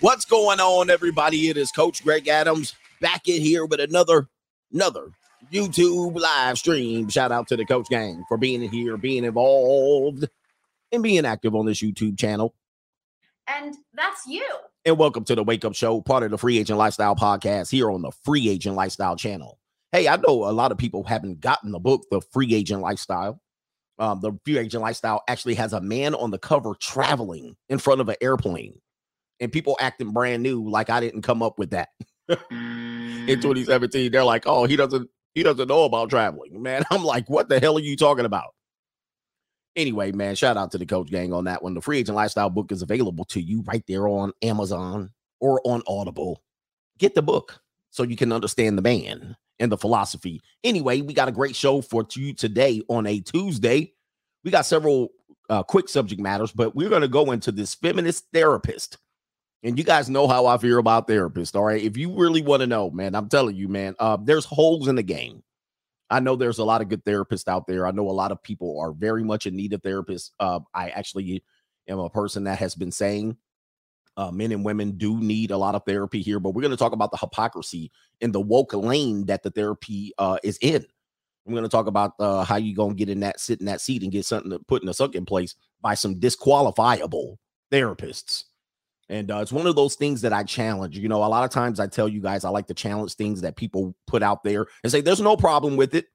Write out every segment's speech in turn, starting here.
What's going on, everybody? It is Coach Greg Adams back in here with another another YouTube live stream. Shout out to the Coach Gang for being in here, being involved, and being active on this YouTube channel. And that's you. And welcome to the Wake Up Show, part of the Free Agent Lifestyle podcast here on the Free Agent Lifestyle channel. Hey, I know a lot of people haven't gotten the book, The Free Agent Lifestyle. Um, the Free Agent Lifestyle actually has a man on the cover traveling in front of an airplane and people acting brand new like I didn't come up with that. in 2017, they're like, "Oh, he doesn't he doesn't know about traveling." Man, I'm like, "What the hell are you talking about?" Anyway, man, shout out to the coach gang on that one. The free agent lifestyle book is available to you right there on Amazon or on Audible. Get the book so you can understand the man and the philosophy. Anyway, we got a great show for you today on a Tuesday. We got several uh, quick subject matters, but we're going to go into this feminist therapist and you guys know how I feel about therapists. All right. If you really want to know, man, I'm telling you, man, uh, there's holes in the game. I know there's a lot of good therapists out there. I know a lot of people are very much in need of therapists. Uh, I actually am a person that has been saying uh, men and women do need a lot of therapy here, but we're going to talk about the hypocrisy in the woke lane that the therapy uh, is in. I'm going to talk about uh, how you're going to get in that, sit in that seat and get something to put in a suck in place by some disqualifiable therapists. And uh, it's one of those things that I challenge. You know, a lot of times I tell you guys I like to challenge things that people put out there and say there's no problem with it.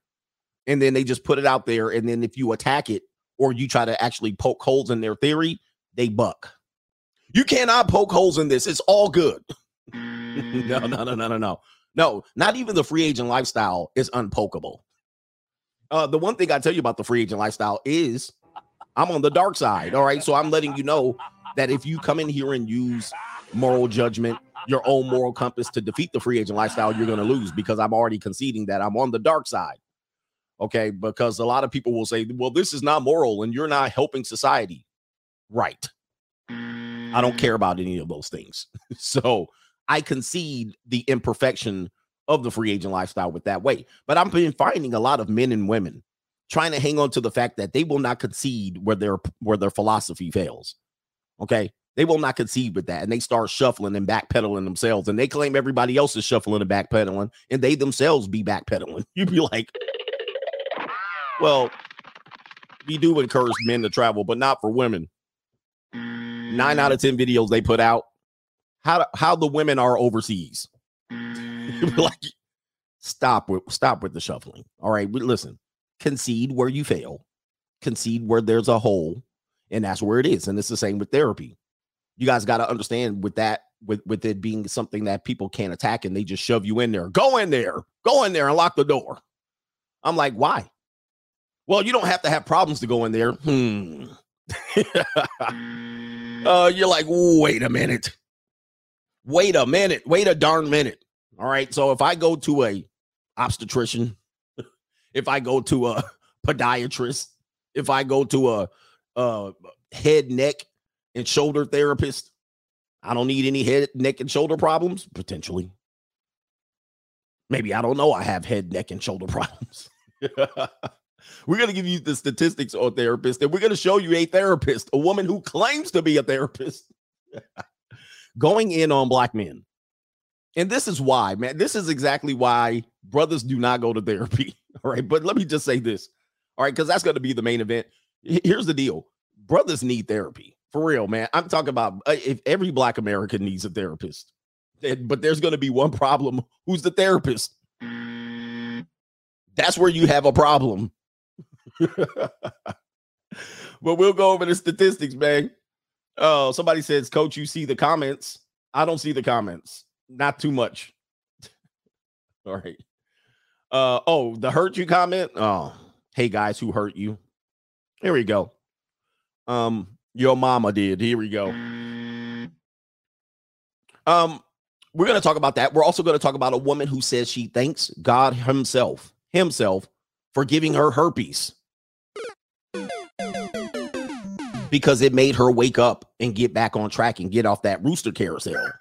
And then they just put it out there. And then if you attack it or you try to actually poke holes in their theory, they buck. You cannot poke holes in this. It's all good. no, no, no, no, no, no. No, not even the free agent lifestyle is unpokable. Uh, the one thing I tell you about the free agent lifestyle is I'm on the dark side. All right. So I'm letting you know that if you come in here and use moral judgment, your own moral compass to defeat the free agent lifestyle, you're going to lose because I'm already conceding that I'm on the dark side. Okay. Because a lot of people will say, well, this is not moral and you're not helping society. Right. I don't care about any of those things. so I concede the imperfection of the free agent lifestyle with that way. But I've been finding a lot of men and women trying to hang on to the fact that they will not concede where their where their philosophy fails. Okay. They will not concede with that. And they start shuffling and backpedaling themselves. And they claim everybody else is shuffling and backpedaling, and they themselves be backpedaling. You'd be like, well, we do encourage men to travel, but not for women. Nine out of 10 videos they put out, how, how the women are overseas. like, stop with stop with the shuffling. All right. Listen, concede where you fail, concede where there's a hole, and that's where it is. And it's the same with therapy. You guys got to understand with that, with with it being something that people can't attack, and they just shove you in there. Go in there, go in there, and lock the door. I'm like, why? Well, you don't have to have problems to go in there. Hmm. uh, you're like, wait a minute. Wait a minute. Wait a darn minute. All right. So if I go to a obstetrician, if I go to a podiatrist, if I go to a uh head, neck, and shoulder therapist. I don't need any head, neck, and shoulder problems, potentially. Maybe I don't know. I have head, neck, and shoulder problems. we're going to give you the statistics on therapist, and we're going to show you a therapist, a woman who claims to be a therapist, going in on black men. And this is why, man. This is exactly why brothers do not go to therapy. All right. But let me just say this. All right. Because that's going to be the main event here's the deal. Brothers need therapy. For real man. I'm talking about uh, if every black american needs a therapist but there's going to be one problem. Who's the therapist? That's where you have a problem. But we'll go over the statistics man. Oh somebody says coach you see the comments. I don't see the comments. Not too much. All right. Uh oh the hurt you comment? Oh hey guys who hurt you here we go. Um, your mama did. Here we go. Um, we're going to talk about that. We're also going to talk about a woman who says she thanks God Himself, Himself, for giving her herpes because it made her wake up and get back on track and get off that rooster carousel.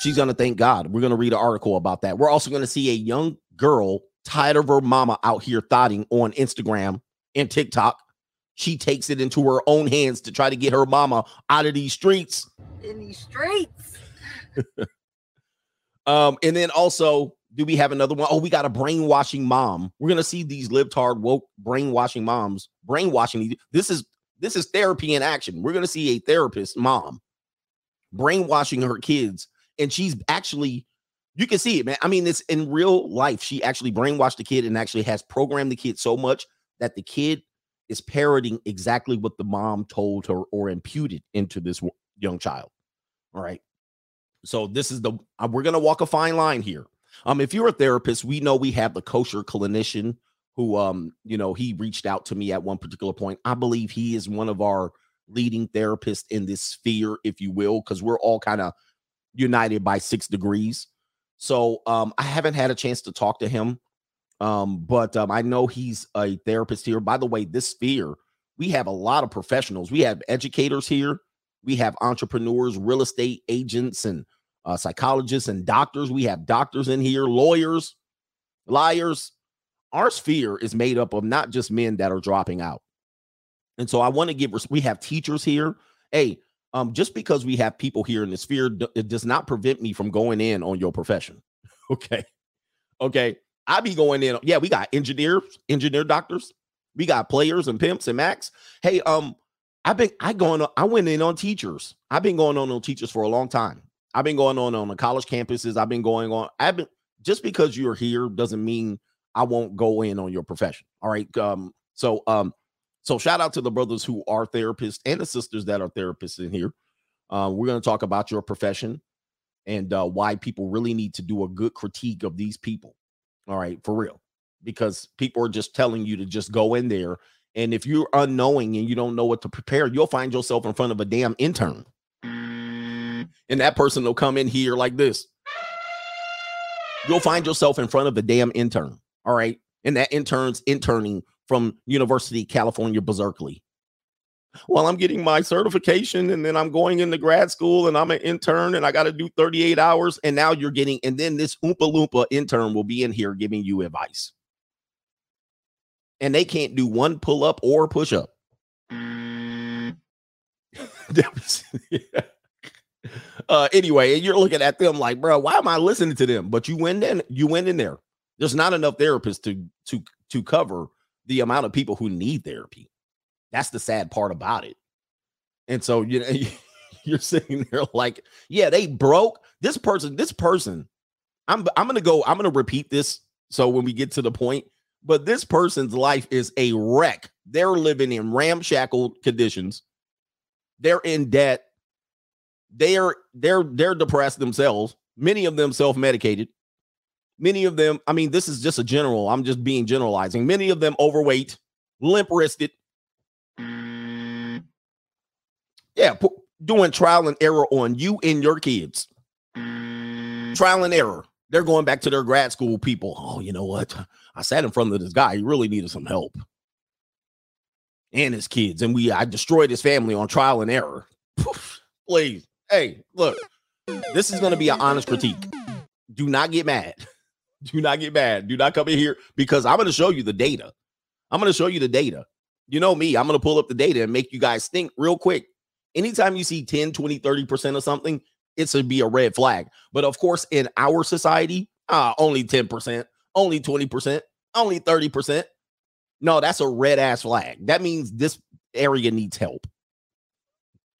She's going to thank God. We're going to read an article about that. We're also going to see a young girl tired of her mama out here thotting on Instagram and TikTok. she takes it into her own hands to try to get her mama out of these streets. In these streets. um, and then also, do we have another one? Oh, we got a brainwashing mom. We're gonna see these libtard woke brainwashing moms brainwashing. This is this is therapy in action. We're gonna see a therapist mom brainwashing her kids, and she's actually you can see it, man. I mean, it's in real life. She actually brainwashed the kid and actually has programmed the kid so much that the kid is parroting exactly what the mom told her or imputed into this young child. All right. So this is the uh, we're gonna walk a fine line here. Um, if you're a therapist, we know we have the kosher clinician who um, you know, he reached out to me at one particular point. I believe he is one of our leading therapists in this sphere, if you will, because we're all kind of united by six degrees. So um, I haven't had a chance to talk to him. Um, but um, I know he's a therapist here. By the way, this sphere, we have a lot of professionals. We have educators here, we have entrepreneurs, real estate agents, and uh, psychologists and doctors. We have doctors in here, lawyers, liars. Our sphere is made up of not just men that are dropping out. And so I want to give, we have teachers here. Hey, um, just because we have people here in the sphere, it does not prevent me from going in on your profession. okay. Okay. I be going in. Yeah, we got engineers, engineer doctors. We got players and pimps and max. Hey, um, I've been I going on, I went in on teachers. I've been going on on teachers for a long time. I've been going on on the college campuses. I've been going on. I've been just because you're here doesn't mean I won't go in on your profession. All right. Um, so um, so shout out to the brothers who are therapists and the sisters that are therapists in here. Uh, we're going to talk about your profession and uh, why people really need to do a good critique of these people. All right, for real. Because people are just telling you to just go in there. And if you're unknowing and you don't know what to prepare, you'll find yourself in front of a damn intern. Mm. And that person will come in here like this. You'll find yourself in front of a damn intern. All right. And that intern's interning from University of California, Berkeley well, I'm getting my certification and then I'm going into grad school and I'm an intern and I got to do 38 hours. And now you're getting, and then this Oompa Loompa intern will be in here giving you advice. And they can't do one pull up or push up. uh, anyway, and you're looking at them like, bro, why am I listening to them? But you went in, you went in there. There's not enough therapists to to to cover the amount of people who need therapy. That's the sad part about it. And so you know you're sitting there like, yeah, they broke this person. This person, I'm I'm gonna go. I'm gonna repeat this. So when we get to the point, but this person's life is a wreck. They're living in ramshackle conditions. They're in debt. They're they're they're depressed themselves. Many of them self-medicated. Many of them, I mean, this is just a general. I'm just being generalizing. Many of them overweight, limp Yeah, doing trial and error on you and your kids. Trial and error. They're going back to their grad school people. Oh, you know what? I sat in front of this guy. He really needed some help. And his kids. And we I destroyed his family on trial and error. Please. Hey, look. This is going to be an honest critique. Do not get mad. Do not get mad. Do not come in here because I'm going to show you the data. I'm going to show you the data. You know me, I'm going to pull up the data and make you guys think real quick anytime you see 10, 20, 30% of something, it should be a red flag. But of course, in our society, uh, only 10%, only 20%, only 30%. No, that's a red ass flag. That means this area needs help.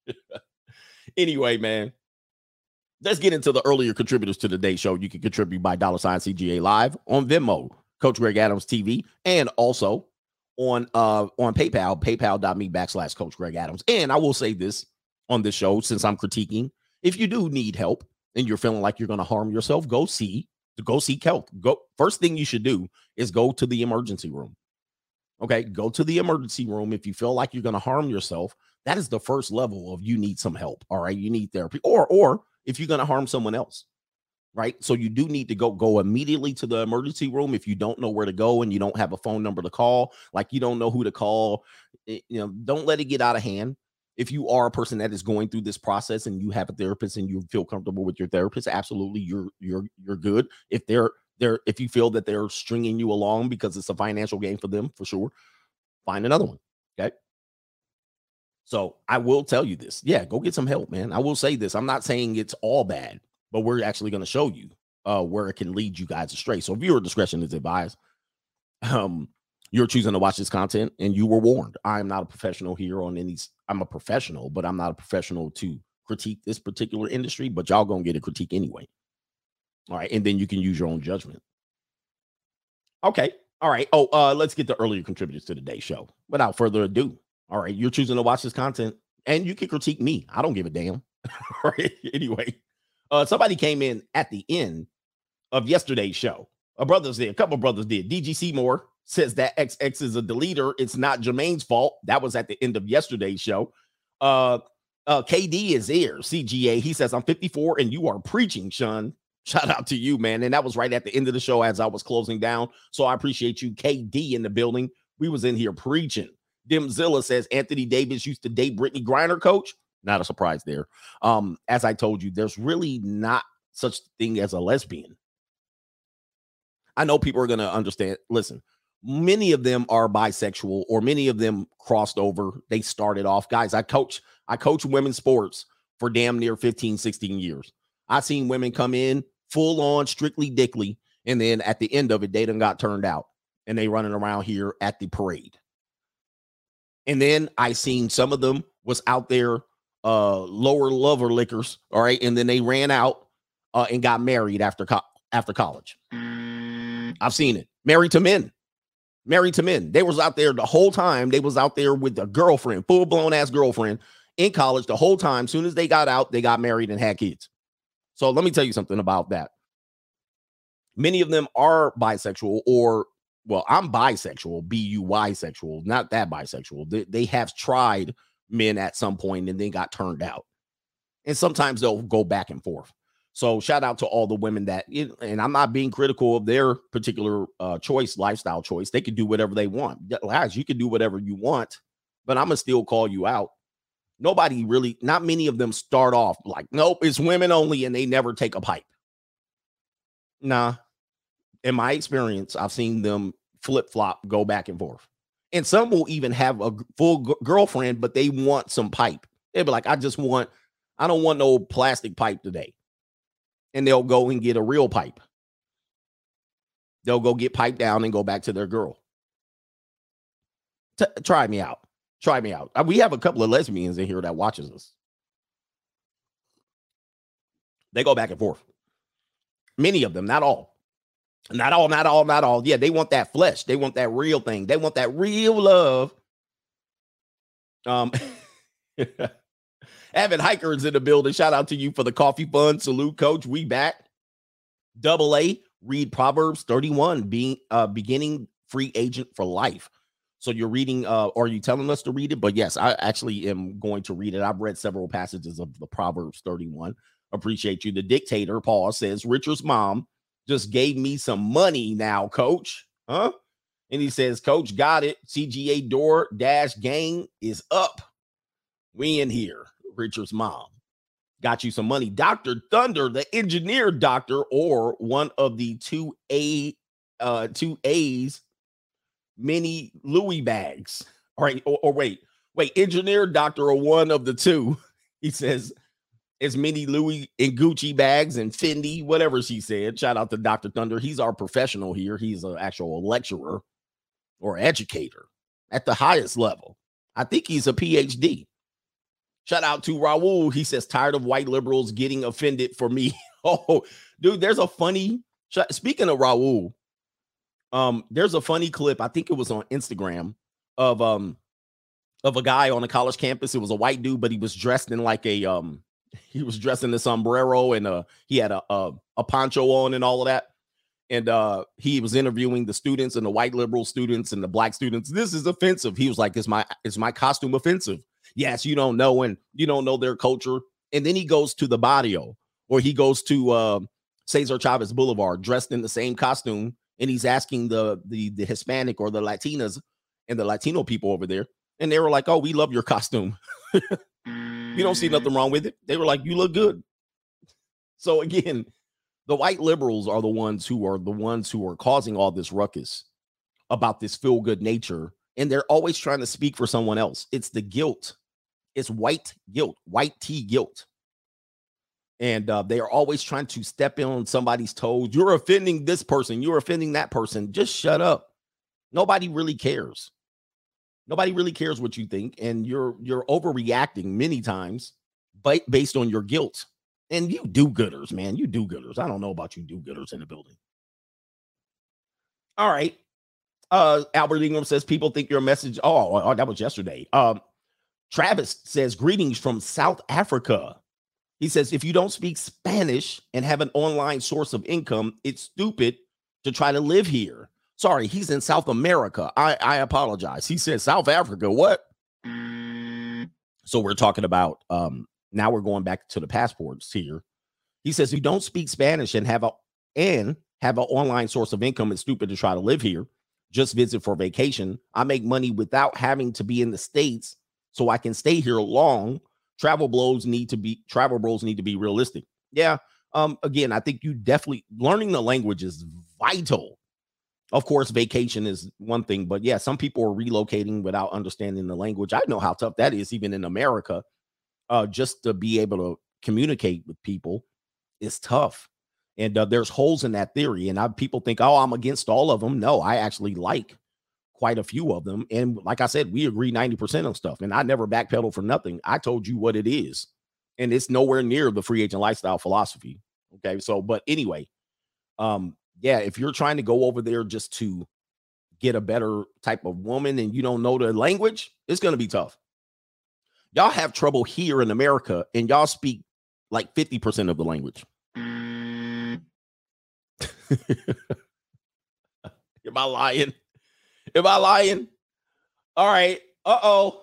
anyway, man, let's get into the earlier contributors to the day show. You can contribute by dollar sign CGA live on Venmo, Coach Greg Adams TV, and also on uh on PayPal, paypal.me backslash coach Greg Adams. And I will say this on this show, since I'm critiquing, if you do need help and you're feeling like you're gonna harm yourself, go see go seek help. Go first thing you should do is go to the emergency room. Okay, go to the emergency room if you feel like you're gonna harm yourself. That is the first level of you need some help. All right, you need therapy, or or if you're gonna harm someone else right? So you do need to go go immediately to the emergency room if you don't know where to go and you don't have a phone number to call, like you don't know who to call. Eh, you know, don't let it get out of hand. If you are a person that is going through this process and you have a therapist and you feel comfortable with your therapist, absolutely you're you're you're good. If they're they're if you feel that they're stringing you along because it's a financial gain for them, for sure, find another one. Okay. So I will tell you this. Yeah, go get some help, man. I will say this. I'm not saying it's all bad, but we're actually going to show you uh, where it can lead you guys astray. So viewer discretion is advised. Um, you're choosing to watch this content and you were warned. I am not a professional here on any I'm a professional, but I'm not a professional to critique this particular industry, but y'all gonna get a critique anyway. All right, and then you can use your own judgment. Okay. All right. Oh, uh, let's get the earlier contributors to today's show. Without further ado, all right, you're choosing to watch this content, and you can critique me. I don't give a damn. all right. Anyway, uh, somebody came in at the end of yesterday's show. A brothers did, a couple brothers did. DG Seymour says that XX is a deleter. It's not Jermaine's fault. That was at the end of yesterday's show. Uh, uh, KD is here. CGA. He says, I'm 54 and you are preaching, Sean. Shout out to you, man. And that was right at the end of the show as I was closing down. So I appreciate you, KD, in the building. We was in here preaching. Dimzilla says Anthony Davis used to date Brittney Griner, coach. Not a surprise there. Um, as I told you, there's really not such thing as a lesbian. I know people are going to understand. Listen, many of them are bisexual or many of them crossed over. They started off, guys. I coach, I coach women's sports for damn near 15, 16 years. I seen women come in full on strictly dickly, and then at the end of it, they done got turned out and they running around here at the parade. And then I seen some of them was out there uh lower lover liquors, all right, and then they ran out uh and got married after co- after college. I've seen it. Married to men. Married to men. They was out there the whole time. They was out there with a girlfriend, full blown ass girlfriend in college the whole time. Soon as they got out, they got married and had kids. So let me tell you something about that. Many of them are bisexual, or well, I'm bisexual, B U Y sexual, not that bisexual. They, they have tried men at some point and then got turned out. And sometimes they'll go back and forth. So shout out to all the women that, and I'm not being critical of their particular uh, choice, lifestyle choice. They can do whatever they want. Guys, you can do whatever you want, but I'm gonna still call you out nobody really, not many of them start off like, nope, it's women only, and they never take a pipe. Nah. In my experience, I've seen them flip flop, go back and forth. And some will even have a full g- girlfriend, but they want some pipe. They'll be like, I just want, I don't want no plastic pipe today. And they'll go and get a real pipe. They'll go get piped down and go back to their girl. T- try me out. Try me out. Uh, we have a couple of lesbians in here that watches us. They go back and forth. Many of them, not all. Not all, not all, not all. Yeah, they want that flesh. They want that real thing. They want that real love. Um Evan Hikers in the building. Shout out to you for the coffee fund. Salute, coach. We back. Double A, read Proverbs 31, being uh beginning free agent for life. So you're reading, uh, are you telling us to read it? But yes, I actually am going to read it. I've read several passages of the Proverbs 31. Appreciate you. The dictator, Paul says, Richard's mom just gave me some money now, coach. Huh? And he says, Coach, got it. CGA door dash gang is up. We in here. Richard's mom got you some money. Dr. Thunder, the engineer doctor, or one of the two A uh two A's mini Louis bags. All right, or, or wait, wait, engineer doctor or one of the two. He says it's mini Louis and Gucci bags and Fendi, whatever she said. Shout out to Dr. Thunder. He's our professional here. He's an actual lecturer or educator at the highest level. I think he's a PhD. Shout out to Raul. He says, tired of white liberals getting offended for me. oh, dude, there's a funny. Speaking of Raul, um, there's a funny clip, I think it was on Instagram, of um of a guy on a college campus. It was a white dude, but he was dressed in like a um he was dressed in a sombrero and uh he had a, a a poncho on and all of that. And uh he was interviewing the students and the white liberal students and the black students. This is offensive. He was like, Is my is my costume offensive? Yes, you don't know, and you don't know their culture. And then he goes to the barrio, or he goes to uh Cesar Chavez Boulevard dressed in the same costume and he's asking the the the Hispanic or the Latinas and the Latino people over there, and they were like, "Oh, we love your costume. you don't see mm. nothing wrong with it." They were like, "You look good." So again, the white liberals are the ones who are the ones who are causing all this ruckus about this feel good nature, and they're always trying to speak for someone else. It's the guilt It's white guilt, white tea guilt. And uh, they are always trying to step in on somebody's toes. You're offending this person. You're offending that person. Just shut up. Nobody really cares. Nobody really cares what you think, and you're you're overreacting many times, but based on your guilt. And you do gooders, man. You do gooders. I don't know about you do gooders in the building. All right. Uh, Albert Ingram says people think your message. Oh, oh, that was yesterday. Um, Travis says greetings from South Africa. He says if you don't speak Spanish and have an online source of income, it's stupid to try to live here. Sorry, he's in South America. I, I apologize. He said South Africa. What? So we're talking about um now we're going back to the passports here. He says you don't speak Spanish and have a and have an online source of income, it's stupid to try to live here. Just visit for vacation. I make money without having to be in the States so I can stay here long. Travel blows need to be travel bros need to be realistic. Yeah. Um, again, I think you definitely learning the language is vital of course, vacation is one thing, but yeah, some people are relocating without understanding the language. I know how tough that is, even in America. Uh, just to be able to communicate with people is tough. And uh, there's holes in that theory. And I, people think, oh, I'm against all of them. No, I actually like quite a few of them. And like I said, we agree 90% of stuff. And I never backpedal for nothing. I told you what it is. And it's nowhere near the free agent lifestyle philosophy. Okay. So, but anyway, um, yeah, if you're trying to go over there just to get a better type of woman and you don't know the language, it's going to be tough. Y'all have trouble here in America and y'all speak like 50% of the language. Am I lying? Am I lying? All right. Uh oh.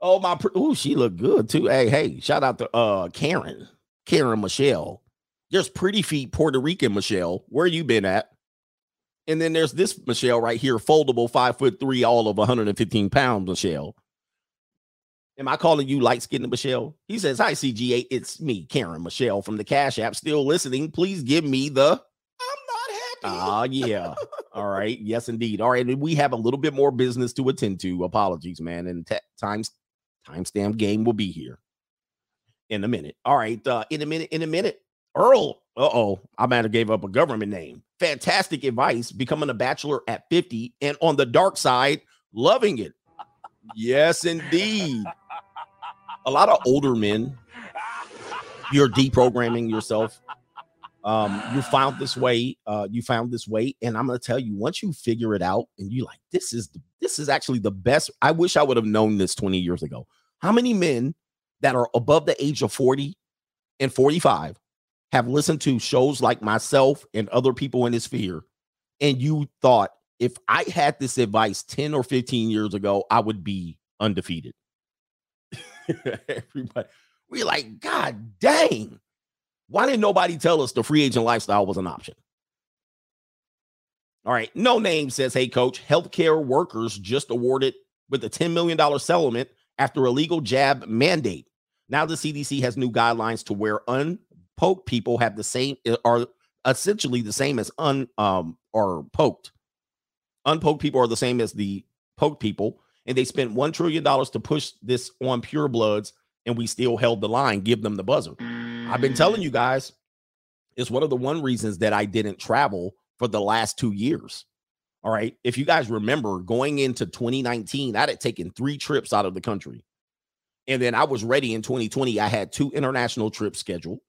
Oh my. Oh, she looked good too. Hey, hey! Shout out to uh Karen, Karen Michelle. There's pretty feet Puerto Rican Michelle. Where you been at? And then there's this Michelle right here, foldable, five foot three, all of 115 pounds, Michelle. Am I calling you light skinned Michelle? He says, Hi, CGA. It's me, Karen Michelle from the Cash App. Still listening. Please give me the. I'm not happy. Ah, yeah. All right. Yes, indeed. All right. We have a little bit more business to attend to. Apologies, man. And t- times timestamp game will be here in a minute. All right. Uh, in a minute, in a minute, Earl, uh oh, I might have gave up a government name. Fantastic advice, becoming a bachelor at 50 and on the dark side, loving it. Yes, indeed. A lot of older men, you're deprogramming yourself. Um, you found this way, uh, you found this way, and I'm gonna tell you, once you figure it out and you like, this is the, this is actually the best. I wish I would have known this 20 years ago. How many men that are above the age of 40 and 45 have listened to shows like myself and other people in this sphere, and you thought if I had this advice 10 or 15 years ago, I would be undefeated. Everybody, we're like, God dang, why didn't nobody tell us the free agent lifestyle was an option? All right, no name says, Hey, coach, healthcare workers just awarded with a $10 million settlement after a legal jab mandate. Now the CDC has new guidelines to wear un poked people have the same eh, are essentially the same as un um or poked. Unpoked people are the same as the poked people, and they spent one trillion dollars to push this on pure bloods, and we still held the line, give them the buzzer. I've been telling you guys, it's one of the one reasons that I didn't travel for the last two years. All right. If you guys remember going into 2019, I had taken three trips out of the country. And then I was ready in 2020. I had two international trips scheduled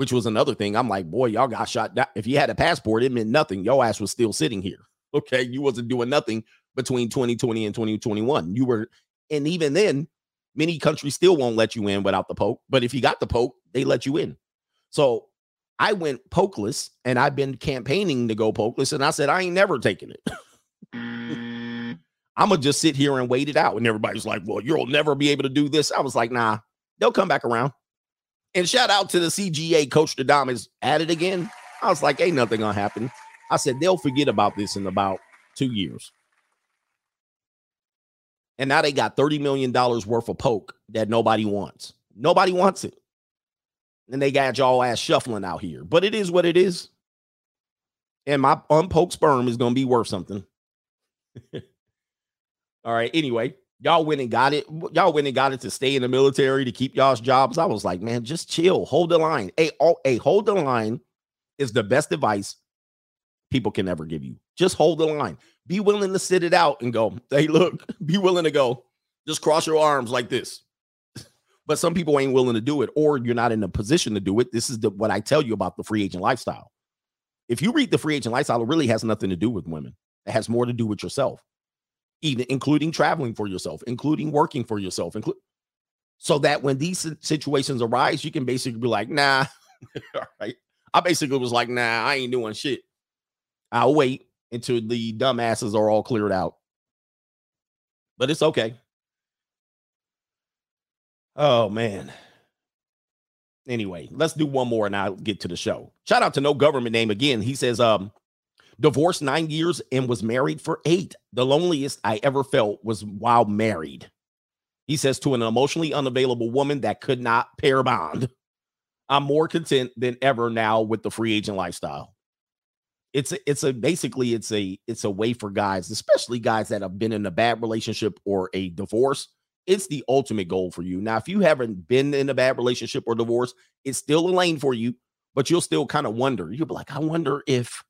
which was another thing. I'm like, boy, y'all got shot down. If you had a passport, it meant nothing. Your ass was still sitting here. Okay. You wasn't doing nothing between 2020 and 2021. You were, and even then, many countries still won't let you in without the poke. But if you got the poke, they let you in. So I went pokeless and I've been campaigning to go pokeless. And I said, I ain't never taking it. I'm gonna just sit here and wait it out. And everybody's like, Well, you'll never be able to do this. I was like, Nah, they'll come back around. And shout out to the CGA coach is at it again. I was like, ain't nothing gonna happen. I said they'll forget about this in about two years. And now they got $30 million worth of poke that nobody wants. Nobody wants it. And they got y'all ass shuffling out here. But it is what it is. And my unpoked sperm is gonna be worth something. All right. Anyway, Y'all went and got it. Y'all went and got it to stay in the military to keep y'all's jobs. I was like, man, just chill, hold the line. A, a hold the line is the best advice people can ever give you. Just hold the line. Be willing to sit it out and go, hey, look, be willing to go. Just cross your arms like this. but some people ain't willing to do it, or you're not in a position to do it. This is the, what I tell you about the free agent lifestyle. If you read the free agent lifestyle, it really has nothing to do with women. It has more to do with yourself, even including traveling for yourself, including working for yourself, include so that when these situations arise, you can basically be like, nah, all right. I basically was like, nah, I ain't doing shit. I'll wait until the dumbasses are all cleared out. But it's okay. Oh man. Anyway, let's do one more and I'll get to the show. Shout out to no government name again. He says, um, divorced nine years and was married for eight. The loneliest I ever felt was while married. He says to an emotionally unavailable woman that could not pair bond. I'm more content than ever now with the free agent lifestyle it's a, it's a basically it's a it's a way for guys, especially guys that have been in a bad relationship or a divorce. It's the ultimate goal for you. Now, if you haven't been in a bad relationship or divorce, it's still a lane for you, but you'll still kind of wonder. You'll be like, I wonder if,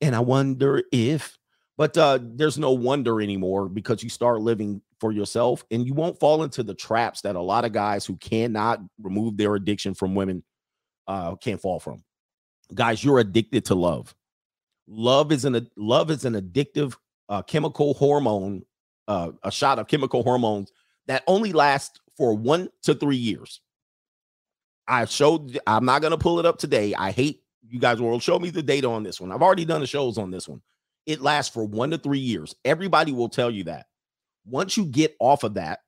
and I wonder if, but uh, there's no wonder anymore because you start living for yourself and you won't fall into the traps that a lot of guys who cannot remove their addiction from women uh, can't fall from guys, you're addicted to love. Love is an love is an addictive uh, chemical hormone, uh, a shot of chemical hormones that only lasts for one to three years. I showed. I'm not gonna pull it up today. I hate you guys. Will show me the data on this one. I've already done the shows on this one. It lasts for one to three years. Everybody will tell you that. Once you get off of that,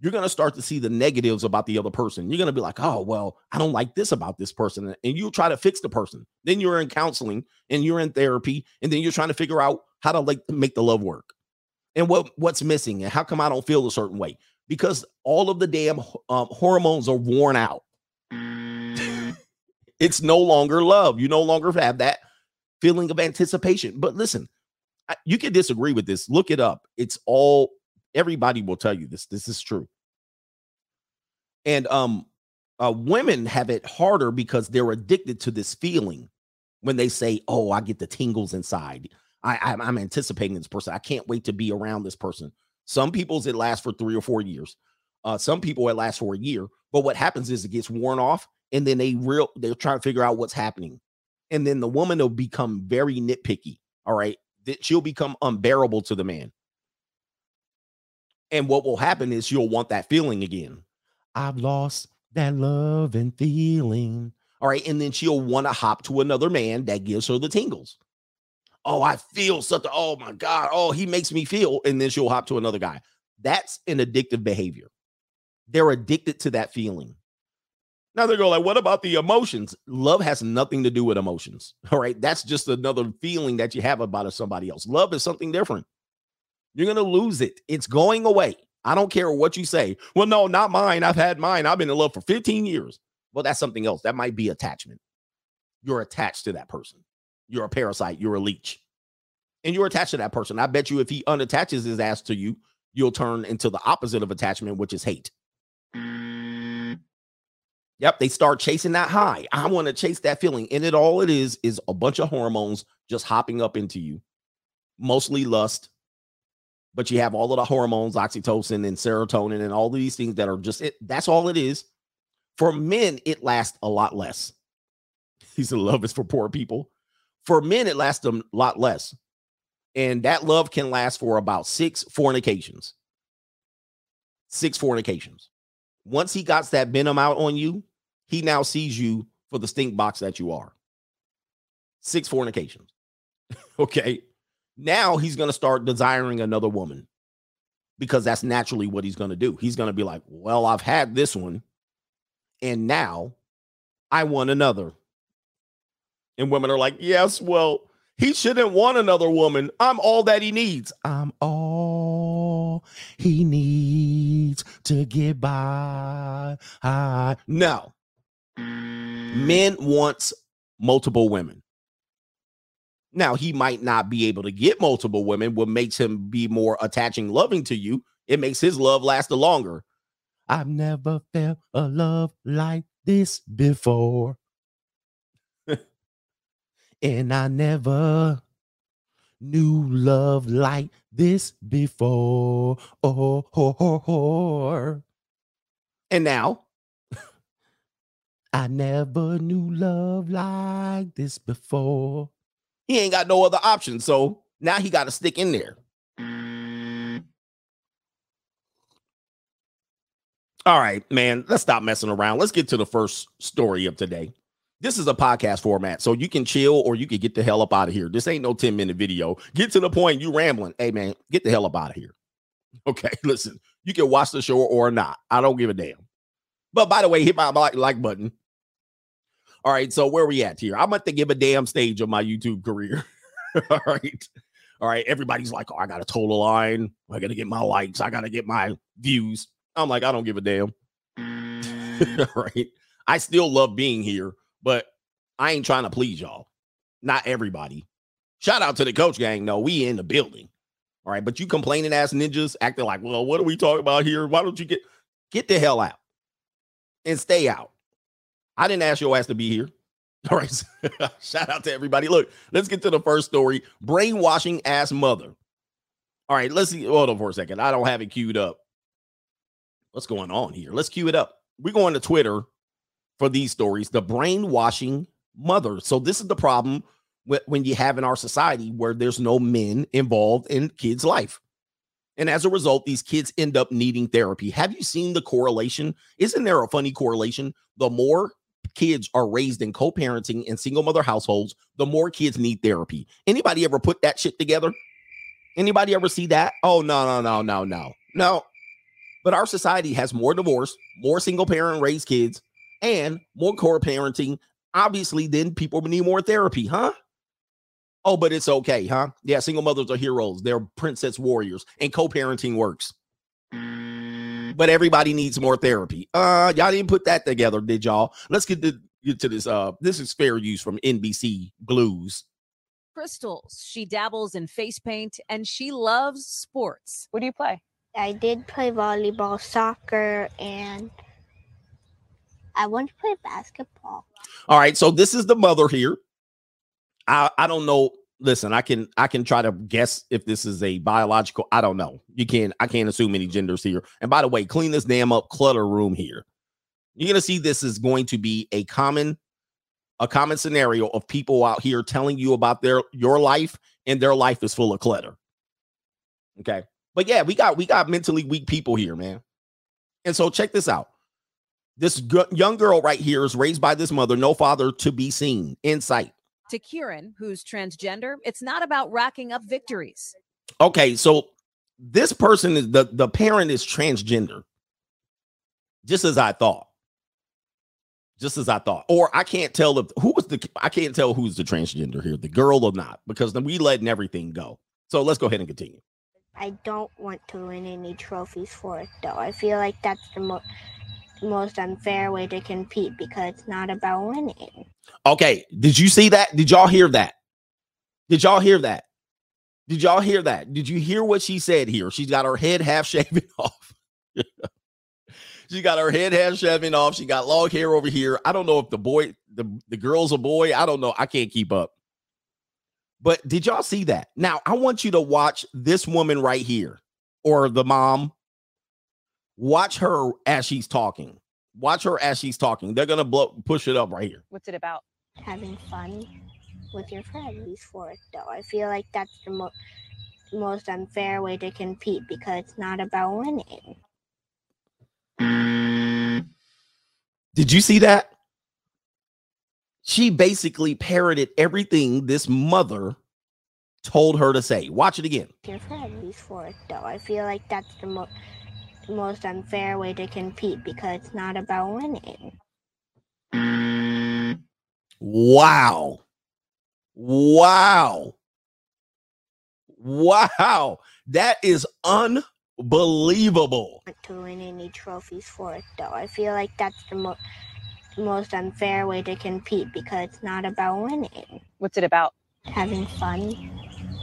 you're going to start to see the negatives about the other person. You're going to be like, oh, well, I don't like this about this person. And you'll try to fix the person. Then you're in counseling and you're in therapy. And then you're trying to figure out how to like make the love work and what what's missing and how come I don't feel a certain way because all of the damn um, hormones are worn out. It's no longer love. You no longer have that feeling of anticipation. But listen, you can disagree with this. Look it up. It's all Everybody will tell you this. This is true. And um uh, women have it harder because they're addicted to this feeling when they say, "Oh, I get the tingles inside. I, I'm, I'm anticipating this person. I can't wait to be around this person." Some people's it lasts for three or four years. Uh, some people it lasts for a year. But what happens is it gets worn off, and then they real they'll try to figure out what's happening, and then the woman will become very nitpicky. All right, that she'll become unbearable to the man. And what will happen is you'll want that feeling again. I've lost that love and feeling. All right. And then she'll want to hop to another man that gives her the tingles. Oh, I feel such a, oh my God. Oh, he makes me feel. And then she'll hop to another guy. That's an addictive behavior. They're addicted to that feeling. Now they go like, what about the emotions? Love has nothing to do with emotions. All right. That's just another feeling that you have about somebody else. Love is something different. You're going to lose it. It's going away. I don't care what you say. Well, no, not mine. I've had mine. I've been in love for 15 years. Well, that's something else. That might be attachment. You're attached to that person. You're a parasite. You're a leech. And you're attached to that person. I bet you if he unattaches his ass to you, you'll turn into the opposite of attachment, which is hate. Yep, they start chasing that high. I want to chase that feeling. And it all it is is a bunch of hormones just hopping up into you. Mostly lust, but you have all of the hormones, oxytocin and serotonin, and all these things that are just it. That's all it is. For men, it lasts a lot less. He said, love is for poor people. For men, it lasts a lot less. And that love can last for about six fornications. Six fornications. Once he got that venom out on you, he now sees you for the stink box that you are. Six fornications. okay. Now he's going to start desiring another woman because that's naturally what he's going to do. He's going to be like, well, I've had this one and now I want another. And women are like, yes, well, he shouldn't want another woman. I'm all that he needs. I'm all he needs to get by. No. Mm. Men wants multiple women. Now, he might not be able to get multiple women, what makes him be more attaching, loving to you It makes his love last longer. I've never felt a love like this before. and I never knew love like this before. Oh, oh, oh, oh. And now, I never knew love like this before. He ain't got no other option. So now he got to stick in there. All right, man, let's stop messing around. Let's get to the first story of today. This is a podcast format, so you can chill or you can get the hell up out of here. This ain't no 10 minute video. Get to the point. You rambling. Hey, man, get the hell up out of here. Okay, listen, you can watch the show or not. I don't give a damn. But by the way, hit my like, like button. All right, so where we at here? I'm about to give a damn stage of my YouTube career. All right. All right. Everybody's like, oh, I got a total line. I got to get my likes. I got to get my views. I'm like, I don't give a damn. All right. I still love being here, but I ain't trying to please y'all. Not everybody. Shout out to the coach gang. No, we in the building. All right. But you complaining ass ninjas acting like, well, what are we talking about here? Why don't you get get the hell out and stay out? I didn't ask your ass to be here. All right. Shout out to everybody. Look, let's get to the first story. Brainwashing ass mother. All right, let's see. Hold on for a second. I don't have it queued up what's going on here? Let's cue it up. We're going to Twitter for these stories. The brainwashing mother. So this is the problem when you have in our society where there's no men involved in kids' life. And as a result, these kids end up needing therapy. Have you seen the correlation? Isn't there a funny correlation? The more kids are raised in co-parenting and single mother households, the more kids need therapy. Anybody ever put that shit together? Anybody ever see that? Oh no, no, no, no, no. No, but our society has more divorce, more single parent raised kids, and more co-parenting. Obviously, then people need more therapy, huh? Oh, but it's okay, huh? Yeah, single mothers are heroes. They're princess warriors, and co-parenting works. But everybody needs more therapy. Uh, y'all didn't put that together, did y'all? Let's get to, get to this. Uh, this is fair use from NBC News. Crystals. She dabbles in face paint and she loves sports. What do you play? I did play volleyball, soccer, and I want to play basketball. All right, so this is the mother here. I I don't know. Listen, I can I can try to guess if this is a biological. I don't know. You can I can't assume any genders here. And by the way, clean this damn up clutter room here. You're gonna see this is going to be a common a common scenario of people out here telling you about their your life and their life is full of clutter. Okay. But yeah, we got we got mentally weak people here, man. And so check this out. This g- young girl right here is raised by this mother, no father to be seen in sight. To Kieran, who's transgender, it's not about racking up victories. Okay, so this person is the the parent is transgender. Just as I thought. Just as I thought. Or I can't tell if who was the I can't tell who's the transgender here, the girl or not, because then we letting everything go. So let's go ahead and continue. I don't want to win any trophies for it, though. I feel like that's the mo- most unfair way to compete because it's not about winning. Okay, did you see that? Did y'all hear that? Did y'all hear that? Did y'all hear that? Did you hear what she said here? She's got her head half shaven off. she got her head half shaven off. She got long hair over here. I don't know if the boy, the, the girl's a boy. I don't know. I can't keep up. But did y'all see that? Now, I want you to watch this woman right here or the mom. Watch her as she's talking. Watch her as she's talking. They're going to blow, push it up right here. What's it about? Having fun with your friends for it, though. I feel like that's the mo- most unfair way to compete because it's not about winning. Did you see that? she basically parroted everything this mother told her to say. Watch it again. Your friends for it, though. I feel like that's the mo- most unfair way to compete because it's not about winning. Wow. Wow. Wow. That is unbelievable. To win any trophies for it, though. I feel like that's the most most unfair way to compete because it's not about winning. What's it about? Having fun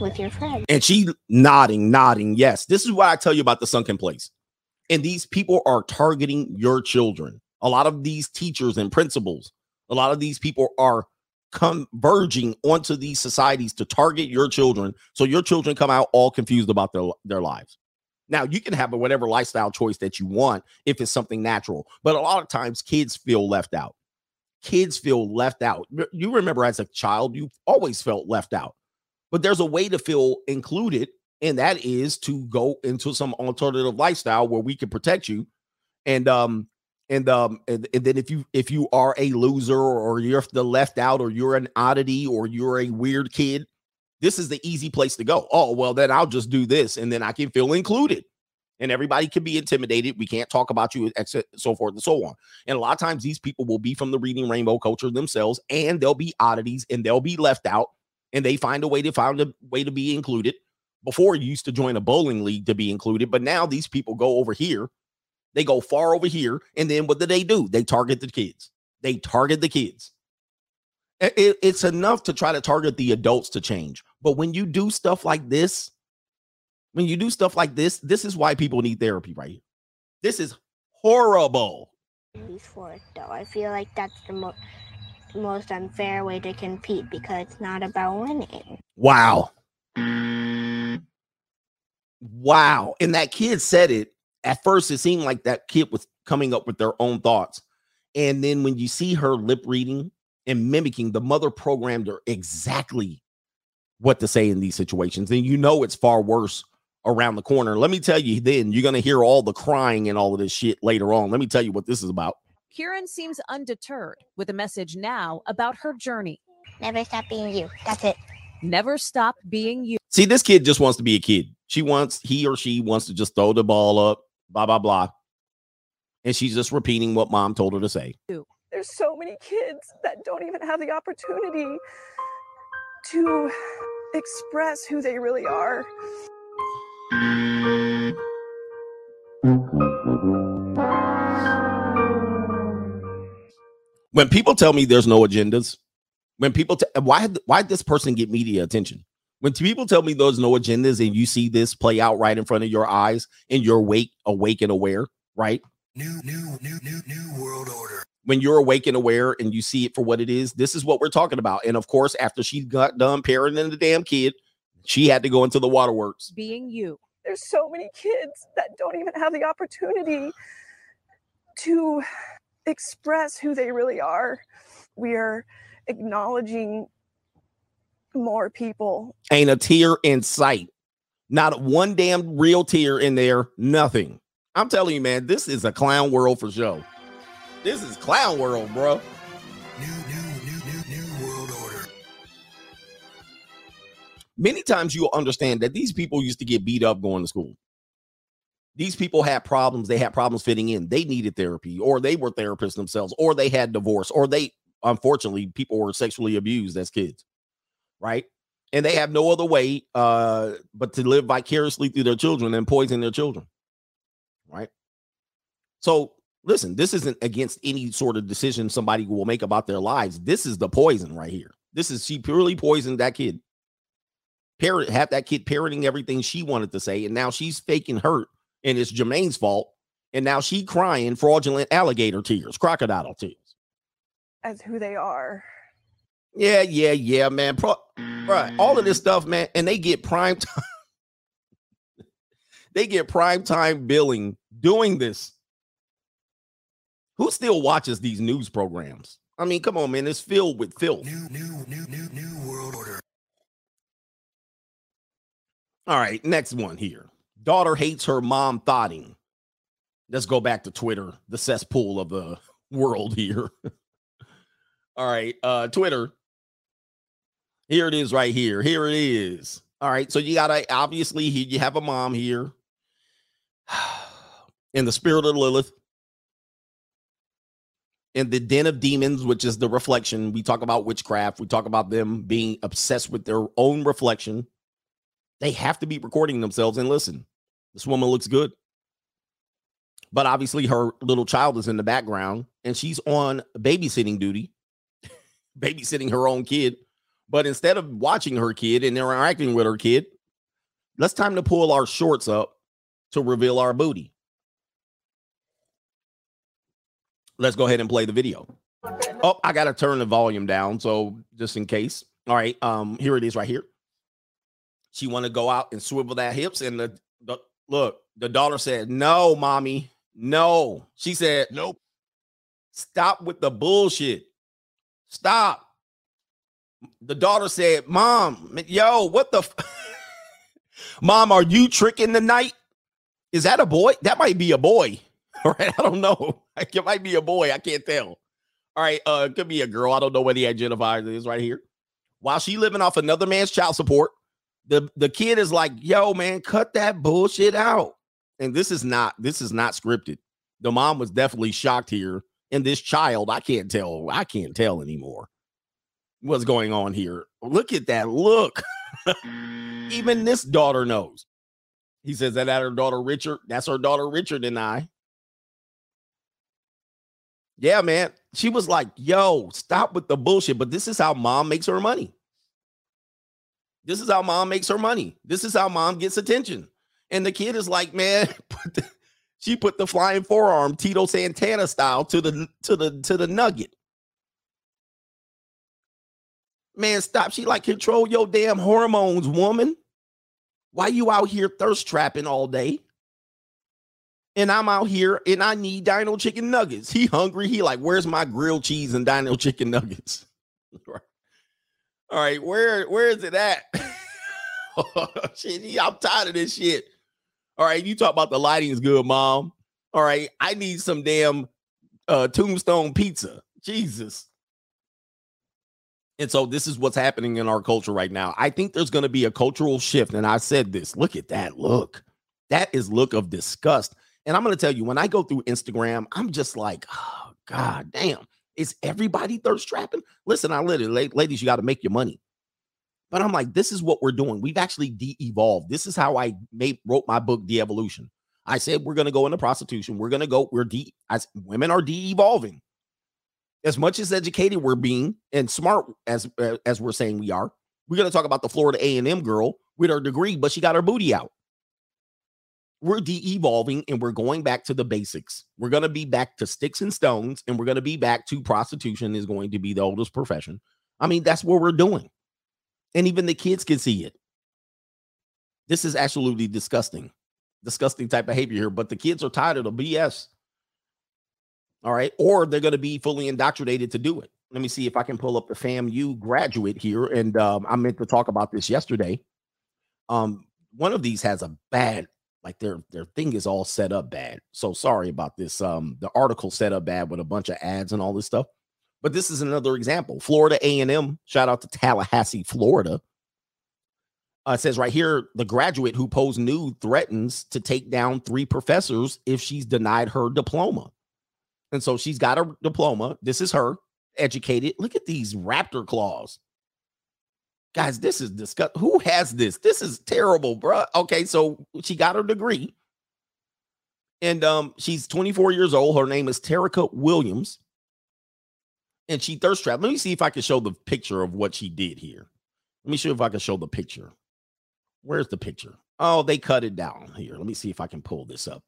with your friends. And she nodding, nodding. Yes, this is what I tell you about the sunken place. And these people are targeting your children. A lot of these teachers and principals, a lot of these people are converging onto these societies to target your children. So your children come out all confused about their, their lives. Now, you can have whatever lifestyle choice that you want if it's something natural, but a lot of times kids feel left out. Kids feel left out. You remember as a child, you always felt left out, but there's a way to feel included, and that is to go into some alternative lifestyle where we can protect you. And um, and um, and, and then if you if you are a loser or you're the left out or you're an oddity or you're a weird kid, this is the easy place to go. Oh, well, then I'll just do this and then I can feel included. And everybody can be intimidated. We can't talk about you, so forth and so on. And a lot of times, these people will be from the reading rainbow culture themselves, and they'll be oddities and they'll be left out. And they find a way to find a way to be included. Before you used to join a bowling league to be included, but now these people go over here. They go far over here, and then what do they do? They target the kids. They target the kids. It, it's enough to try to target the adults to change. But when you do stuff like this, when you do stuff like this, this is why people need therapy right here. This is horrible. For it, though, I feel like that's the mo- most unfair way to compete because it's not about winning. Wow. Wow. And that kid said it. At first, it seemed like that kid was coming up with their own thoughts. And then when you see her lip reading and mimicking, the mother programmed her exactly what to say in these situations. And you know it's far worse around the corner. Let me tell you, then you're going to hear all the crying and all of this shit later on. Let me tell you what this is about. Kieran seems undeterred with a message now about her journey. Never stop being you. That's it. Never stop being you. See, this kid just wants to be a kid. She wants, he or she wants to just throw the ball up, blah, blah, blah. And she's just repeating what mom told her to say. There's so many kids that don't even have the opportunity to express who they really are. When people tell me there's no agendas, when people t- why why did this person get media attention? When people tell me there's no agendas and you see this play out right in front of your eyes and you're awake, awake and aware, right? New, new, new, new, new world order. When you're awake and aware and you see it for what it is, this is what we're talking about. And of course, after she got done parenting the damn kid, she had to go into the waterworks. Being you. There's so many kids that don't even have the opportunity to express who they really are. We are acknowledging more people. Ain't a tear in sight. Not one damn real tear in there. Nothing. I'm telling you, man, this is a clown world for sure. This is clown world, bro. New, new, new, new, new world order. Many times you'll understand that these people used to get beat up going to school. These people had problems. They had problems fitting in. They needed therapy, or they were therapists themselves, or they had divorce, or they, unfortunately, people were sexually abused as kids, right? And they have no other way uh, but to live vicariously through their children and poison their children right? So listen, this isn't against any sort of decision somebody will make about their lives. This is the poison right here. This is she purely poisoned that kid. Parent have that kid parroting everything she wanted to say, and now she's faking hurt, and it's Jermaine's fault. And now she crying fraudulent alligator tears, crocodile tears. As who they are. Yeah, yeah, yeah, man. Pro- right. All of this stuff, man, and they get prime time. they get prime time billing doing this. Who still watches these news programs? I mean, come on, man. It's filled with filth. New, new, new, new, new world order. All right, next one here. Daughter hates her mom thoughting. Let's go back to Twitter, the cesspool of the world here. All right, uh Twitter. Here it is right here. Here it is. All right, so you gotta obviously you have a mom here in the spirit of Lilith, in the den of demons, which is the reflection. We talk about witchcraft, we talk about them being obsessed with their own reflection. They have to be recording themselves and listen. This woman looks good. But obviously, her little child is in the background and she's on babysitting duty, babysitting her own kid But instead of watching her kid and interacting with her kid, let's time to pull our shorts up to reveal our booty. Let's go ahead and play the video. Oh, I gotta turn the volume down, so just in case. All right, um, here it is right here. She want to go out and swivel that hips, and the, the look, the daughter said, "No, mommy, no." She said, Nope. Stop with the bullshit. Stop. The daughter said, Mom, yo, what the? F-? Mom, are you tricking the night? Is that a boy? That might be a boy. All right. I don't know. It might be a boy. I can't tell. All right. Uh, it could be a girl. I don't know what he identifies as right here. While she living off another man's child support, the, the kid is like, yo, man, cut that bullshit out. And this is not, this is not scripted. The mom was definitely shocked here and this child, I can't tell. I can't tell anymore what's going on here. Look at that look. Even this daughter knows. He says that at her daughter Richard. That's her daughter Richard and I. Yeah, man. She was like, yo, stop with the bullshit. But this is how mom makes her money. This is how mom makes her money. This is how mom gets attention. And the kid is like, man, put the, she put the flying forearm Tito Santana style to the to the to the nugget. Man, stop. She like control your damn hormones, woman. Why you out here thirst trapping all day? And I'm out here and I need dino chicken nuggets. He hungry. He like, where's my grilled cheese and dino chicken nuggets? all right, where where is it at? shit, I'm tired of this shit. All right, you talk about the lighting is good, mom. All right, I need some damn uh tombstone pizza. Jesus. And so this is what's happening in our culture right now. I think there's going to be a cultural shift. And I said this look at that look. That is look of disgust. And I'm going to tell you, when I go through Instagram, I'm just like, oh, God damn. Is everybody thirst trapping? Listen, I literally, ladies, you got to make your money. But I'm like, this is what we're doing. We've actually de-evolved. This is how I made wrote my book, De-Evolution. I said we're gonna go into prostitution. We're gonna go, we're de as women are de-evolving. As much as educated we're being and smart as uh, as we're saying we are, we're gonna talk about the Florida A&M girl with her degree, but she got her booty out. We're de-evolving and we're going back to the basics. We're gonna be back to sticks and stones, and we're gonna be back to prostitution is going to be the oldest profession. I mean, that's what we're doing and even the kids can see it. This is absolutely disgusting, disgusting type behavior here. But the kids are tired of the BS. All right, or they're going to be fully indoctrinated to do it. Let me see if I can pull up the FAMU graduate here, and um, I meant to talk about this yesterday. Um, one of these has a bad, like their their thing is all set up bad. So sorry about this. Um, the article set up bad with a bunch of ads and all this stuff. But this is another example. Florida A&M, shout out to Tallahassee, Florida. Uh, says right here, the graduate who posed nude threatens to take down three professors if she's denied her diploma. And so she's got a diploma. This is her, educated. Look at these raptor claws. Guys, this is disgusting. Who has this? This is terrible, bruh. Okay, so she got her degree. And um, she's 24 years old. Her name is Terica Williams and she thirst trapped. Let me see if I can show the picture of what she did here. Let me see if I can show the picture. Where's the picture? Oh, they cut it down here. Let me see if I can pull this up.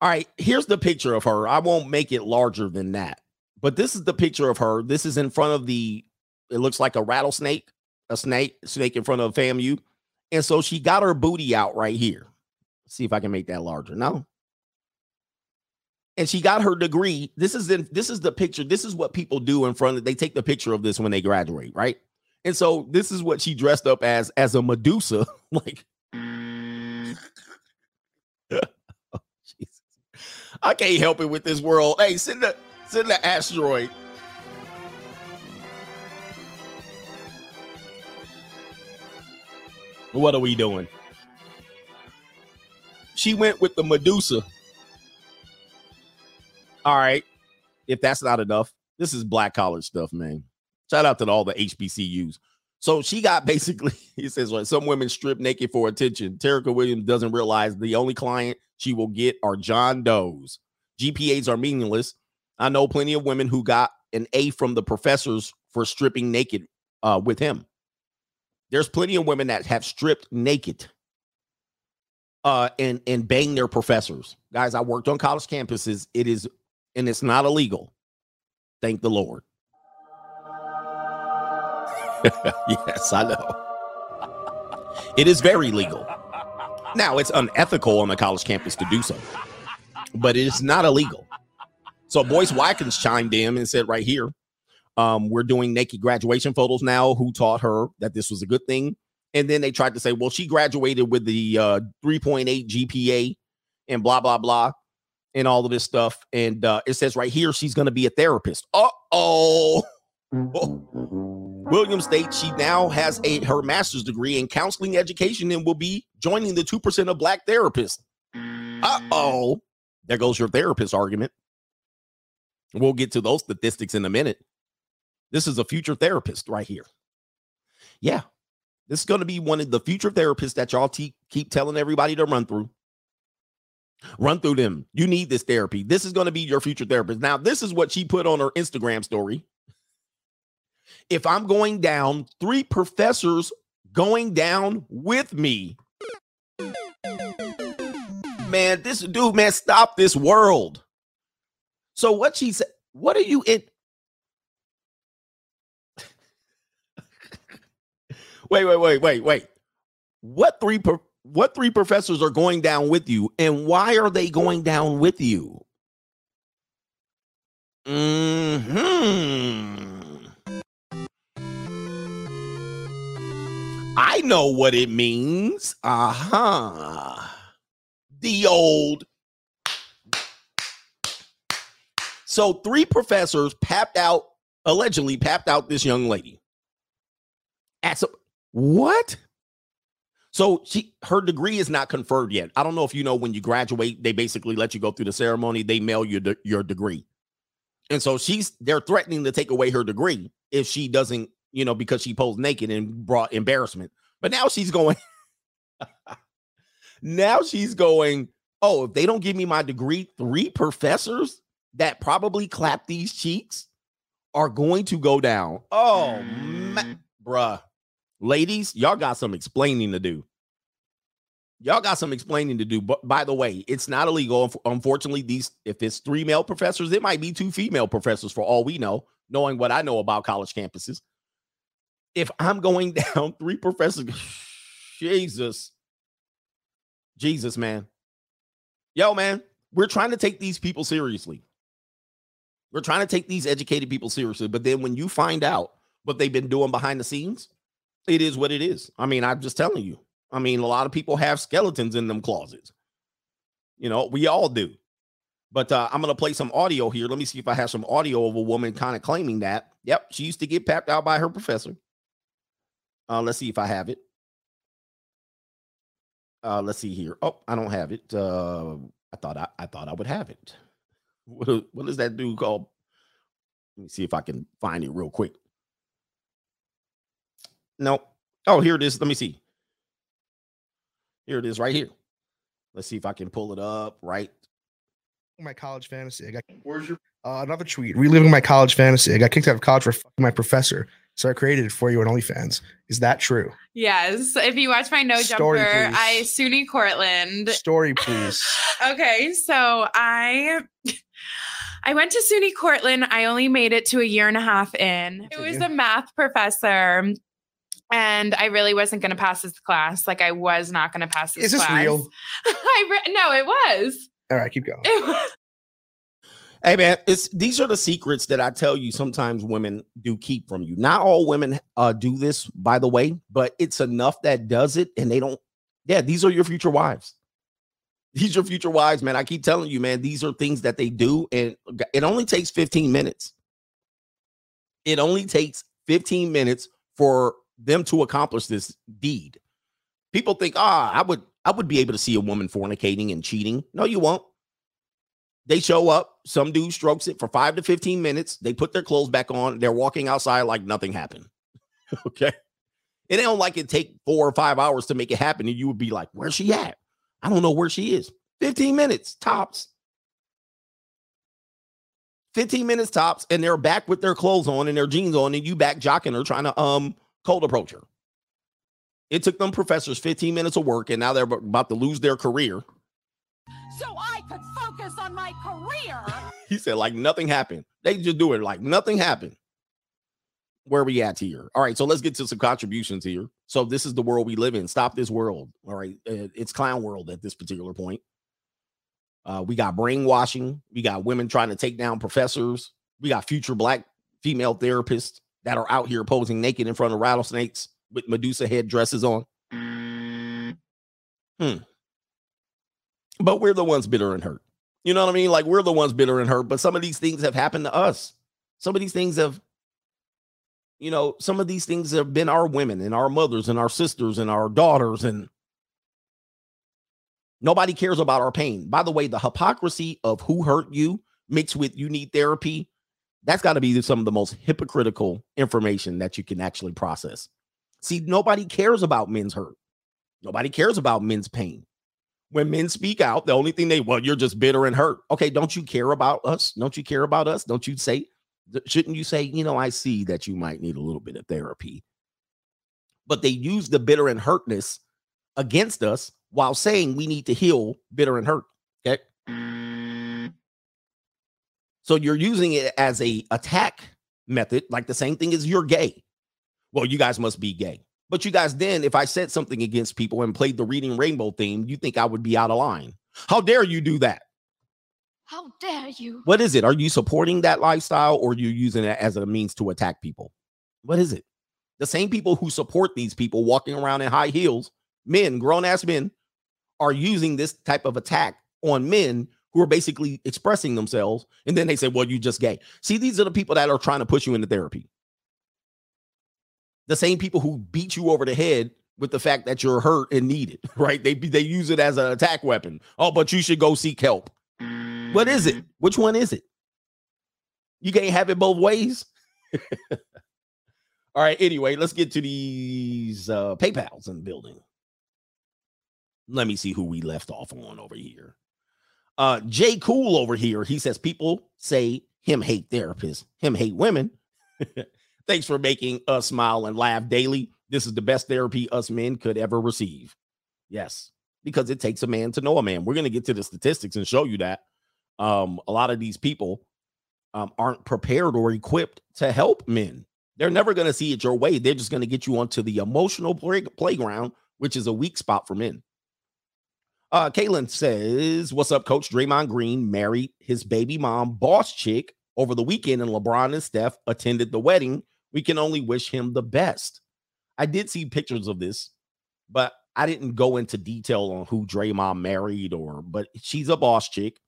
All right, here's the picture of her. I won't make it larger than that, but this is the picture of her. This is in front of the. It looks like a rattlesnake, a snake, snake in front of FAMU, and so she got her booty out right here. Let's see if I can make that larger. No, and she got her degree. This is in this is the picture. This is what people do in front of they take the picture of this when they graduate, right? And so this is what she dressed up as as a Medusa, like oh, Jesus. I can't help it with this world. Hey, send the send the asteroid. What are we doing? She went with the Medusa. All right. If that's not enough, this is black collar stuff, man. Shout out to all the HBCUs. So she got basically, he says, well, some women strip naked for attention. Terica Williams doesn't realize the only client she will get are John Doe's. GPAs are meaningless. I know plenty of women who got an A from the professors for stripping naked uh, with him. There's plenty of women that have stripped naked uh, and and banged their professors. Guys, I worked on college campuses. It is and it's not illegal. Thank the Lord. yes, I know. It is very legal. Now, it's unethical on the college campus to do so, but it is not illegal. So, Boyce Watkins chimed in and said, right here, um, we're doing naked graduation photos now. Who taught her that this was a good thing? And then they tried to say, well, she graduated with the uh, 3.8 GPA and blah, blah, blah, and all of this stuff. And uh, it says right here, she's going to be a therapist. Uh oh. William states she now has a her master's degree in counseling education and will be joining the 2% of black therapists. Uh oh. There goes your therapist argument. We'll get to those statistics in a minute. This is a future therapist right here. Yeah. This is going to be one of the future therapists that y'all te- keep telling everybody to run through. Run through them. You need this therapy. This is going to be your future therapist. Now, this is what she put on her Instagram story. If I'm going down, three professors going down with me. Man, this dude, man, stop this world. So what she said, what are you in? wait, wait, wait, wait, wait. What three pro- what three professors are going down with you and why are they going down with you? Hmm. I know what it means. Uh-huh. The old So three professors papped out, allegedly papped out this young lady. At some, what? So she her degree is not conferred yet. I don't know if you know when you graduate, they basically let you go through the ceremony, they mail you de- your degree. And so she's they're threatening to take away her degree if she doesn't, you know, because she posed naked and brought embarrassment. But now she's going now she's going, "Oh, if they don't give me my degree, three professors that probably clap these cheeks are going to go down. Oh, mm. ma- bruh. Ladies, y'all got some explaining to do. Y'all got some explaining to do. But by the way, it's not illegal. Unfortunately, these if it's three male professors, it might be two female professors for all we know, knowing what I know about college campuses. If I'm going down three professors, Jesus, Jesus, man. Yo, man, we're trying to take these people seriously. We're trying to take these educated people seriously, but then when you find out what they've been doing behind the scenes, it is what it is. I mean, I'm just telling you. I mean, a lot of people have skeletons in them closets. You know, we all do. But uh, I'm going to play some audio here. Let me see if I have some audio of a woman kind of claiming that. Yep, she used to get papped out by her professor. Uh, let's see if I have it. Uh, let's see here. Oh, I don't have it. Uh, I thought I, I thought I would have it. What, what is that dude called? Let me see if I can find it real quick. No. Oh, here it is. Let me see. Here it is right here. Let's see if I can pull it up right. my college fantasy. I got where's your uh, another tweet? Reliving my college fantasy. I got kicked out of college for fucking my professor, so I created it for you on OnlyFans. Is that true? Yes. If you watch my No Story, Jumper, please. I SUNY Cortland. Story, please. Okay, so I I went to SUNY Cortland. I only made it to a year and a half in. It was a math professor. And I really wasn't going to pass this class. Like I was not going to pass this Is this class. real? I re- no, it was. All right, keep going. It was. Hey man, it's these are the secrets that I tell you sometimes women do keep from you. Not all women uh do this, by the way, but it's enough that does it and they don't. Yeah, these are your future wives. These are future wives, man. I keep telling you, man, these are things that they do, and it only takes 15 minutes. It only takes 15 minutes for them to accomplish this deed. People think, ah, I would I would be able to see a woman fornicating and cheating. No, you won't. They show up, some dude strokes it for five to 15 minutes. They put their clothes back on, they're walking outside like nothing happened. okay. It don't like it take four or five hours to make it happen. And you would be like, where's she at? I don't know where she is. 15 minutes tops. 15 minutes tops, and they're back with their clothes on and their jeans on, and you back jocking her trying to um cold approach her. It took them professors 15 minutes of work, and now they're about to lose their career. So I could focus on my career. He said, like nothing happened. They just do it like nothing happened. Where we at here? All right, so let's get to some contributions here. So this is the world we live in. Stop this world. All right, uh, it's clown world at this particular point. Uh, we got brainwashing. We got women trying to take down professors. We got future black female therapists that are out here posing naked in front of rattlesnakes with Medusa head dresses on. Hmm. But we're the ones bitter and hurt. You know what I mean? Like we're the ones bitter and hurt. But some of these things have happened to us. Some of these things have, you know, some of these things have been our women and our mothers and our sisters and our daughters. And nobody cares about our pain. By the way, the hypocrisy of who hurt you mixed with you need therapy, that's got to be some of the most hypocritical information that you can actually process. See, nobody cares about men's hurt. Nobody cares about men's pain. When men speak out, the only thing they, well, you're just bitter and hurt. Okay, don't you care about us? Don't you care about us? Don't you say, shouldn't you say, you know, I see that you might need a little bit of therapy? But they use the bitter and hurtness against us while saying we need to heal bitter and hurt. Okay. So you're using it as a attack method, like the same thing as you're gay. Well, you guys must be gay. But you guys, then, if I said something against people and played the reading rainbow theme, you think I would be out of line. How dare you do that? How dare you? What is it? Are you supporting that lifestyle or are you using it as a means to attack people? What is it? The same people who support these people walking around in high heels, men, grown ass men, are using this type of attack on men who are basically expressing themselves. And then they say, well, you just gay. See, these are the people that are trying to push you into therapy the same people who beat you over the head with the fact that you're hurt and needed, right? They they use it as an attack weapon. Oh, but you should go seek help. What is it? Which one is it? You can't have it both ways. All right. Anyway, let's get to these uh, PayPal's in the building. Let me see who we left off on over here. Uh, Jay Cool over here. He says people say him hate therapists, him hate women. Thanks for making us smile and laugh daily. This is the best therapy us men could ever receive. Yes, because it takes a man to know a man. We're going to get to the statistics and show you that um, a lot of these people um, aren't prepared or equipped to help men. They're never going to see it your way. They're just going to get you onto the emotional play- playground, which is a weak spot for men. Uh, Kaylin says, What's up, Coach Draymond Green married his baby mom, boss chick, over the weekend, and LeBron and Steph attended the wedding we can only wish him the best. I did see pictures of this, but I didn't go into detail on who Draymond married or, but she's a boss chick.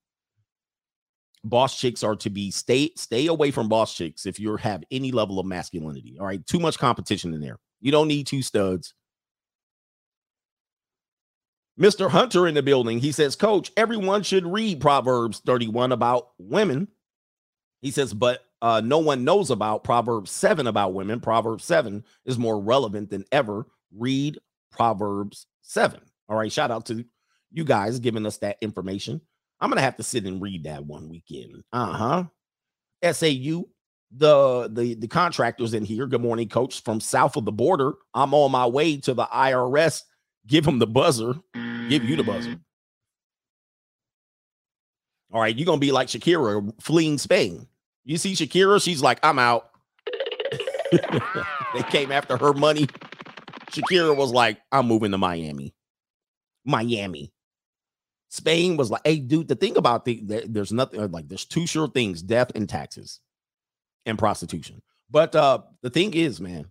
Boss chicks are to be stay stay away from boss chicks if you have any level of masculinity. All right, too much competition in there. You don't need two studs. Mr. Hunter in the building. He says, Coach, everyone should read Proverbs 31 about women. He says, but uh, no one knows about Proverbs 7 about women. Proverbs 7 is more relevant than ever. Read Proverbs 7. All right. Shout out to you guys giving us that information. I'm going to have to sit and read that one weekend. Uh huh. SAU, the, the, the contractors in here. Good morning, coach. From south of the border, I'm on my way to the IRS. Give them the buzzer. Give you the buzzer. All right. You're going to be like Shakira fleeing Spain. You see Shakira, she's like, I'm out. they came after her money. Shakira was like, I'm moving to Miami. Miami. Spain was like, hey, dude, the thing about the, there's nothing uh, like there's two sure things death and taxes and prostitution. But uh the thing is, man,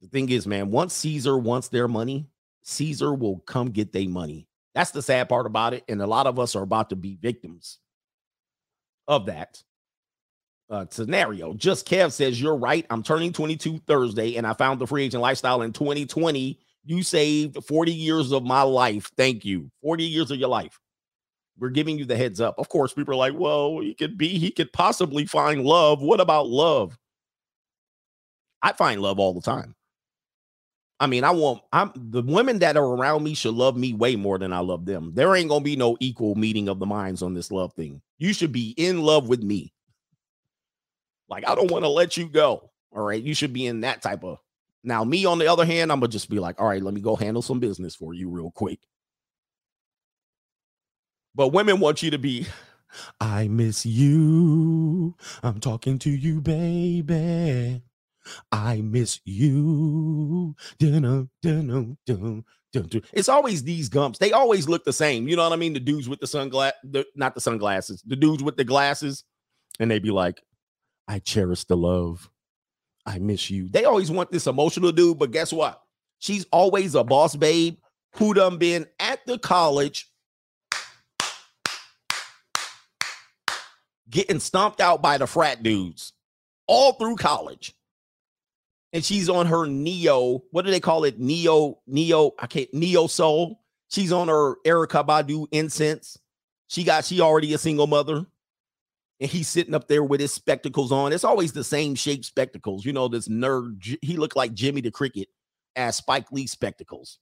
the thing is, man, once Caesar wants their money, Caesar will come get their money. That's the sad part about it. And a lot of us are about to be victims of that uh, scenario. Just Kev says, You're right. I'm turning 22 Thursday and I found the free agent lifestyle in 2020. You saved 40 years of my life. Thank you. 40 years of your life. We're giving you the heads up. Of course, people are like, Well, he could be, he could possibly find love. What about love? I find love all the time. I mean, I want I'm the women that are around me should love me way more than I love them. There ain't gonna be no equal meeting of the minds on this love thing. You should be in love with me. Like, I don't want to let you go. All right. You should be in that type of. Now, me on the other hand, I'm going to just be like, all right, let me go handle some business for you real quick. But women want you to be, I miss you. I'm talking to you, baby. I miss you. Dun-dun, dun-dun, dun. It's always these gumps. They always look the same. You know what I mean? The dudes with the sunglass, the, not the sunglasses, the dudes with the glasses, and they be like, I cherish the love. I miss you. They always want this emotional dude, but guess what? She's always a boss babe who done been at the college getting stomped out by the frat dudes all through college. And she's on her neo, what do they call it? Neo, neo, I can't neo soul. She's on her Erykah Badu incense. She got she already a single mother. And he's sitting up there with his spectacles on. It's always the same shape spectacles. You know, this nerd, he looked like Jimmy the Cricket as Spike Lee spectacles.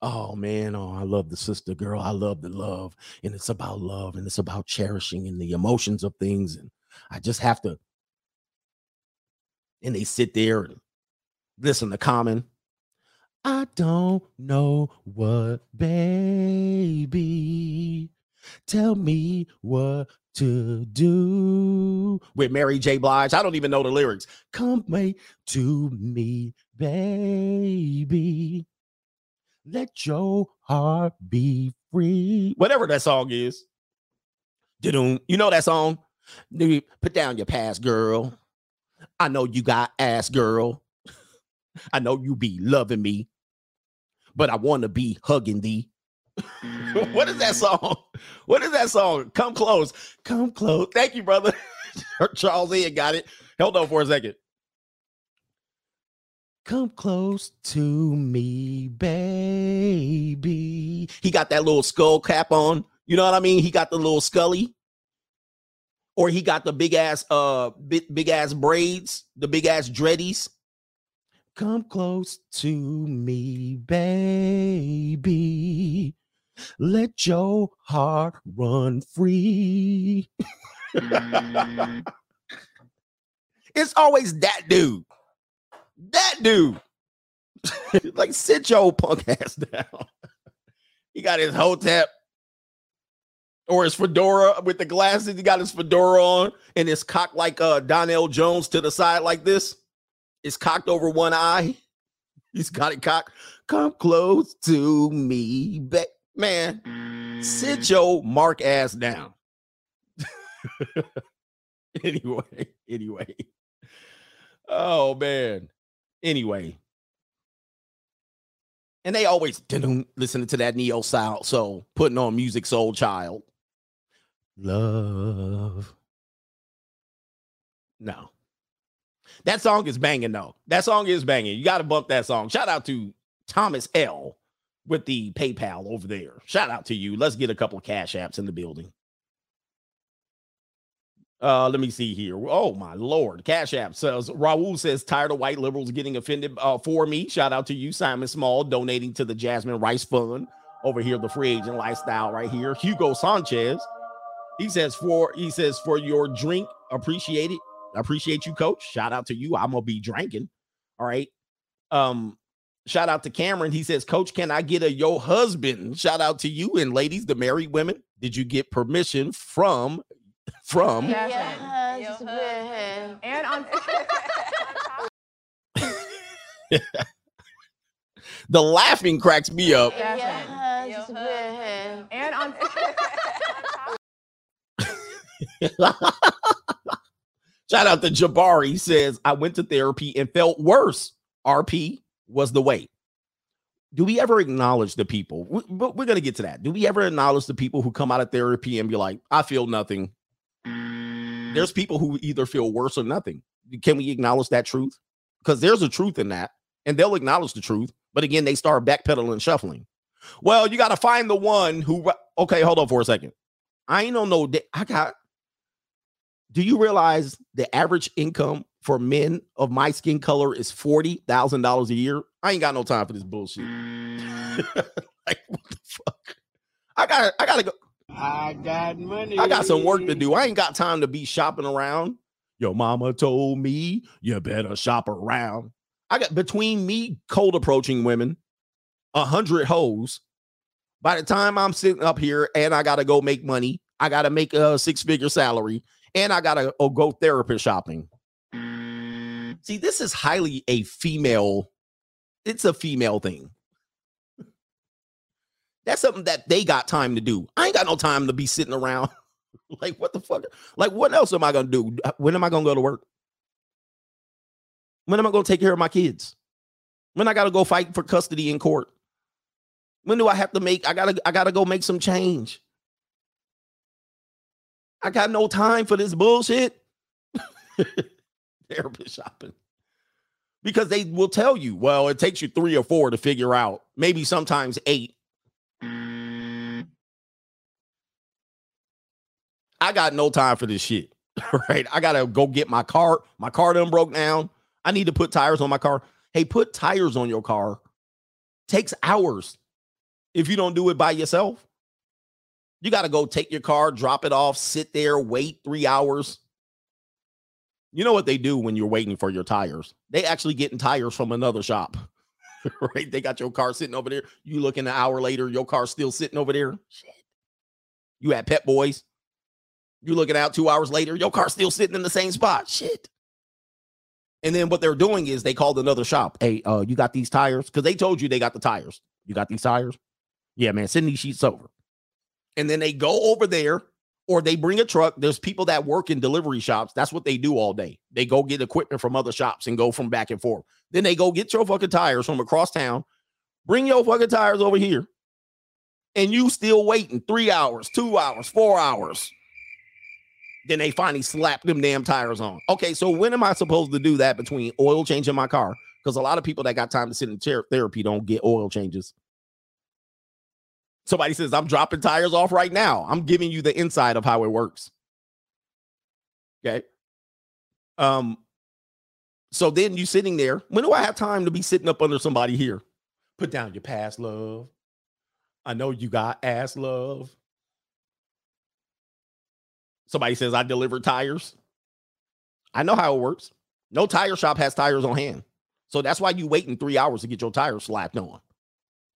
Oh man, oh, I love the sister girl. I love the love. And it's about love and it's about cherishing and the emotions of things. And I just have to. And they sit there and listen to Common. I don't know what, baby. Tell me what to do with Mary J. Blige. I don't even know the lyrics. Come wait to me, baby. Let your heart be free. Whatever that song is. You know that song? Put down your past, girl. I know you got ass, girl. I know you be loving me, but I want to be hugging thee. what is that song? What is that song? Come close. Come close. Thank you, brother. Charles Ian got it. Hold on for a second. Come close to me, baby. He got that little skull cap on. You know what I mean? He got the little scully. Or he got the big ass uh big, big ass braids, the big ass dreadies. Come close to me, baby. Let your heart run free. it's always that dude. That dude. like, sit your punk ass down. he got his hotep or his fedora with the glasses. He got his fedora on and his cocked like uh Donell Jones to the side like this. It's cocked over one eye. He's got it cocked. Come close to me, ba- man. Sit mm. your mark ass down. anyway, anyway. Oh man. Anyway. And they always listening to that neo sound. So putting on Musiq Soulchild. Love. No. That song is banging though. That song is banging. You got to bump that song. Shout out to Thomas L with the PayPal over there. Shout out to you. Let's get a couple of cash apps in the building. Uh, let me see here. Oh my lord, Cash App says Raul says tired of white liberals getting offended uh, for me. Shout out to you, Simon Small, donating to the Jasmine Rice Fund over here, the free agent lifestyle right here. Hugo Sanchez, he says for he says for your drink, appreciate it. Appreciate you, coach. Shout out to you. I'm gonna be drinking. All right. Um, shout out to Cameron. He says, Coach, can I get a yo husband? Shout out to you and ladies, the married women. Did you get permission from from And on the laughing cracks me up. and on Shout out to Jabari. He says, I went to therapy and felt worse. RP was the way. Do we ever acknowledge the people? We- But we're going to get to that. Do we ever acknowledge the people who come out of therapy and be like, I feel nothing? Mm. There's people who either feel worse or nothing. Can we acknowledge that truth? Because there's a truth in that, and they'll acknowledge the truth. But again, they start backpedaling and shuffling. Well, you got to find the one who. Okay, hold on for a second. I ain't on no. I got. Do you realize the average income for men of my skin color is forty thousand dollars a year? I ain't got no time for this bullshit. Mm. like what the fuck? I got. I gotta go. I got money. I got some work to do. I ain't got time to be shopping around. Your mama told me you better shop around. I got between me cold approaching women, a hundred hoes. By the time I'm sitting up here and I gotta go make money, I gotta make a six figure salary, and I gotta oh, go therapist shopping. Mm, see, this is highly a female, it's a female thing. That's something that they got time to do. I ain't got no time to be sitting around. like, what the fuck? Like, what else am I gonna do? When am I gonna go to work? When am I gonna take care of my kids? When I gotta go fight for custody in court? When do I have to make? I gotta, I gotta go make some change. I got no time for this bullshit. Therapist shopping. Because they will tell you, well, it takes you three or four to figure out, maybe sometimes eight. I got no time for this shit. Right. I gotta go get my car. My car done broke down. I need to put tires on my car. Hey, put tires on your car. Takes hours if you don't do it by yourself. You got to go take your car, drop it off, sit there, wait three hours. You know what they do when you're waiting for your tires? They actually getting tires from another shop. right? They got your car sitting over there. You looking an hour later, your car's still sitting over there. Shit. You at Pep Boys. You looking out two hours later, your car's still sitting in the same spot. Shit. And then what they're doing is they called another shop. Hey, uh, you got these tires? Because they told you they got the tires. You got these tires? Yeah, man. Send these sheets over. And then they go over there or they bring a truck. There's people that work in delivery shops. That's what they do all day. They go get equipment from other shops and go from back and forth. Then they go get your fucking tires from across town, bring your fucking tires over here, and you still waiting three hours, two hours, four hours. Then they finally slap them damn tires on. Okay, so when am I supposed to do that between oil changing my car? Because a lot of people that got time to sit in therapy don't get oil changes. Somebody says, I'm dropping tires off right now. I'm giving you the inside of how it works. Okay. Um, so then you sitting there. When do I have time to be sitting up under somebody here? Put down your past love. I know you got ass love. Somebody says I deliver tires. I know how it works. No tire shop has tires on hand. So that's why you waiting three hours to get your tires slapped on.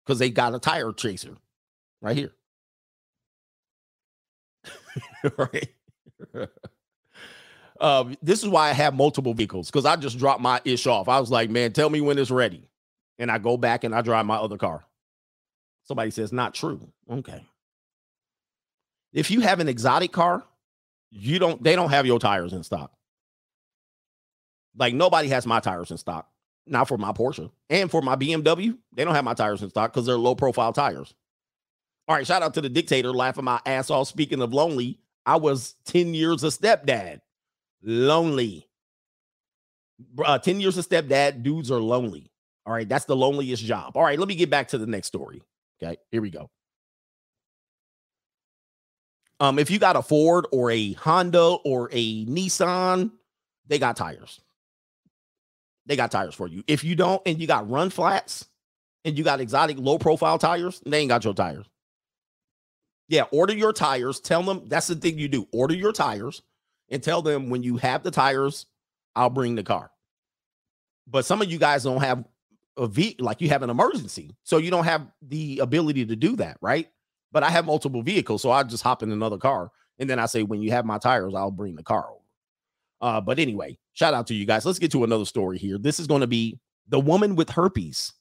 Because they got a tire chaser right here. right. um, this is why I have multiple vehicles because I just dropped my ish off. I was like, man, tell me when it's ready. And I go back and I drive my other car. Somebody says, not true. Okay. If you have an exotic car, you don't, they don't have your tires in stock. Like nobody has my tires in stock. Not for my Porsche and for my BMW, they don't have my tires in stock because they're low profile tires. All right, shout out to the dictator laughing my ass off. Speaking of lonely, I was 10 years a stepdad. Lonely. Uh, 10 years of stepdad, dudes are lonely. All right, that's the loneliest job. All right, let me get back to the next story. Okay, here we go. Um, if you got a Ford or a Honda or a Nissan, they got tires. They got tires for you. If you don't, and you got run flats and you got exotic low profile tires, they ain't got your tires. Yeah, order your tires. Tell them that's the thing you do. Order your tires and tell them when you have the tires, I'll bring the car. But some of you guys don't have a V, like you have an emergency. So you don't have the ability to do that, right? But I have multiple vehicles. So I just hop in another car. And then I say, when you have my tires, I'll bring the car over. Uh, but anyway, shout out to you guys. Let's get to another story here. This is going to be the woman with herpes.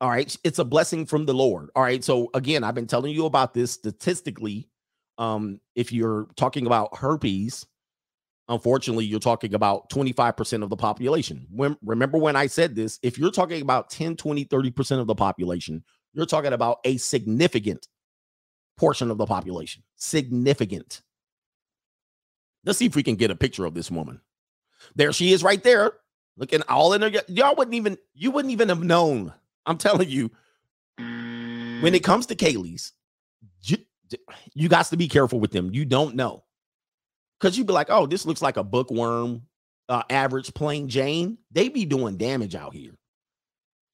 All right. It's a blessing from the Lord. All right. So again, I've been telling you about this statistically. Um, if you're talking about herpes, unfortunately, you're talking about 25% of the population. When, remember when I said this, if you're talking about 10, 20, 30% of the population, you're talking about a significant portion of the population. Significant. Let's see if we can get a picture of this woman. There she is right there, looking all in her. Y'all wouldn't even, you wouldn't even have known I'm telling you, when it comes to Kaylee's, you, you got to be careful with them. You don't know. Because you'd be like, oh, this looks like a bookworm, uh, average plain Jane. They be doing damage out here.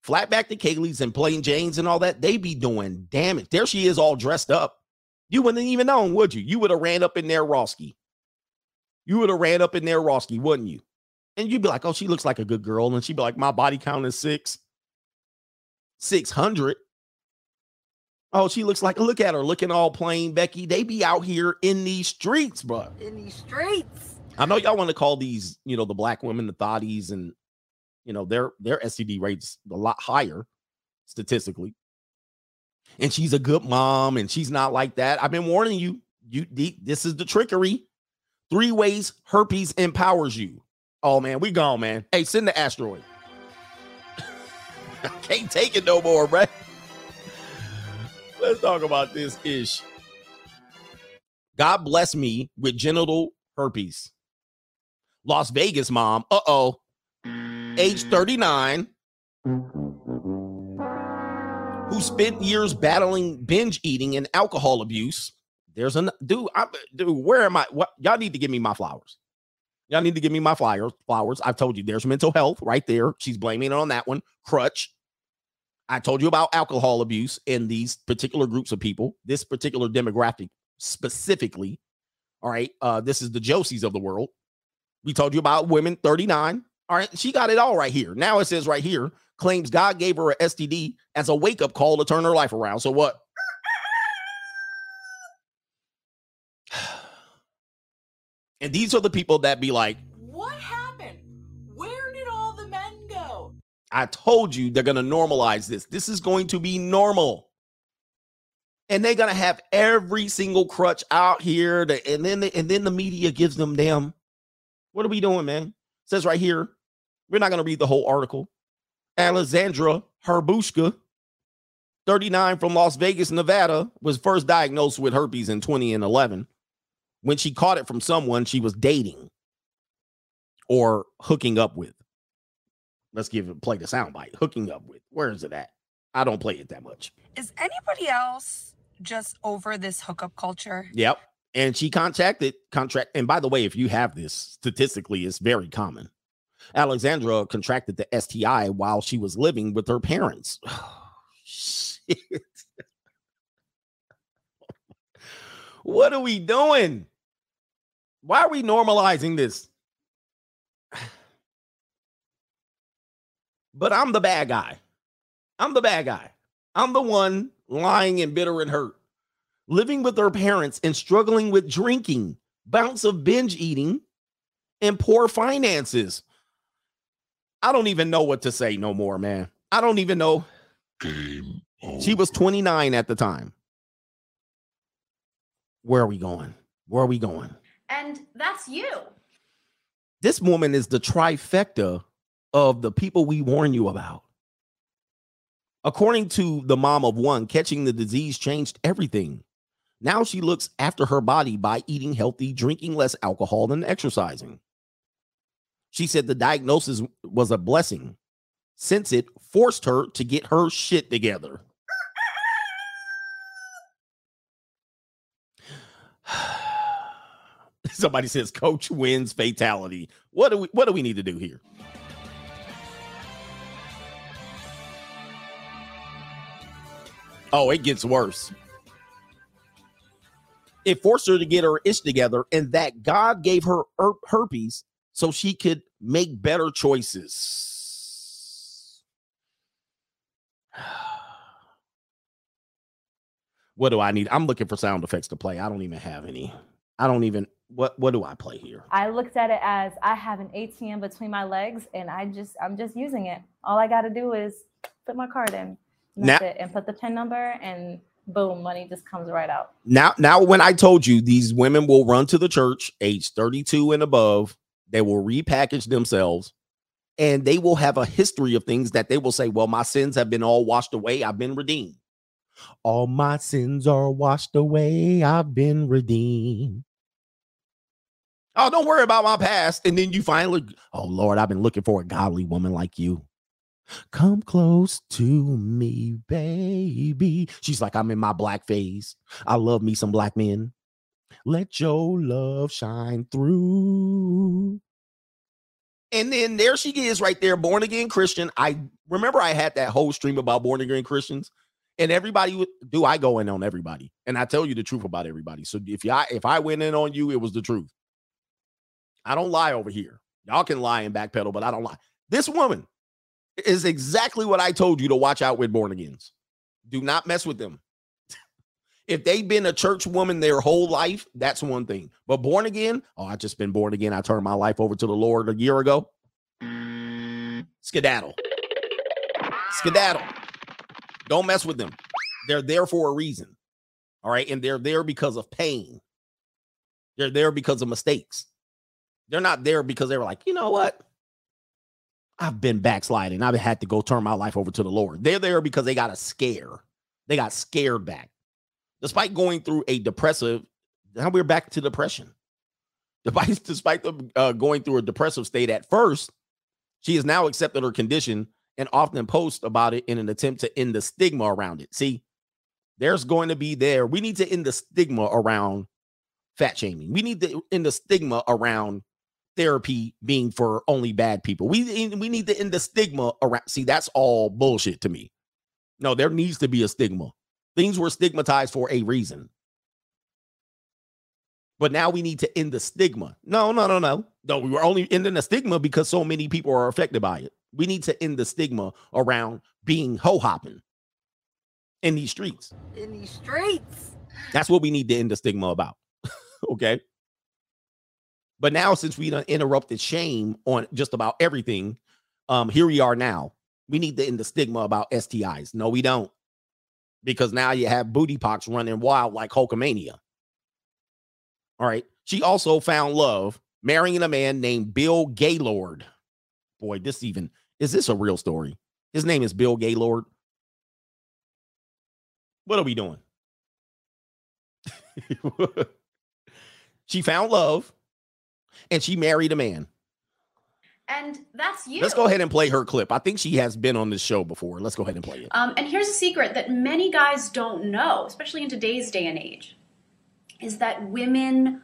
Flatback to Kaylee's and plain Janes and all that, they be doing damage. There she is all dressed up. You wouldn't even known, would you? You would have ran up in there, Rosky. You would have ran up in there, Rosky, wouldn't you? And you'd be like, oh, she looks like a good girl. And she'd be like, my body count is six, 600. Oh, she looks like, look at her looking all plain, Becky. They be out here in these streets, bro. In these streets. I know y'all want to call these, you know, the black women the thotties, and you know, their their STD rates a lot higher statistically. And she's a good mom, and she's not like that. I've been warning you. You this is the trickery. Three ways herpes empowers you. Oh man, we gone, man. Hey, send the asteroid. I can't take it no more, bruh. Let's talk about this ish. God bless me with genital herpes. Las Vegas mom, uh oh, age 39, who spent years battling binge eating and alcohol abuse. There's an dude, I, dude, where am I? What y'all need to give me my flowers. Y'all need to give me my flowers. Flowers. I've told you there's mental health right there. She's blaming it on that one. Crutch. I told you about alcohol abuse in these particular groups of people, this particular demographic specifically. All right. Uh, this is the Josies of the world. We told you about women 39. All right. She got it all right here. Now it says right here claims God gave her a STD as a wake up call to turn her life around. So what? And these are the people that be like, What happened? Where did all the men go? I told you they're going to normalize this. This is going to be normal. And they're going to have every single crutch out here. To, and then the, and then the media gives them damn. What are we doing, man? says right here. We're not going to read the whole article. Alexandra Herbushka, 39 from Las Vegas, Nevada, was first diagnosed with herpes in 2011. When she caught it from someone she was dating or hooking up with. Let's give it play the soundbite. Hooking up with. Where is it at? I don't play it that much. Is anybody else just over this hookup culture? Yep. And she contacted contract. And by the way, if you have this statistically, it's very common. Alexandra contracted the STI while she was living with her parents. Shit. what are we doing? Why are we normalizing this? But I'm the bad guy. I'm the bad guy. I'm the one lying and bitter and hurt, living with her parents and struggling with drinking, bounce of binge eating, and poor finances. I don't even know what to say no more, man. I don't even know. She was 29 at the time. Where are we going? Where are we going? And that's you. This woman is the trifecta of the people we warn you about. According to the mom of one, catching the disease changed everything. Now she looks after her body by eating healthy, drinking less alcohol, and exercising. She said the diagnosis was a blessing since it forced her to get her shit together. Somebody says coach wins fatality. What do we what do we need to do here? Oh, it gets worse. It forced her to get her ish together, and that God gave her her- herpes so she could make better choices. What do I need? I'm looking for sound effects to play. I don't even have any. I don't even what what do I play here? I looked at it as I have an ATM between my legs and I just I'm just using it. All I got to do is put my card in. And Now- And put the PIN number and boom, money just comes right out. Now, now when I told you these women will run to the church age 32 and above, they will repackage themselves and they will have a history of things that they will say, Well, my sins have been all washed away. I've been redeemed. All my sins are washed away. I've been redeemed. Oh, don't worry about my past. And then you finally, oh Lord, I've been looking for a godly woman like you. Come close to me, baby. She's like, I'm in my black phase. I love me some black men. Let your love shine through. And then there she is right there, born again Christian. I remember I had that whole stream about born again Christians, and everybody would do I go in on everybody, and I tell you the truth about everybody. So if I if I went in on you, it was the truth. I don't lie over here. Y'all can lie and backpedal, but I don't lie. This woman is exactly what I told you to watch out with born agains. Do not mess with them. if they've been a church woman their whole life, that's one thing. But born again, oh, I just been born again. I turned my life over to the Lord a year ago. Skedaddle. Skedaddle. Don't mess with them. They're there for a reason. All right. And they're there because of pain. They're there because of mistakes. They're not there because they were like, you know what? I've been backsliding. I've had to go turn my life over to the Lord. They're there because they got a scare. They got scared back. Despite going through a depressive, now we're back to depression. Despite, despite them uh, going through a depressive state at first, she has now accepted her condition and often posts about it in an attempt to end the stigma around it. See, there's going to be there. We need to end the stigma around fat shaming. We need to end the stigma around therapy being for only bad people. We we need to end the stigma around. See, that's all bullshit to me. No, there needs to be a stigma. Things were stigmatized for a reason. But now we need to end the stigma. No, no, no, no. No, we were only ending the stigma because so many people are affected by it. We need to end the stigma around being ho hopping in these streets. In these streets. That's what we need to end the stigma about. okay. But now, since we done interrupted shame on just about everything, um, here we are now. We need to end the stigma about STIs. No, we don't. Because now you have booty pox running wild like Hulkamania. All right. She also found love marrying a man named Bill Gaylord. Boy, this even is this a real story? His name is Bill Gaylord. What are we doing? she found love and she married a man. And that's you. Let's go ahead and play her clip. I think she has been on this show before. Let's go ahead and play it. Um, and here's a secret that many guys don't know, especially in today's day and age, is that women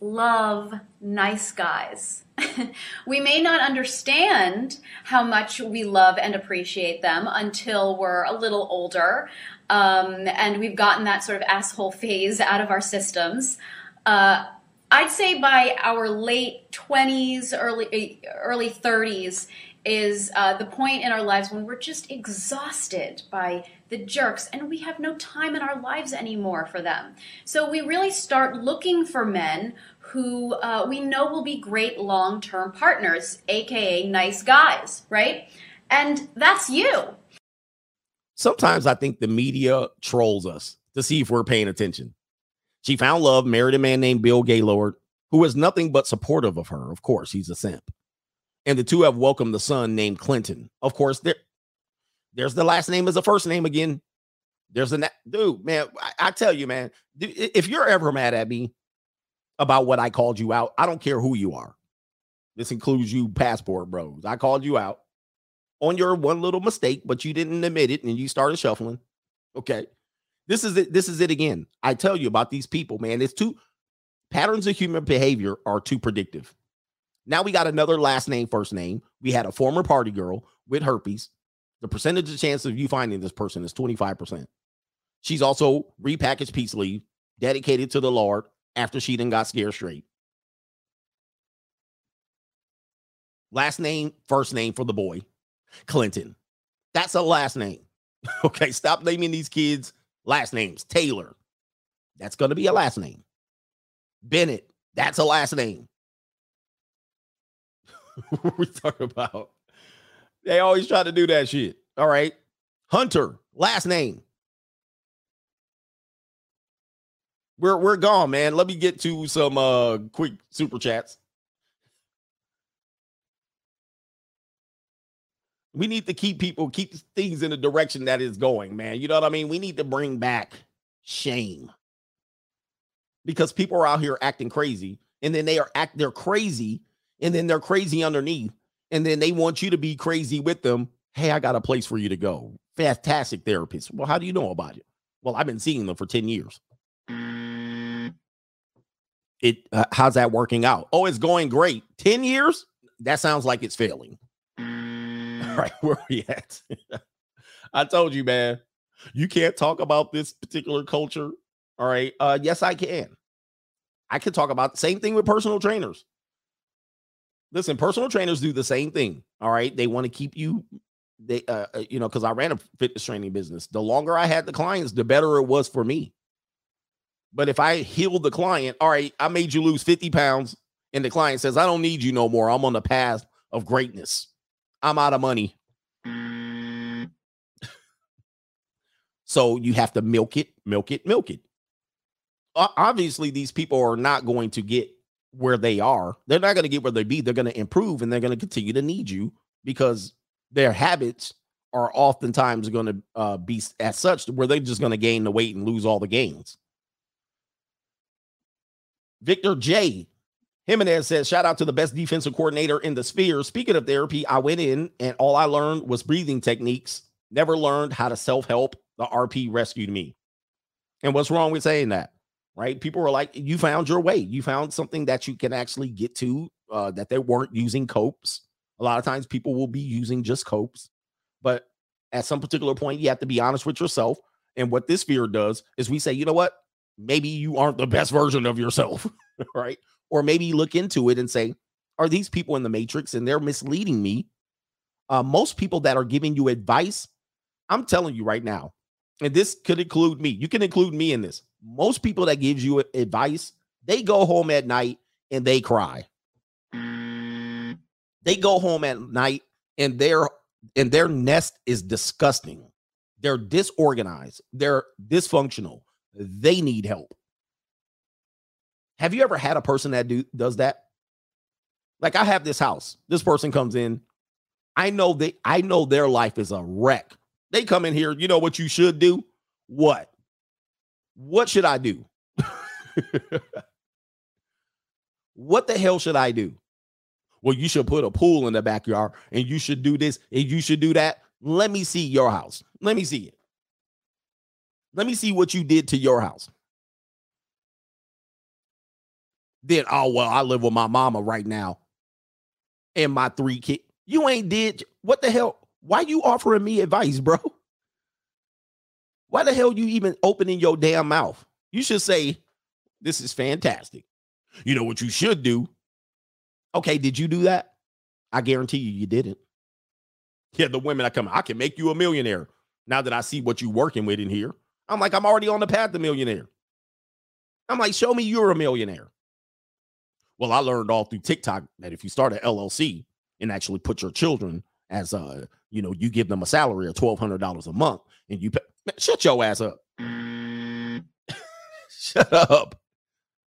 love nice guys. we may not understand how much we love and appreciate them until we're a little older um, and we've gotten that sort of asshole phase out of our systems. Uh, I'd say by our late 20s, early early 30s is uh, the point in our lives when we're just exhausted by the jerks and we have no time in our lives anymore for them. So we really start looking for men who uh, we know will be great long term partners, aka nice guys, right? And that's you. Sometimes I think the media trolls us to see if we're paying attention. She found love, married a man named Bill Gaylord, who is nothing but supportive of her. Of course, he's a simp. And the two have welcomed the son named Clinton. Of course, there, there's the last name as a first name again. There's a dude, man. I, I tell you, man, if you're ever mad at me about what I called you out, I don't care who you are. This includes you, passport bros. I called you out on your one little mistake, but you didn't admit it and you started shuffling. Okay. This is it. This is it again. I tell you about these people, man. It's too patterns of human behavior are too predictive. Now we got another last name, first name. We had a former party girl with herpes. The percentage of chance of you finding this person is 25%. She's also repackaged peace leave, dedicated to the Lord after she then got scared straight. Last name, first name for the boy, Clinton. That's a last name. okay, stop naming these kids last names. Taylor. That's going to be a last name. Bennett. That's a last name. we talk about? They always try to do that shit. All right. Hunter, last name. We're we're gone, man. Let me get to some uh quick super chats. We need to keep people keep things in the direction that is going, man. You know what I mean? We need to bring back shame. Because people are out here acting crazy and then they are act they're crazy and then they're crazy underneath and then they want you to be crazy with them. Hey, I got a place for you to go. Fantastic therapist. Well, how do you know about it? Well, I've been seeing them for 10 years. It uh, how's that working out? Oh, it's going great. 10 years? That sounds like it's failing. Right, where we at? I told you, man. You can't talk about this particular culture. All right. Uh yes, I can. I can talk about the same thing with personal trainers. Listen, personal trainers do the same thing. All right. They want to keep you, they, uh, uh, you know, because I ran a fitness training business. The longer I had the clients, the better it was for me. But if I healed the client, all right, I made you lose 50 pounds, and the client says, I don't need you no more. I'm on the path of greatness. I'm out of money. so you have to milk it, milk it, milk it. Obviously, these people are not going to get where they are. They're not going to get where they be. They're going to improve and they're going to continue to need you because their habits are oftentimes going to uh, be as such where they're just going to gain the weight and lose all the gains. Victor J. Jimenez says, shout out to the best defensive coordinator in the sphere. Speaking of therapy, I went in and all I learned was breathing techniques. Never learned how to self help. The RP rescued me. And what's wrong with saying that? Right? People were like, you found your way. You found something that you can actually get to uh, that they weren't using copes. A lot of times people will be using just copes. But at some particular point, you have to be honest with yourself. And what this fear does is we say, you know what? Maybe you aren't the best version of yourself, right? Or maybe look into it and say, are these people in the matrix and they're misleading me? Uh, most people that are giving you advice, I'm telling you right now, and this could include me. You can include me in this. Most people that gives you advice, they go home at night and they cry. They go home at night and their and their nest is disgusting. They're disorganized. They're dysfunctional. They need help. Have you ever had a person that do does that? Like I have this house. This person comes in. I know they I know their life is a wreck. They come in here, you know what you should do? What? What should I do? what the hell should I do? Well, you should put a pool in the backyard and you should do this and you should do that. Let me see your house. Let me see it. Let me see what you did to your house. Then, oh, well, I live with my mama right now and my three kids. You ain't did what the hell? Why you offering me advice, bro? Why the hell you even opening your damn mouth? You should say, This is fantastic. You know what you should do? Okay, did you do that? I guarantee you, you didn't. Yeah, the women I come, I can make you a millionaire. Now that I see what you working with in here, I'm like, I'm already on the path to millionaire. I'm like, show me you're a millionaire. Well, I learned all through TikTok that if you start an LLC and actually put your children as uh, you know, you give them a salary of twelve hundred dollars a month, and you pay, Man, shut your ass up. shut up.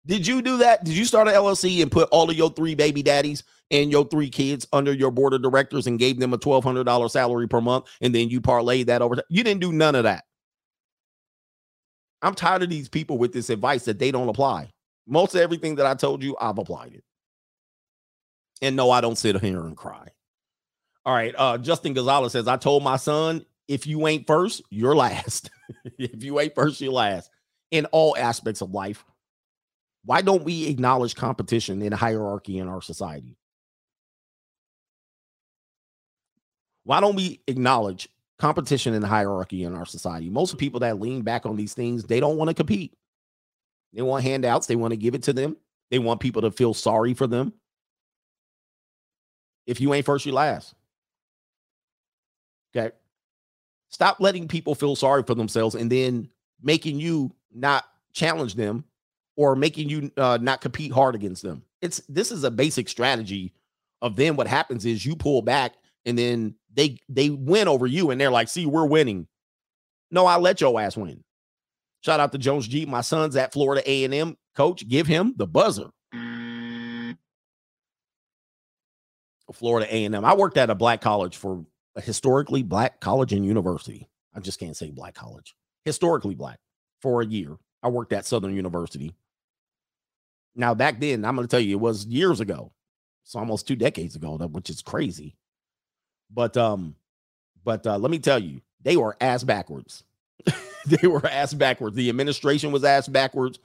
Did you do that? Did you start an LLC and put all of your three baby daddies and your three kids under your board of directors and gave them a twelve hundred dollar salary per month, and then you parlayed that over? You didn't do none of that. I'm tired of these people with this advice that they don't apply. Most of everything that I told you, I've applied it. And no, I don't sit here and cry. All right. Uh, Justin Gonzalez says, I told my son, if you ain't first, you're last. if you ain't first, you're last in all aspects of life. Why don't we acknowledge competition and hierarchy in our society? Why don't we acknowledge competition and hierarchy in our society? Most people that lean back on these things, they don't want to compete. They want handouts, they want to give it to them. They want people to feel sorry for them. If you ain't first, you last. Okay. Stop letting people feel sorry for themselves and then making you not challenge them or making you uh, not compete hard against them. It's this is a basic strategy of then what happens is you pull back and then they they win over you and they're like, "See, we're winning." No, I let your ass win. Shout out to Jones G. My son's at Florida A&M. Coach, give him the buzzer. Florida A&M. I worked at a black college for a historically black college and university. I just can't say black college. Historically black for a year. I worked at Southern University. Now back then, I'm going to tell you, it was years ago. It's almost two decades ago, which is crazy. But um, but uh, let me tell you, they were ass backwards. they were asked backwards. The administration was asked backwards.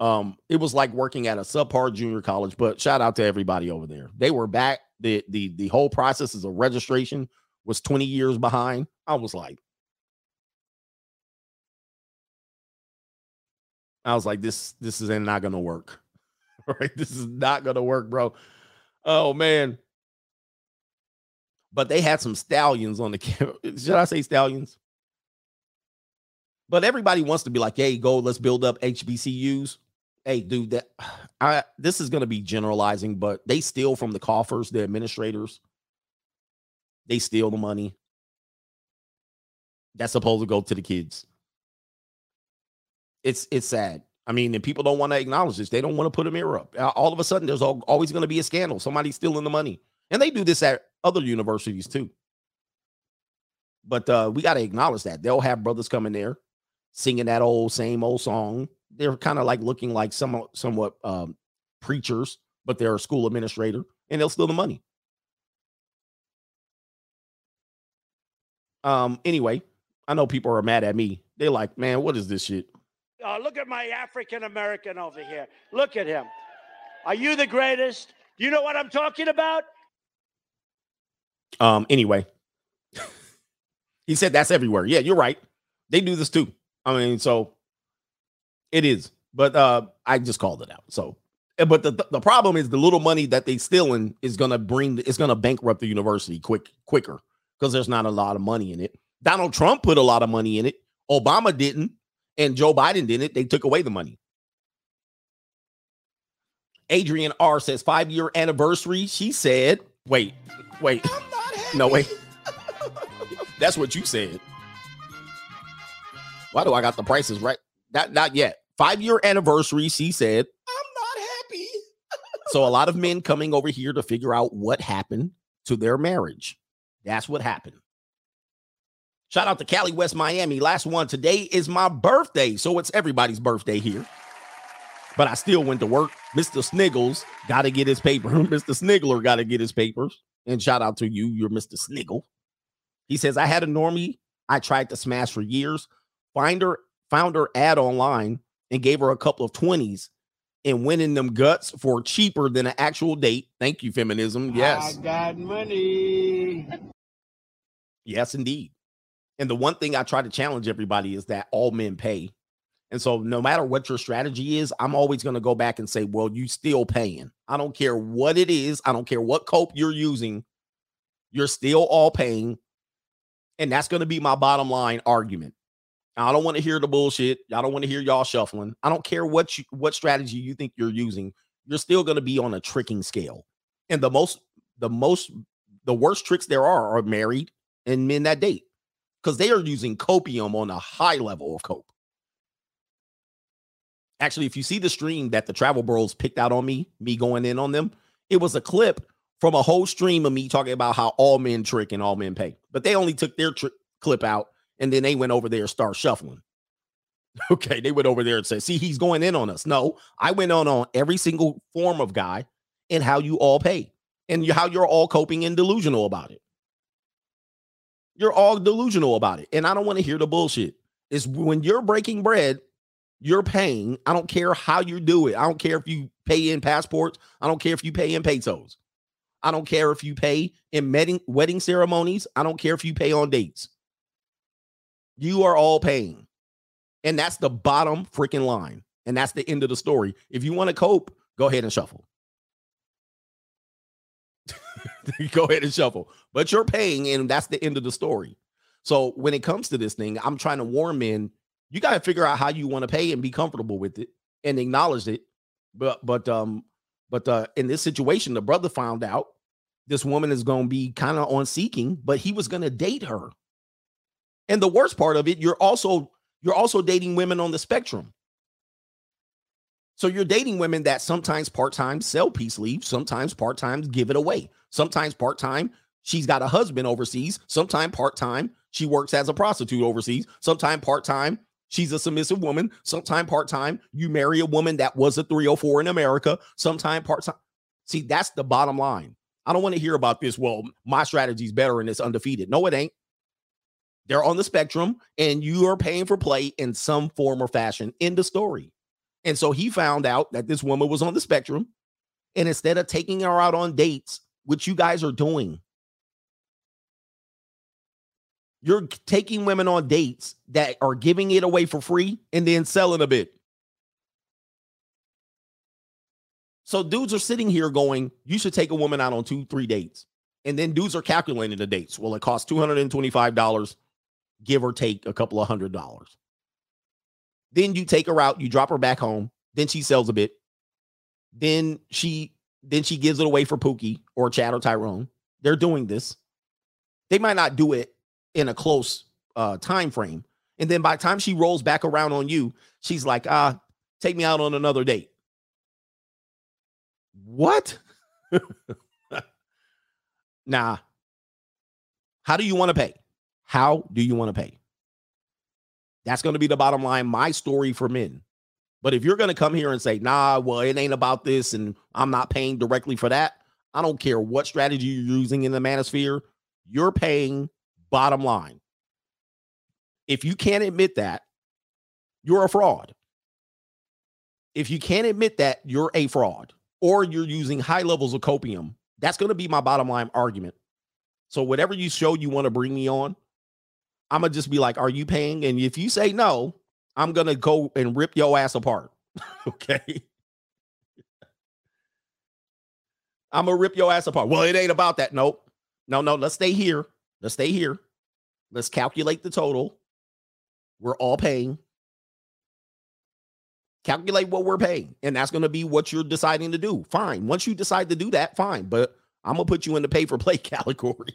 Um, it was like working at a subpar junior college. But shout out to everybody over there. They were back. The the the whole process of registration was 20 years behind. I was like, I was like, this this is not gonna work. right? this is not gonna work, bro. Oh man. But they had some stallions on the camera. Should I say stallions? But everybody wants to be like, hey, go, let's build up HBCUs. Hey, dude, that I this is gonna be generalizing, but they steal from the coffers, the administrators. They steal the money. That's supposed to go to the kids. It's it's sad. I mean, and people don't want to acknowledge this. They don't want to put a mirror up. All of a sudden, there's al- always going to be a scandal. Somebody's stealing the money, and they do this at other universities too. But uh, we got to acknowledge that they'll have brothers coming there singing that old same old song. They're kind of like looking like some somewhat um, preachers, but they're a school administrator, and they'll steal the money. Um. Anyway, I know people are mad at me. They're like, "Man, what is this shit?" Uh, look at my African American over here. Look at him. Are you the greatest? You know what I'm talking about? Um, anyway, he said that's everywhere. Yeah, you're right. They do this too. I mean, so it is, but uh, I just called it out. So, eh, but the the problem is the little money that they stealing is gonna bring it's gonna bankrupt the university quick quicker because there's not a lot of money in it. Donald Trump put a lot of money in it. Obama didn't, and Joe Biden didn't. They took away the money. Adrian R says five year anniversary. She said, wait, wait, no, wait. That's what you said. Why do I got the prices right? Not not yet. Five year anniversary. She said, I'm not happy. so a lot of men coming over here to figure out what happened to their marriage. That's what happened. Shout out to Cali, West Miami. Last one. Today is my birthday. So it's everybody's birthday here. But I still went to work. Mr. Sniggles got to get his paper. Mr. Sniggler got to get his papers. And shout out to you. You're Mr. Sniggle. He says, I had a normie I tried to smash for years. Find her, found her ad online and gave her a couple of 20s and winning them guts for cheaper than an actual date. Thank you, feminism. Yes. I got money. Yes, indeed. And the one thing I try to challenge everybody is that all men pay. And so no matter what your strategy is, I'm always going to go back and say, well, you still paying. I don't care what it is. I don't care what cope you're using. You're still all paying. And that's going to be my bottom line argument. I don't want to hear the bullshit. I don't want to hear y'all shuffling. I don't care what you what strategy you think you're using. You're still going to be on a tricking scale. And the most the most the worst tricks there are are married and men that date because they are using copium on a high level of cope. Actually, if you see the stream that the travel bros picked out on me, me going in on them, it was a clip from a whole stream of me talking about how all men trick and all men pay. But they only took their tri- clip out and then they went over there and start shuffling. Okay, they went over there and said, "See, he's going in on us." No, I went on on every single form of guy and how you all pay and how you're all coping and delusional about it. You're all delusional about it, and I don't want to hear the bullshit. Is when you're breaking bread, you're paying. I don't care how you do it. I don't care if you pay in passports. I don't care if you pay in pesos. I don't care if you pay in wedding wedding ceremonies. I don't care if you pay on dates. You are all paying. And that's the bottom freaking line. And that's the end of the story. If you want to cope, go ahead and shuffle. go ahead and shuffle. But you're paying, and that's the end of the story. So when it comes to this thing, I'm trying to warn men, you got to figure out how you want to pay and be comfortable with it and acknowledge it. But but um, but uh in this situation, the brother found out this woman is gonna be kind of on seeking, but he was gonna date her. And the worst part of it, you're also you're also dating women on the spectrum. So you're dating women that sometimes part-time sell peace leave, sometimes part-time give it away. Sometimes part-time she's got a husband overseas, sometimes part-time she works as a prostitute overseas, sometimes part-time she's a submissive woman, sometimes part-time you marry a woman that was a 304 in America, sometimes part-time. See, that's the bottom line. I don't want to hear about this. Well, my strategy's better and it's undefeated. No, it ain't. They're on the spectrum, and you are paying for play in some form or fashion in the story. And so he found out that this woman was on the spectrum. And instead of taking her out on dates, which you guys are doing, you're taking women on dates that are giving it away for free and then selling a bit. So dudes are sitting here going, you should take a woman out on two, three dates. And then dudes are calculating the dates. Well, it costs $225, give or take a couple of hundred dollars. Then you take her out, you drop her back home, then she sells a bit. Then she then she gives it away for Pookie or Chad or Tyrone. They're doing this. They might not do it in a close uh time frame. And then by the time she rolls back around on you, she's like, ah, take me out on another date. What? nah. How do you want to pay? How do you want to pay? That's going to be the bottom line. My story for men. But if you're going to come here and say, nah, well, it ain't about this and I'm not paying directly for that, I don't care what strategy you're using in the manosphere, you're paying bottom line. If you can't admit that, you're a fraud. If you can't admit that, you're a fraud or you're using high levels of copium. That's going to be my bottom line argument. So, whatever you show you want to bring me on, I'm to just be like, Are you paying? And if you say no, I'm to go and rip your ass apart. okay. I'm to rip your ass apart. Well, it ain't about that. Nope. No, no. Let's stay here. Let's stay here. Let's calculate the total. We're all paying. Calculate what we're paying. And that's to be what you're deciding to do. Fine. Once you decide to do that, fine. But I'm to put you in the pay for play category.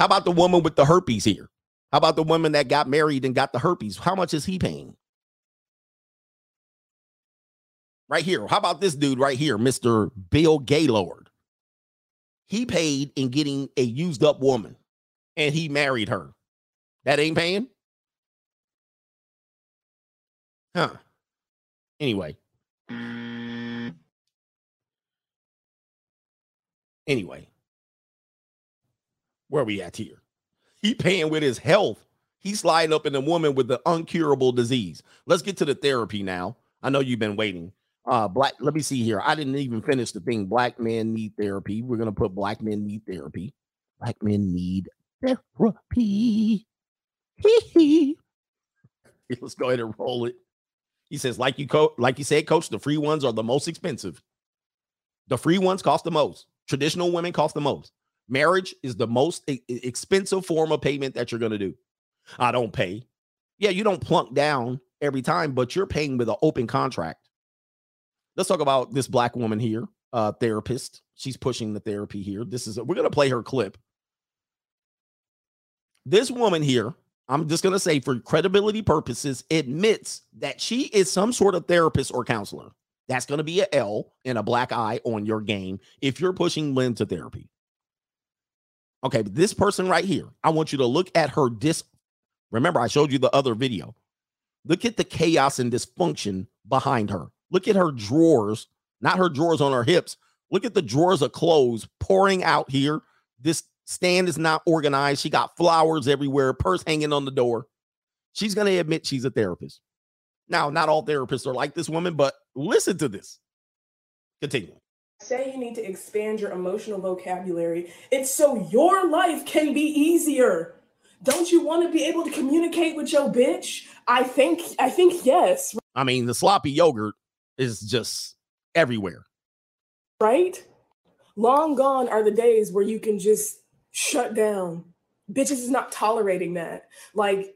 How about the woman with the herpes here? How about the woman that got married and got the herpes? How much is he paying? Right here. How about this dude right here, Mr. Bill Gaylord? He paid in getting a used up woman and he married her. That ain't paying? Huh. Anyway. Anyway. Where we at here? He paying with his health. He's sliding up in a woman with the uncurable disease. Let's get to the therapy now. I know you've been waiting. Uh, black. Let me see here. I didn't even finish the thing. Black men need therapy. We're gonna put black men need therapy. Black men need therapy. Let's go ahead and roll it. He says, like you co- like you said, coach, the free ones are the most expensive. The free ones cost the most. Traditional women cost the most. Marriage is the most expensive form of payment that you're going to do. I don't pay. Yeah, you don't plunk down every time, but you're paying with an open contract. Let's talk about this black woman here, uh, therapist. She's pushing the therapy here. This is a, we're going to play her clip. This woman here, I'm just going to say for credibility purposes, admits that she is some sort of therapist or counselor. That's going to be a L and a black eye on your game if you're pushing men to therapy. Okay, but this person right here, I want you to look at her dis. Remember, I showed you the other video. Look at the chaos and dysfunction behind her. Look at her drawers, not her drawers on her hips. Look at the drawers of clothes pouring out here. This stand is not organized. She got flowers everywhere, purse hanging on the door. She's going to admit she's a therapist. Now, not all therapists are like this woman, but listen to this. Continue. Say you need to expand your emotional vocabulary. It's so your life can be easier. Don't you want to be able to communicate with your bitch? I think I think yes, I mean, the sloppy yogurt is just everywhere. right? Long gone are the days where you can just shut down. Bitches is not tolerating that. Like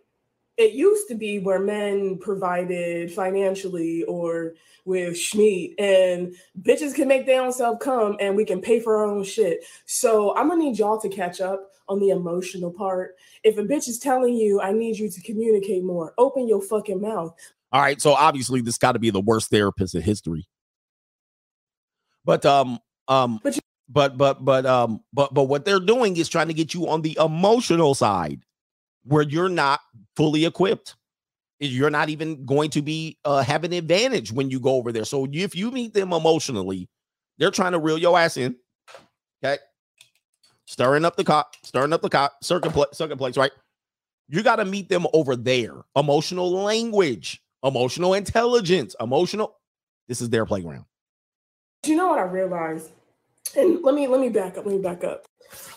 it used to be where men provided financially or with Schmeat and bitches can make their own self come and we can pay for our own shit. So I'm gonna need y'all to catch up on the emotional part. If a bitch is telling you I need you to communicate more, open your fucking mouth. All right, so obviously this got to be the worst therapist in history. But um um but but but but um but but what they're doing is trying to get you on the emotional side where you're not fully equipped. You're not even going to be uh have an advantage when you go over there. So if you meet them emotionally, they're trying to reel your ass in. Okay. Stirring up the cop, stirring up the cop, circuit, pla- circuit place, right? You got to meet them over there. Emotional language, emotional intelligence, emotional. This is their playground. Do you know what I realized? And let me let me back up. Let me back up.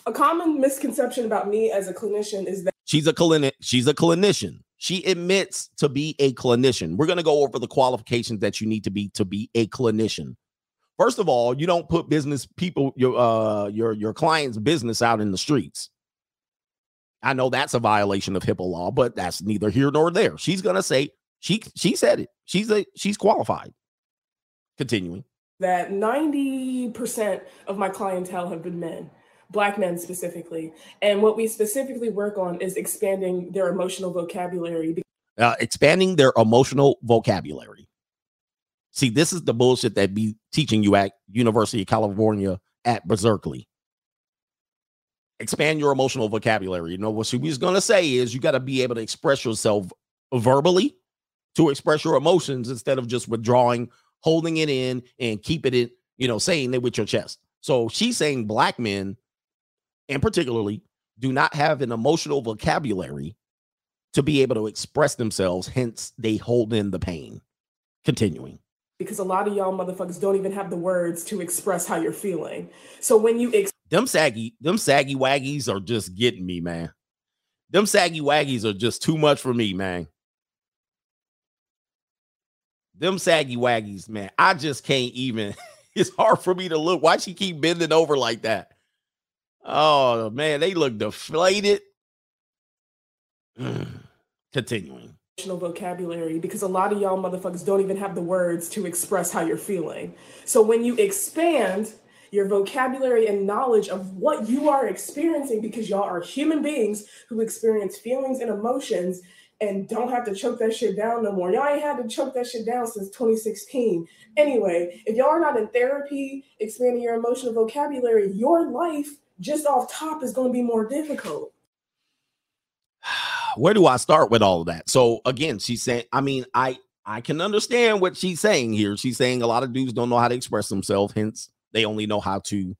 A common misconception about me as a clinician is that She's a clinic. She's a clinician. She admits to be a clinician. We're going to go over the qualifications that you need to be to be a clinician. First of all, you don't put business people your uh your your client's business out in the streets. I know that's a violation of HIPAA law, but that's neither here nor there. She's gonna say she she said it. She's a she's qualified. Continuing. that 90% of my clientele have been men, black men specifically. And what we specifically work on is expanding their emotional vocabulary. Uh, expanding their emotional vocabulary. See, this is the bullshit that be teaching you at University of California at Berkeley. Expand your emotional vocabulary. You know what she was gonna say is you got to be able to express yourself verbally to express your emotions instead of just withdrawing, holding it in, and keep it you know, saying it with your chest. So she's saying black men, and particularly, do not have an emotional vocabulary to be able to express themselves, hence they hold in the pain. Continuing. Because a lot of y'all motherfuckers don't even have the words to express how you're feeling. So when you ex- Them saggy, them saggy waggies are just getting me, man. Them saggy waggies are just too much for me, man. Them saggy waggies, man. I just can't even. It's hard for me to look. Why she keep bending over like that? Oh man, they look deflated. Continuing. vocabulary because a lot of y'all motherfuckers don't even have the words to express how you're feeling. So when you expand your vocabulary and knowledge of what you are experiencing, because y'all are human beings who experience feelings and emotions and don't have to choke that shit down no more. Y'all ain't had to choke that shit down since 2016. Anyway, if y'all are not in therapy, expanding your emotional vocabulary, your life just off top is going to be more difficult. where do I start with all of that? So again, she's saying, I mean, I I can understand what she's saying here. She's saying a lot of dudes don't know how to express themselves, hence they only know how to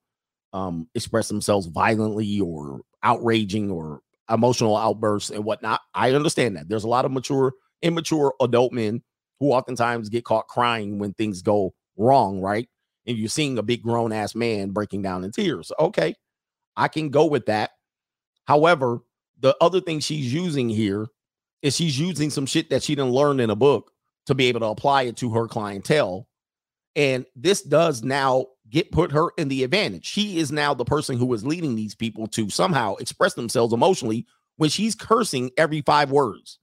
um express themselves violently or outraging or emotional outbursts and whatnot. I understand that. There's a lot of mature, immature adult men who oftentimes get caught crying when things go wrong, right? And you're seeing a big grown ass man breaking down in tears. Okay, I can go with that. However, the other thing she's using here is she's using some shit that she didn't learn in a book to be able to apply it to her clientele. And this does now get put her in the advantage. She is now the person who is leading these people to somehow express themselves emotionally when she's cursing every five words.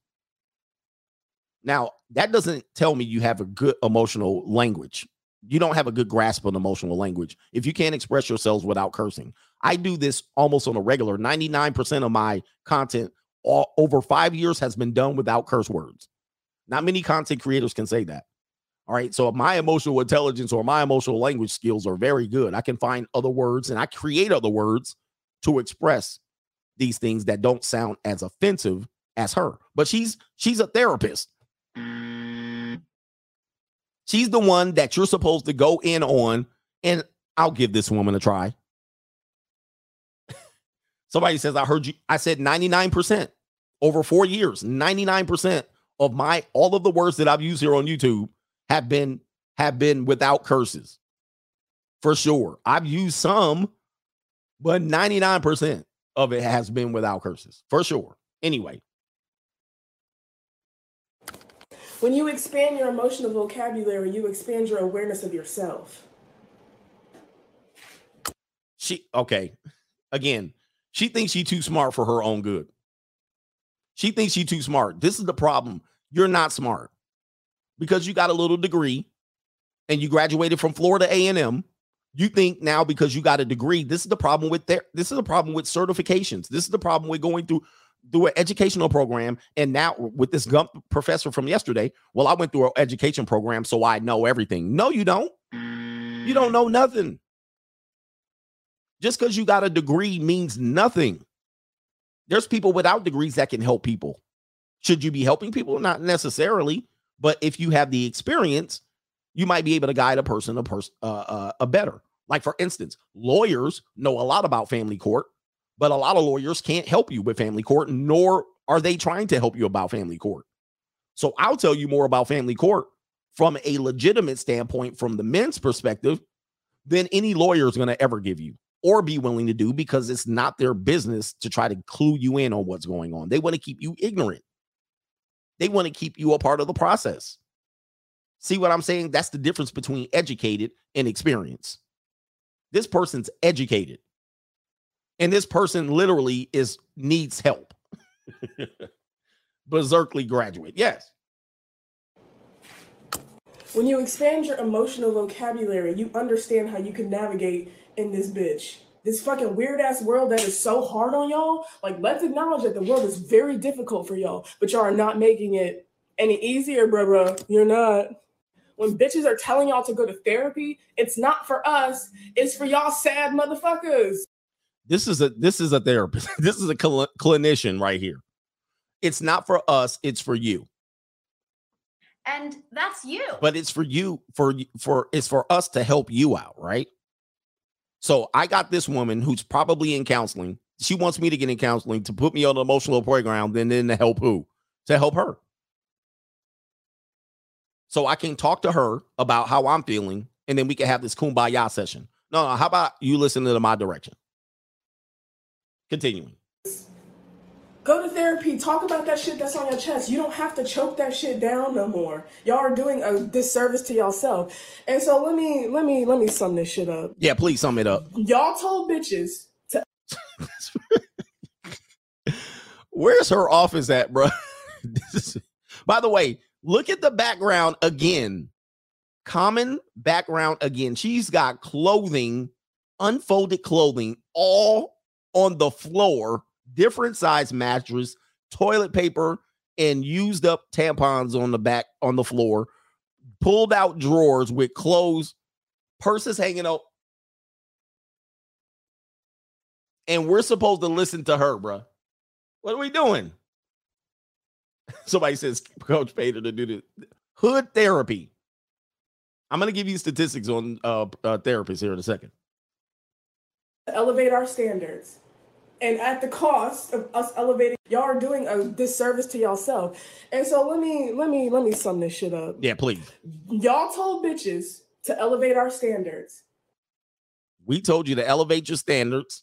Now, that doesn't tell me you have a good emotional language. You don't have a good grasp on emotional language if you can't express yourselves without cursing. I do this almost on a regular. 99% of my content all, over five years has been done without curse words. Not many content creators can say that. All right. So my emotional intelligence or my emotional language skills are very good. I can find other words and I create other words to express these things that don't sound as offensive as her. But she's she's a therapist. She's the one that you're supposed to go in on, and I'll give this woman a try. Somebody says, I heard you. I said 99% over four years, 99% of my all of the words that I've used here on YouTube have been have been without curses. For sure. I've used some, but 99% of it has been without curses. For sure. Anyway, When you expand your emotional vocabulary, you expand your awareness of yourself. she okay. Again, she thinks she's too smart for her own good. She thinks she's too smart. This is the problem. You're not smart because you got a little degree and you graduated from Florida A&M. You think now because you got a degree, this is the problem with there. This is the problem with certifications. This is the problem with going through through an educational program. And now with this Gump professor from yesterday, well, I went through an education program, so I know everything. No, you don't. You don't know nothing. Just because you got a degree means nothing. There's people without degrees that can help people. Should you be helping people? Not necessarily, but if you have the experience, you might be able to guide a person a person uh, uh, a better. Like for instance, lawyers know a lot about family court, but a lot of lawyers can't help you with family court, nor are they trying to help you about family court. So I'll tell you more about family court from a legitimate standpoint, from the men's perspective, than any lawyer is going to ever give you or be willing to do because it's not their business to try to clue you in on what's going on. They want to keep you ignorant. They want to keep you a part of the process. See what I'm saying? That's the difference between educated and experience. This person's educated. And this person literally is needs help. Berserkly graduate. Yes. When you expand your emotional vocabulary, you understand how you can navigate in this bitch. This fucking weird ass world that is so hard on y'all. Like, let's acknowledge that the world is very difficult for y'all, but y'all are not making it any easier, bruh, bruh. You're not. When bitches are telling y'all to go to therapy, it's not for us, it's for y'all sad motherfuckers. This is a this is a therapist. This is a cl- clinician right here. It's not for us, it's for you. And that's you. But it's for you for for it's for us to help you out, right? So I got this woman who's probably in counseling. She wants me to get in counseling to put me on an emotional playground and then to help who? To help her. So I can talk to her about how I'm feeling and then we can have this kumbaya session. No, no, how about you listen to my direction? Continuing. Go to therapy. Talk about that shit that's on your chest. You don't have to choke that shit down no more. Y'all are doing a disservice to yourself. And so let me let me let me sum this shit up. Yeah, please sum it up. Y'all told bitches to Where's her office at, bro? Is- By the way, look at the background again. Common background again. She's got clothing, unfolded clothing, all on the floor, different size mattress, toilet paper, and used up tampons on the back on the floor, pulled out drawers with clothes, purses hanging out. And we're supposed to listen to her, bruh. What are we doing? Somebody says Coach paid her to do the hood therapy. I'm gonna give you statistics on uh, uh therapists here in a second. elevate our standards. And at the cost of us elevating, y'all are doing a disservice to yourself. And so let me let me let me sum this shit up. Yeah, please. Y'all told bitches to elevate our standards. We told you to elevate your standards.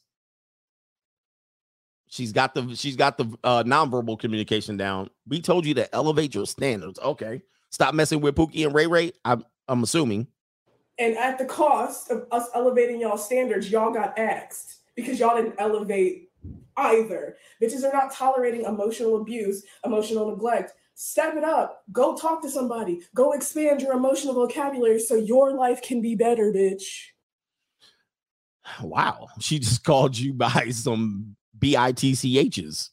She's got the she's got the uh nonverbal communication down. We told you to elevate your standards. Okay. Stop messing with Pookie and Ray Ray. I'm I'm assuming. And at the cost of us elevating y'all standards, y'all got axed because y'all didn't elevate either. Bitches are not tolerating emotional abuse, emotional neglect. Step it up. Go talk to somebody. Go expand your emotional vocabulary so your life can be better, bitch. Wow. She just called you by some BITCHs.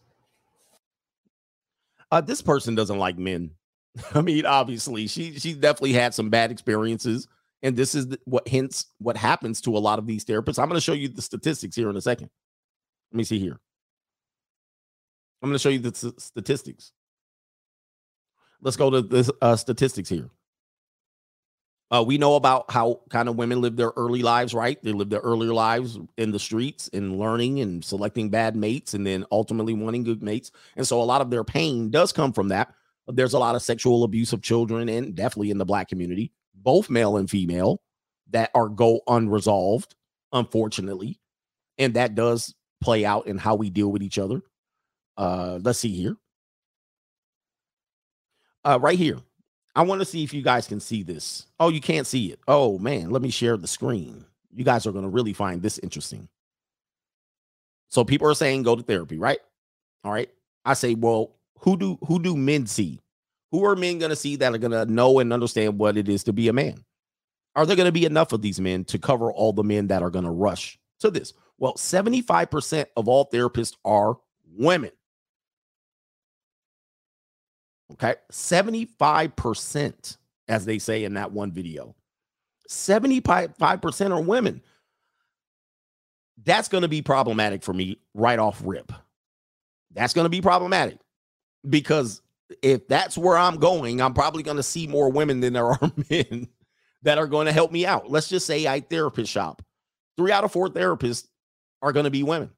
Uh, this person doesn't like men. I mean, obviously, she she definitely had some bad experiences, and this is what hints what happens to a lot of these therapists. I'm going to show you the statistics here in a second. Let me see here. I'm going to show you the statistics. Let's go to the uh, statistics here. Uh, we know about how kind of women live their early lives, right? They live their earlier lives in the streets and learning and selecting bad mates and then ultimately wanting good mates. And so a lot of their pain does come from that. There's a lot of sexual abuse of children and definitely in the black community, both male and female, that are go unresolved, unfortunately. And that does play out in how we deal with each other. Uh, let's see here. Uh, right here. I want to see if you guys can see this. Oh, you can't see it. Oh man, let me share the screen. You guys are going to really find this interesting. So people are saying go to therapy, right? All right. I say, well, who do who do men see? Who are men going to see that are going to know and understand what it is to be a man? Are there going to be enough of these men to cover all the men that are going to rush to this? Well, 75% of all therapists are women. Okay. 75%, as they say in that one video. 75% are women. That's going to be problematic for me right off rip. That's going to be problematic because if that's where I'm going, I'm probably going to see more women than there are men that are going to help me out. Let's just say I therapist shop. Three out of four therapists are going to be women.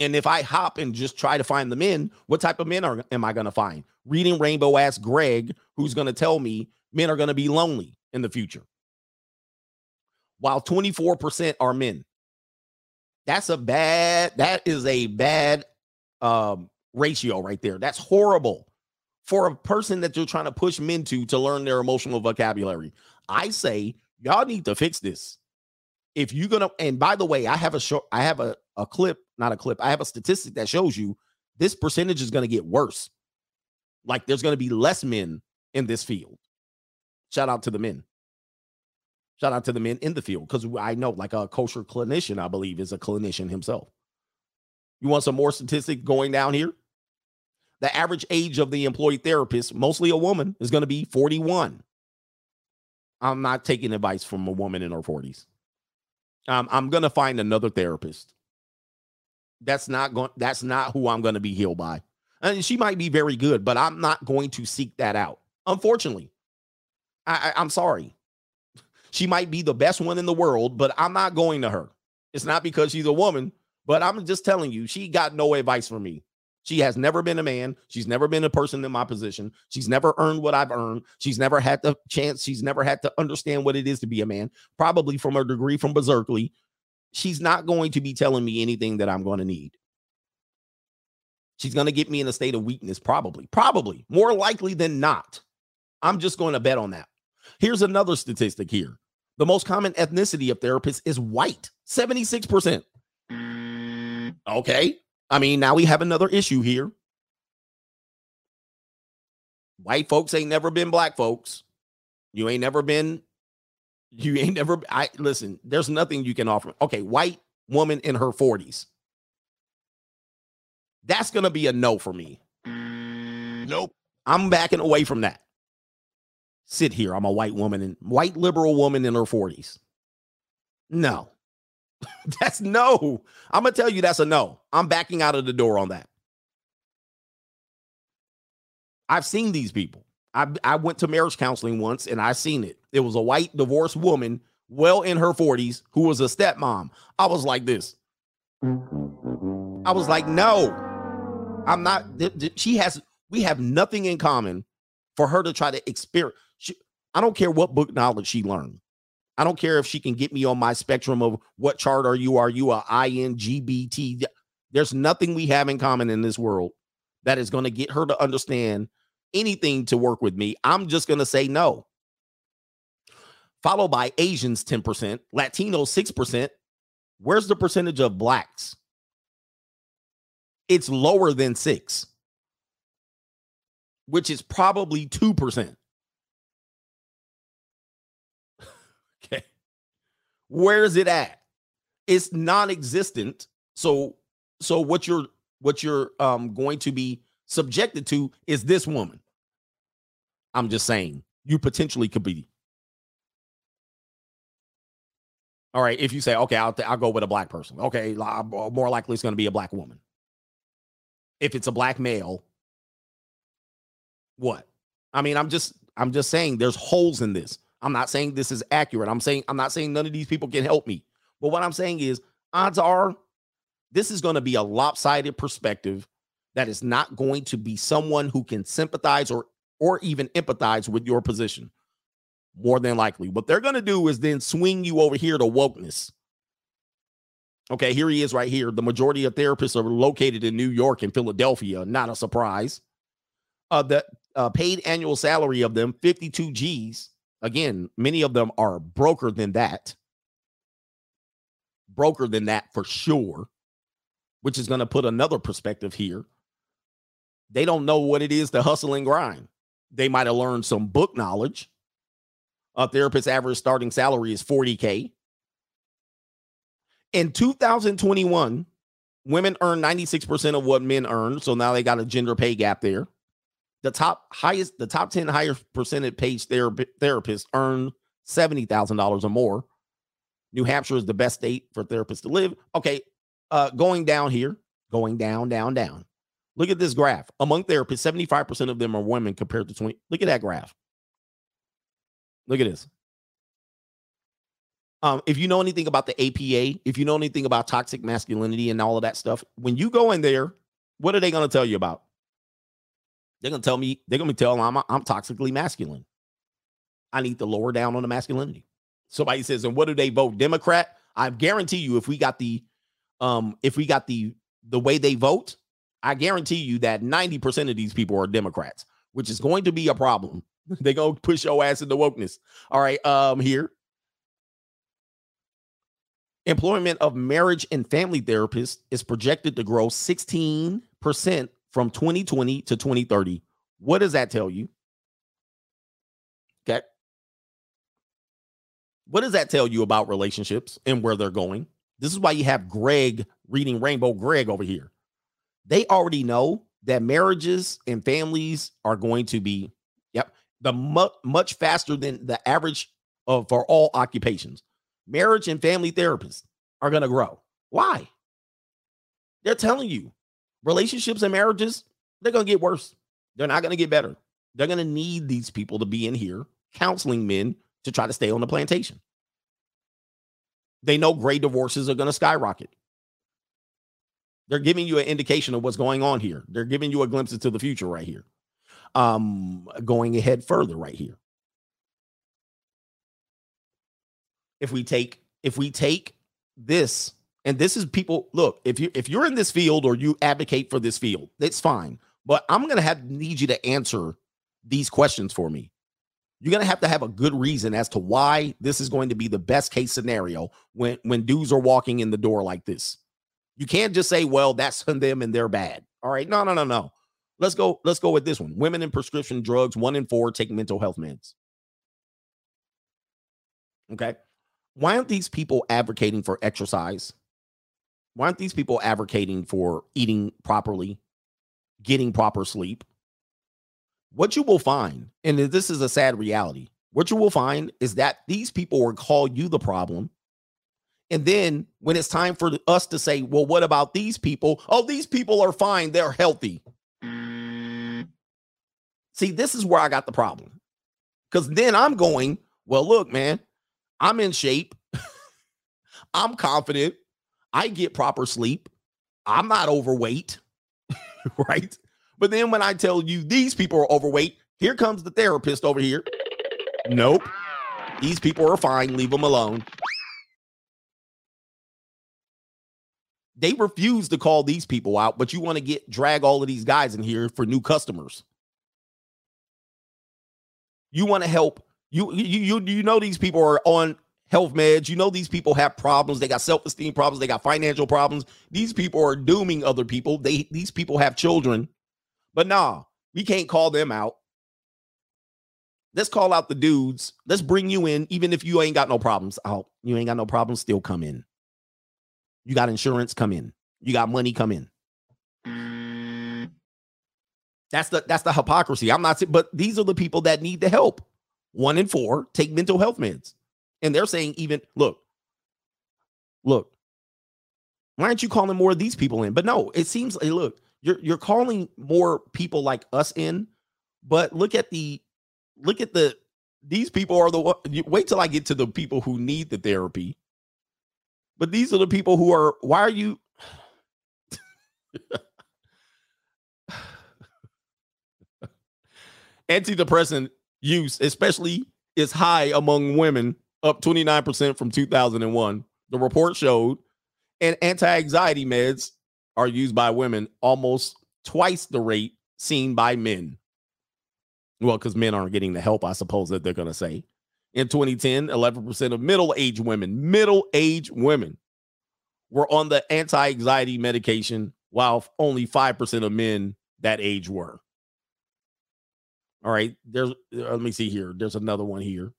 And if I hop and just try to find the men, what type of men are am I going to find? Reading Rainbow ass Greg, who's going to tell me men are going to be lonely in the future. While 24% are men. That's a bad, that is a bad um ratio right there. That's horrible for a person that you're trying to push men to to learn their emotional vocabulary. I say y'all need to fix this. If you're gonna, and by the way, I have a short, I have a, a clip, not a clip, I have a statistic that shows you this percentage is gonna get worse. Like there's gonna be less men in this field. Shout out to the men. Shout out to the men in the field because I know, like a kosher clinician, I believe, is a clinician himself. You want some more statistic going down here? The average age of the employee therapist, mostly a woman, is going to be 41. I'm not taking advice from a woman in her 40s. Um, I'm going to find another therapist. That's not going. That's not who I'm going to be healed by. And she might be very good, but I'm not going to seek that out. Unfortunately, I, I, I'm sorry. She might be the best one in the world, but I'm not going to her. It's not because she's a woman, but I'm just telling you, she got no advice from me. She has never been a man. She's never been a person in my position. She's never earned what I've earned. She's never had the chance. She's never had to understand what it is to be a man, probably from her degree from Berkeley. She's not going to be telling me anything that I'm going to need. She's going to get me in a state of weakness, probably, probably more likely than not. I'm just going to bet on that. Here's another statistic here. The most common ethnicity of therapists is white, 76%. Okay. I mean, now we have another issue here. White folks ain't never been black folks. You ain't never been, you ain't never, I listen, there's nothing you can offer. Okay, white woman in her 40s. That's gonna be a no for me. Nope. I'm backing away from that. Sit here. I'm a white woman and white liberal woman in her 40s. No. that's no. I'm gonna tell you that's a no. I'm backing out of the door on that. I've seen these people. I I went to marriage counseling once and I seen it. It was a white divorced woman, well in her 40s, who was a stepmom. I was like this. I was like, no, I'm not. She has. We have nothing in common for her to try to experience. She, I don't care what book knowledge she learned. I don't care if she can get me on my spectrum of what chart are you? Are you a INGBT? There's nothing we have in common in this world that is going to get her to understand anything to work with me. I'm just going to say no. Followed by Asians 10%, Latinos 6%. Where's the percentage of blacks? It's lower than 6, which is probably 2%. Okay. Where is it at? It's non-existent. So so what you're what you're um going to be subjected to is this woman. I'm just saying you potentially could be. All right, if you say okay, I'll I'll go with a black person. Okay, uh, uh, more likely it's going to be a black woman. If it's a black male, what? I mean, I'm just I'm just saying there's holes in this. I'm not saying this is accurate. I'm saying I'm not saying none of these people can help me. But what I'm saying is odds are this is going to be a lopsided perspective that is not going to be someone who can sympathize or or even empathize with your position. More than likely. What they're going to do is then swing you over here to wokeness. Okay, here he is right here. The majority of therapists are located in New York and Philadelphia. Not a surprise. Uh, the uh, paid annual salary of them, 52 G's. Again, many of them are broker than that. Broker than that for sure, which is going to put another perspective here. They don't know what it is to hustle and grind. They might have learned some book knowledge. A therapist's average starting salary is 40K. In 2021, women earn 96% of what men earn. So now they got a gender pay gap there the top highest, the top 10 highest percentage paid therapists earn $70,000 or more. New Hampshire is the best state for therapists to live. Okay, uh, going down here, going down, down, down. Look at this graph. Among therapists, 75% of them are women compared to 20. Look at that graph. Look at this. Um, if you know anything about the APA, if you know anything about toxic masculinity and all of that stuff, when you go in there, what are they going to tell you about? They're gonna tell me they're gonna be telling I'm I'm toxically masculine. I need to lower down on the masculinity. Somebody says, and what do they vote? Democrat. I guarantee you, if we got the um, if we got the the way they vote, I guarantee you that 90% of these people are Democrats, which is going to be a problem. they gonna push your ass into wokeness. All right, um, here. Employment of marriage and family therapists is projected to grow 16% from 2020 to 2030. What does that tell you? Okay. What does that tell you about relationships and where they're going? This is why you have Greg reading Rainbow Greg over here. They already know that marriages and families are going to be, yep, the mu- much faster than the average of for all occupations. Marriage and family therapists are going to grow. Why? They're telling you relationships and marriages, they're going to get worse. They're not going to get better. They're going to need these people to be in here counseling men to try to stay on the plantation. They know gray divorces are going to skyrocket. They're giving you an indication of what's going on here. They're giving you a glimpse into the future right here. Um, going ahead further right here. If we take if we take this and this is people look if you if you're in this field or you advocate for this field that's fine but i'm gonna have need you to answer these questions for me you're gonna have to have a good reason as to why this is going to be the best case scenario when when dudes are walking in the door like this you can't just say well that's them and they're bad. All right no no no no. Let's go let's go with this one. Women in prescription drugs one in four take mental health meds. Okay? Why aren't these people advocating for exercise? Why aren't these people advocating for eating properly, getting proper sleep? What you will find, and this is a sad reality, what you will find is that these people will call you the problem. And then when it's time for us to say, well, what about these people? Oh, these people are fine. They're healthy. Mm. See, this is where I got the problem. Because then I'm going, well, look, man, I'm in shape. I'm confident. I get proper sleep. I'm not overweight, right? But then when I tell you these people are overweight, here comes the therapist over here. Nope. These people are fine. Leave them alone. They refuse to call these people out, but you want to get drag all of these guys in here for new customers. You want to help you you you you know these people are on health meds. You know, these people have problems. They got self esteem problems. They got financial problems. These people are dooming other people. They these people have children, but nah, we can't call them out. Let's call out the dudes. Let's bring you in, even if you ain't got no problems. Out, you ain't got no problems. Still come in. You got insurance. Come in. You got money. Come in. That's the that's the hypocrisy. I'm not, saying, but these are the people that need the help. One in four take mental health meds. And they're saying, even look, look, why aren't you calling more of these people in? But no, it seems like look, you're you're calling more people like us in, but look at the look at the these people are the. Wait till I get to the people who need the therapy. But these are the people who are. Why are you? Antidepressant use, especially, is high among women up 29% from 2001. The report showed, and anti anxiety meds are used by women almost twice the rate seen by men. Well, because men aren't getting the help, I suppose that they're going to say. In 2010, 11% of middle aged women, middle aged women, were on the anti anxiety medication, while only 5% of men that age were. All right, there's, uh, let me see here. There's another one here.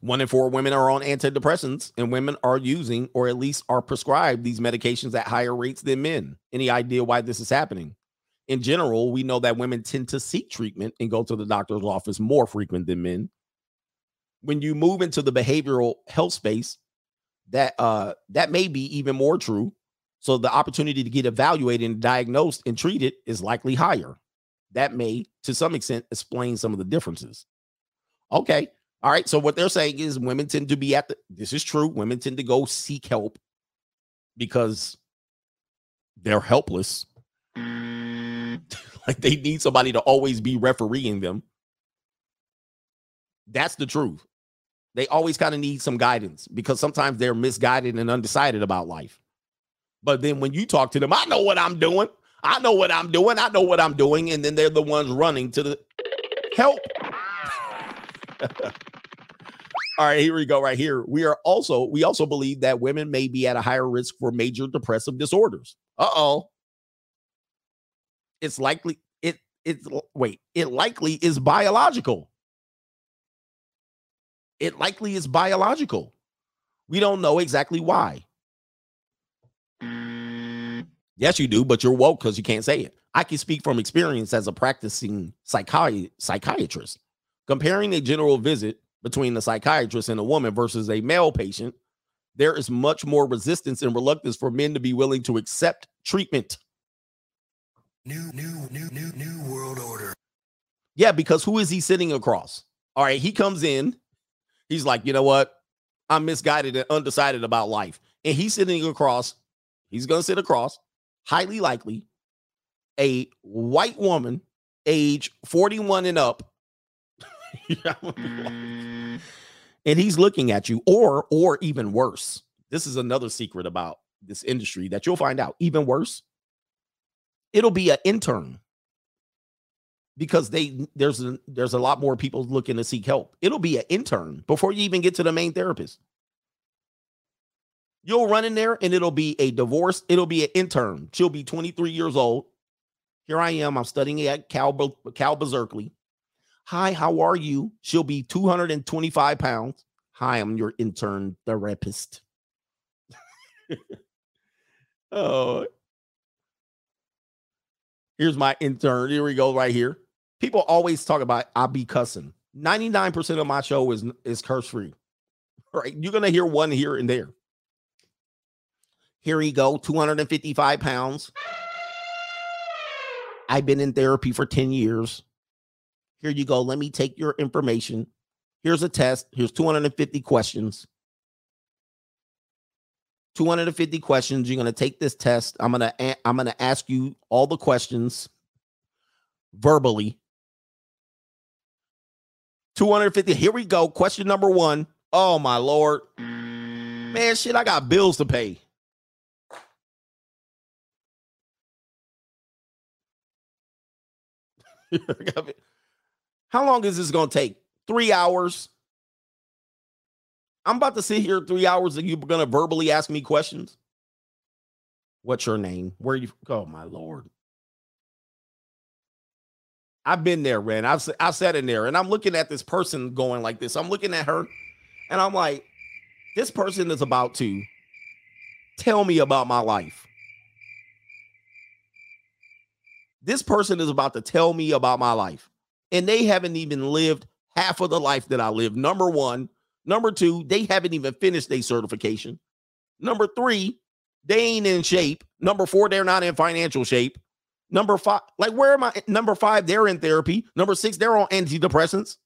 One in four women are on antidepressants, and women are using or at least are prescribed these medications at higher rates than men. Any idea why this is happening? In general, we know that women tend to seek treatment and go to the doctor's office more frequent than men. When you move into the behavioral health space, that uh that may be even more true. So the opportunity to get evaluated and diagnosed and treated is likely higher. That may, to some extent, explain some of the differences. Okay, all right. So what they're saying is women tend to be at the this is true. Women tend to go seek help because they're helpless. Like they need somebody to always be refereeing them. That's the truth. They always kind of need some guidance because sometimes they're misguided and undecided about life. But then when you talk to them, I know what I'm doing. I know what I'm doing. I know what I'm doing. And then they're the ones running to the help. All right, here we go. Right here. We are also, we also believe that women may be at a higher risk for major depressive disorders. Uh-oh. It's likely, it, it's wait, it likely is biological. It likely is biological. We don't know exactly why. Mm. Yes, you do, but you're woke because you can't say it. I can speak from experience as a practicing psychi- psychiatrist. Comparing a general visit between a psychiatrist and a woman versus a male patient, there is much more resistance and reluctance for men to be willing to accept treatment. New, new, new, new, new world order. Yeah, because who is he sitting across? All right, he comes in. He's like, you know what? I'm misguided and undecided about life. And he's sitting across, he's going to sit across, highly likely, a white woman, age 41 and up. and he's looking at you, or, or even worse. This is another secret about this industry that you'll find out. Even worse, it'll be an intern because they there's a, there's a lot more people looking to seek help. It'll be an intern before you even get to the main therapist. You'll run in there and it'll be a divorce. It'll be an intern. She'll be 23 years old. Here I am. I'm studying at Cal, Cal Berkeley. Hi, how are you? She'll be 225 pounds. Hi, I'm your intern therapist. oh, here's my intern. Here we go, right here. People always talk about I be cussing. 99% of my show is is curse free. Right? You're gonna hear one here and there. Here you go, 255 pounds. I've been in therapy for 10 years. Here you go. Let me take your information. Here's a test. Here's 250 questions. 250 questions. You're going to take this test. I'm going to I'm going to ask you all the questions verbally. 250. Here we go. Question number 1. Oh my lord. Man, shit, I got bills to pay. How long is this going to take? Three hours. I'm about to sit here three hours and you're to verbally ask me questions. What's your name? Where you? Oh my lord! I've been there, man. I've I've sat in there and I'm looking at this person going like this. I'm looking at her, and I'm like, this person is about to tell me about my life. This person is about to tell me about my life, and they haven't even lived half of the life that I live. Number one. Number two, they haven't even finished their certification. Number three, they ain't in shape. Number four, they're not in financial shape. Number five, like where am I? Number five, they're in therapy. Number six, they're on antidepressants.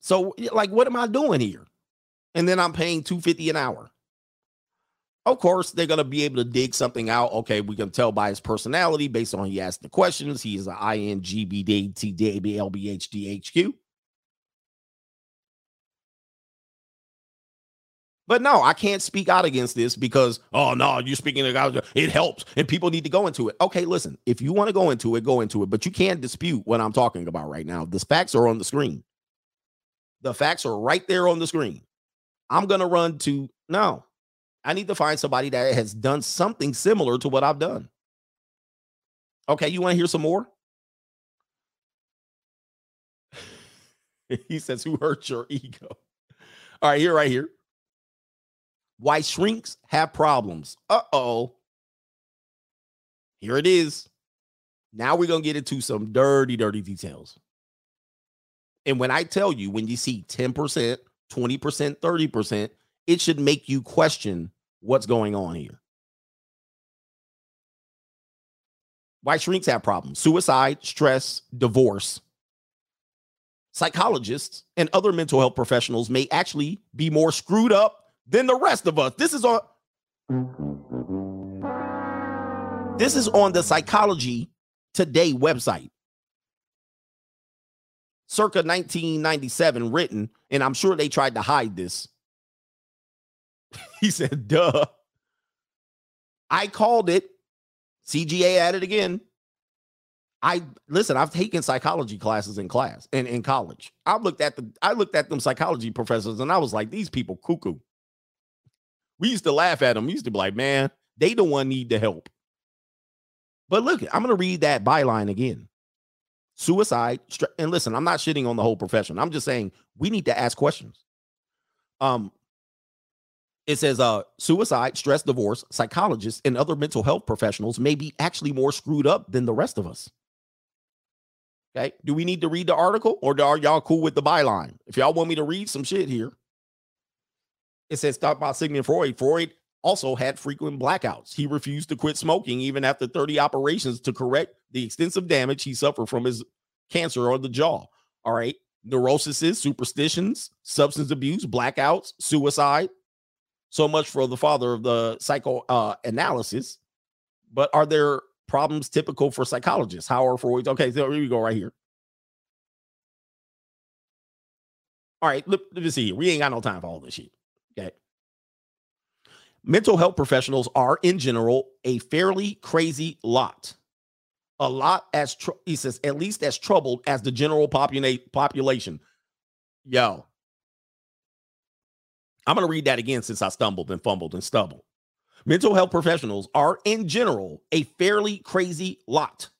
So, like, what am I doing here? And then I'm paying 250 an hour. Of course, they're going to be able to dig something out. Okay, we can tell by his personality based on he asked the questions. He is an INGBDTDABLBHDHQ. But no, I can't speak out against this because, oh no, you're speaking about it helps and people need to go into it. Okay, listen, if you want to go into it, go into it, but you can't dispute what I'm talking about right now. The facts are on the screen. The facts are right there on the screen. I'm going to run to no, I need to find somebody that has done something similar to what I've done. Okay, you want to hear some more? he says, Who hurt your ego? All right, here, right here. Why shrinks have problems. Uh oh. Here it is. Now we're going to get into some dirty, dirty details. And when I tell you, when you see 10%, 20%, 30%, it should make you question what's going on here. Why shrinks have problems? Suicide, stress, divorce. Psychologists and other mental health professionals may actually be more screwed up than the rest of us. This is on This is on the Psychology Today website. Circa 1997 written and I'm sure they tried to hide this He said, duh. I called it. CGA at it again. I listen, I've taken psychology classes in class and in college. I looked at the I looked at them psychology professors and I was like, these people cuckoo. We used to laugh at them. We used to be like, man, they the one need the help. But look, I'm gonna read that byline again. Suicide, and listen, I'm not shitting on the whole profession. I'm just saying we need to ask questions. Um, it says uh suicide, stress, divorce, psychologists, and other mental health professionals may be actually more screwed up than the rest of us. Okay. Do we need to read the article or are y'all cool with the byline? If y'all want me to read some shit here, it says talk about Sigmund Freud. Freud also had frequent blackouts. He refused to quit smoking even after 30 operations to correct the extensive damage he suffered from his cancer on the jaw. All right. Neuroses, superstitions, substance abuse, blackouts, suicide. So much for the father of the psychoanalysis. Uh, analysis. but are there problems typical for psychologists. How are Freud's? Okay, so here we go right here. All right, let, let me see. We ain't got no time for all this shit. Okay. Mental health professionals are, in general, a fairly crazy lot. A lot as tr- he says, at least as troubled as the general popula- population. Yo, I'm going to read that again since I stumbled and fumbled and stumbled. Mental health professionals are, in general, a fairly crazy lot,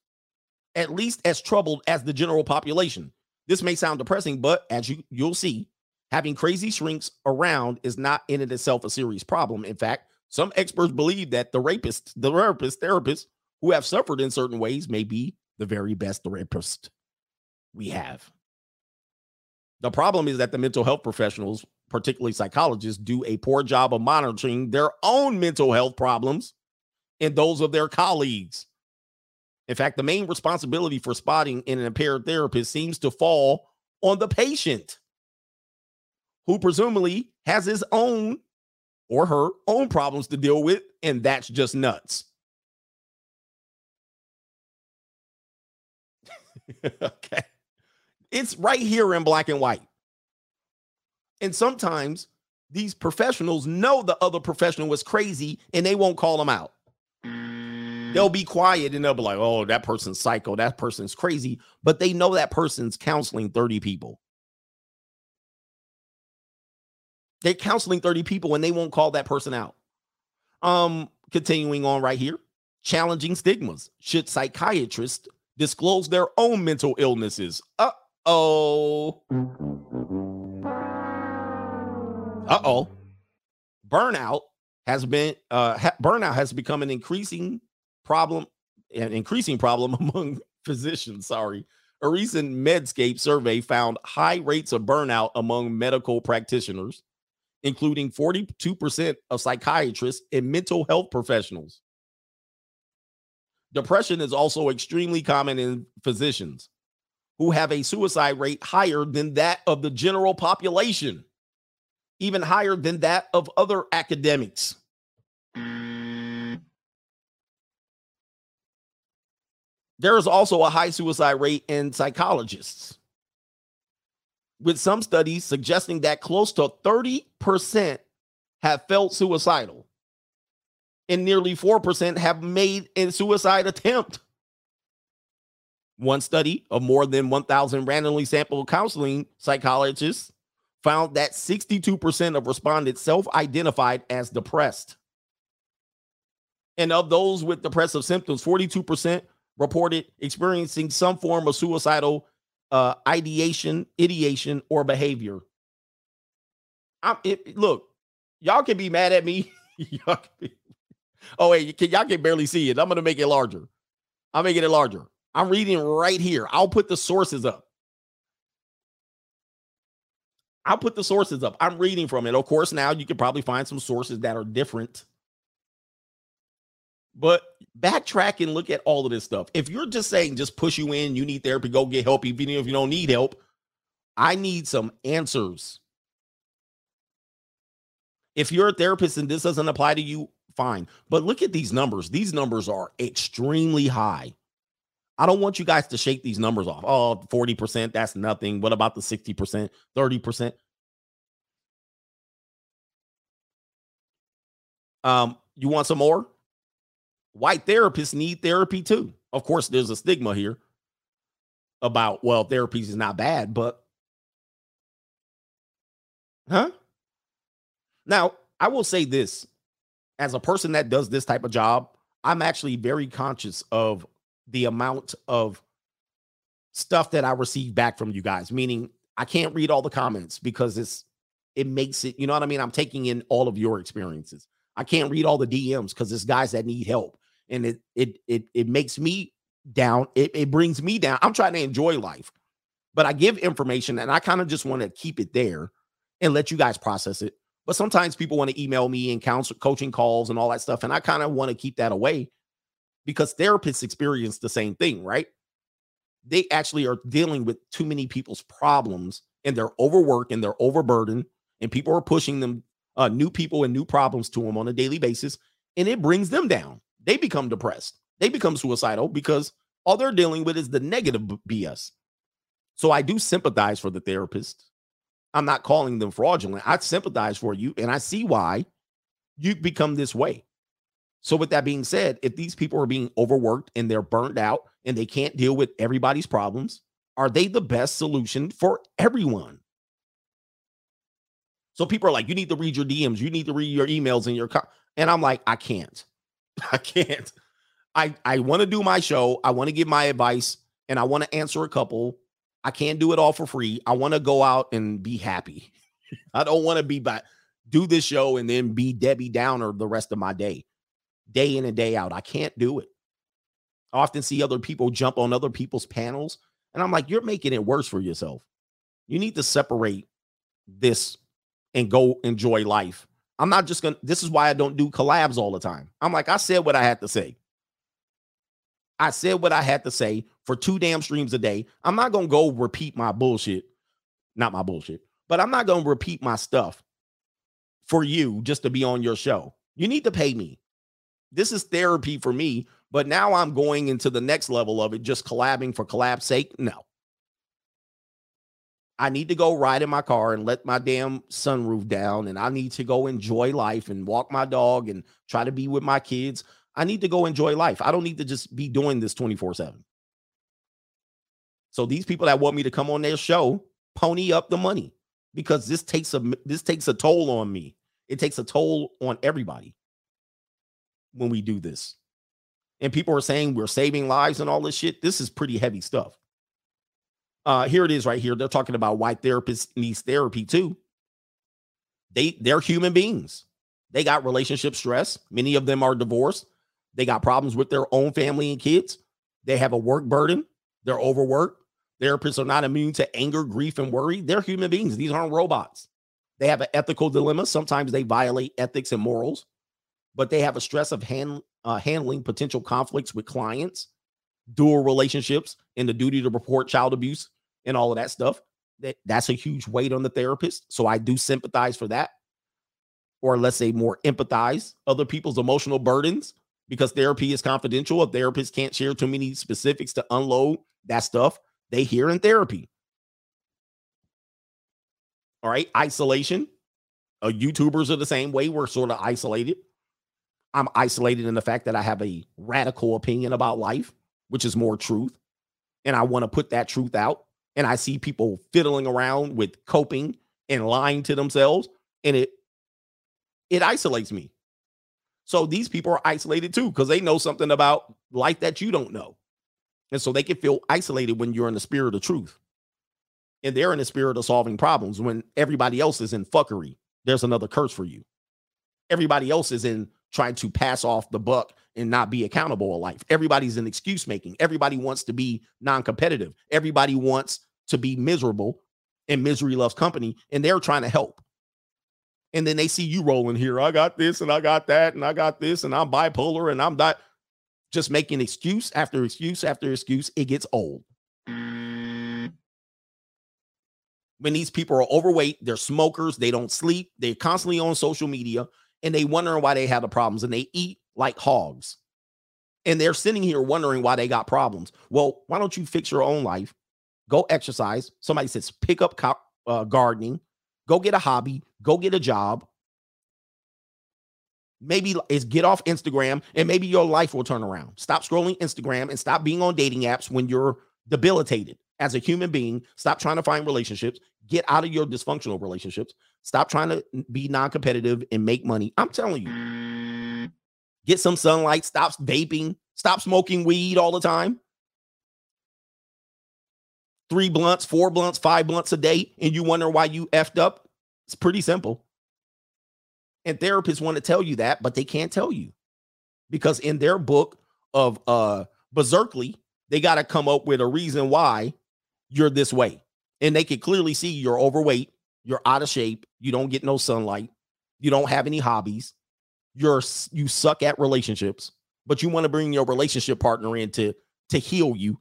at least as troubled as the general population. This may sound depressing, but as you, you'll see, having crazy shrinks around is not in and itself a serious problem. In fact, some experts believe that the rapists, the therapist, therapists who have suffered in certain ways may be the very best therapist we have. The problem is that the mental health professionals particularly psychologists, do a poor job of monitoring their own mental health problems and those of their colleagues. In fact, the main responsibility for spotting an impaired therapist seems to fall on the patient, who presumably has his own or her own problems to deal with, and that's just nuts. okay. It's right here in black and white. And sometimes these professionals know the other professional was crazy and they won't call them out. They'll be quiet and they'll be like, oh, that person's psycho. That person's crazy. But they know that person's counseling 30 people. They're counseling 30 people and they won't call that person out. Um, continuing on right here. Challenging stigmas. Should psychiatrists disclose their own mental illnesses? Uh-oh. Uh oh. Burnout has been uh ha- burnout has become an increasing problem, an increasing problem among physicians. Sorry. A recent Medscape survey found high rates of burnout among medical practitioners, including 42% of psychiatrists and mental health professionals. Depression is also extremely common in physicians who have a suicide rate higher than that of the general population even higher than that of other academics. There is also a high suicide rate in psychologists, with some studies suggesting that close to 30% have felt suicidal and nearly 4% have made a suicide attempt. One study of more than 1,000 randomly sampled counseling psychologists found that 62% of respondents self identified as depressed. And of those with depressive symptoms, 42% reported experiencing some form of suicidal uh, ideation, ideation, or behavior. I'm, it, look, y'all can be mad at me. y'all be, oh, wait, can, y'all can barely see it. I'm going to make it larger. I'm making it larger. I'm reading right here. I'll put the sources up. I'll put the sources up. I'm reading from it. Of course, now you can probably find some sources that are different. But backtrack and look at all of this stuff. If you're just saying just push you in, you need therapy, go get help, even if you don't need help, I need some answers. If you're a therapist and this doesn't apply to you, fine. But look at these numbers. These numbers are extremely high. I don't want you guys to shake these numbers off. Oh, 40%, that's nothing. What about the 60%, 30%? Um, you want some more? White therapists need therapy too. Of course, there's a stigma here about well, therapy is not bad, but huh? Now, I will say this as a person that does this type of job, I'm actually very conscious of the amount of stuff that I receive back from you guys, meaning I can't read all the comments because it's it makes it, you know what I mean? I'm taking in all of your experiences. I can't read all the DMs because there's guys that need help. And it it it it makes me down. It, it brings me down. I'm trying to enjoy life, but I give information and I kind of just want to keep it there and let you guys process it. But sometimes people want to email me and counsel coaching calls and all that stuff. And I kind of want to keep that away because therapists experience the same thing, right? They actually are dealing with too many people's problems and they're overworked and they're overburdened, and people are pushing them uh, new people and new problems to them on a daily basis, and it brings them down. They become depressed, they become suicidal because all they're dealing with is the negative BS. So I do sympathize for the therapist. I'm not calling them fraudulent. I sympathize for you, and I see why you become this way. So, with that being said, if these people are being overworked and they're burned out and they can't deal with everybody's problems, are they the best solution for everyone? So people are like, you need to read your DMs, you need to read your emails and your, co-. and I'm like, I can't, I can't. I I want to do my show, I want to give my advice, and I want to answer a couple. I can't do it all for free. I want to go out and be happy. I don't want to be back, do this show and then be Debbie Downer the rest of my day, day in and day out. I can't do it. I often see other people jump on other people's panels, and I'm like, you're making it worse for yourself. You need to separate this and go enjoy life. I'm not just gonna, this is why I don't do collabs all the time. I'm like, I said what I had to say. I said what I had to say for two damn streams a day. I'm not gonna go repeat my bullshit, not my bullshit, but I'm not gonna repeat my stuff for you just to be on your show. You need to pay me. This is therapy for me, but now I'm going into the next level of it, just collabing for collab's sake. No. I need to go ride in my car and let my damn sunroof down, and I need to go enjoy life and walk my dog and try to be with my kids. I need to go enjoy life. I don't need to just be doing this 24 7. So these people that want me to come on their show, pony up the money because this takes a this takes a toll on me. It takes a toll on everybody when we do this. And people are saying we're saving lives and all this shit. This is pretty heavy stuff. Uh, here it is right here. They're talking about why therapists needs therapy too. They they're human beings. They got relationship stress. Many of them are divorced. They got problems with their own family and kids. They have a work burden. They're overworked. Therapists are not immune to anger, grief, and worry. They're human beings. These aren't robots. They have an ethical dilemma. Sometimes they violate ethics and morals, but they have a stress of hand, uh, handling potential conflicts with clients, dual relationships, and the duty to report child abuse and all of that stuff. That that's a huge weight on the therapist. So I do sympathize for that. Or let's say more empathize other people's emotional burdens because therapy is confidential. A therapist can't share too many specifics to unload that stuff they hear in therapy. All right, isolation. Uh, YouTubers are the same way. We're sort of isolated. I'm isolated in the fact that I have a radical opinion about life, which is more truth. And I want to put that truth out and I see people fiddling around with coping and lying to themselves, and it it isolates me. So these people are isolated too because they know something about life that you don't know. And so they can feel isolated when you're in the spirit of truth. And they're in the spirit of solving problems when everybody else is in fuckery. There's another curse for you. Everybody else is in trying to pass off the buck and not be accountable in life. Everybody's in excuse making. Everybody wants to be non competitive. Everybody wants to be miserable and misery loves company and they're trying to help. And then they see you rolling here. I got this and I got that and I got this and I'm bipolar and I'm not just making excuse after excuse after excuse. It gets old. When these people are overweight, they're smokers, they don't sleep, they're constantly on social media and they wondering why they have the problems and they eat like hogs. And they're sitting here wondering why they got problems. Well, why don't you fix your own life go exercise. Somebody says pick up co- uh, gardening, go get a hobby, go get a job. maybe is get off Instagram and maybe your life will turn around. Stop scrolling Instagram and stop being on dating apps when you're debilitated as a human being. Stop trying to find relationships. Get out of your dysfunctional relationships. Stop trying to be non competitive and make money. I'm telling you, get some sunlight. Stop vaping. Stop smoking weed all the time. Three blunts, four blunts, five blunts a day, and you wonder why you effed up. It's pretty simple. And therapists want to tell you that, but they can't tell you because in their book of uh berserkly, they got to come up with a reason why you're this way. And they can clearly see you're overweight, you're out of shape, you don't get no sunlight, you don't have any hobbies, you're you suck at relationships, but you want to bring your relationship partner in to to heal you.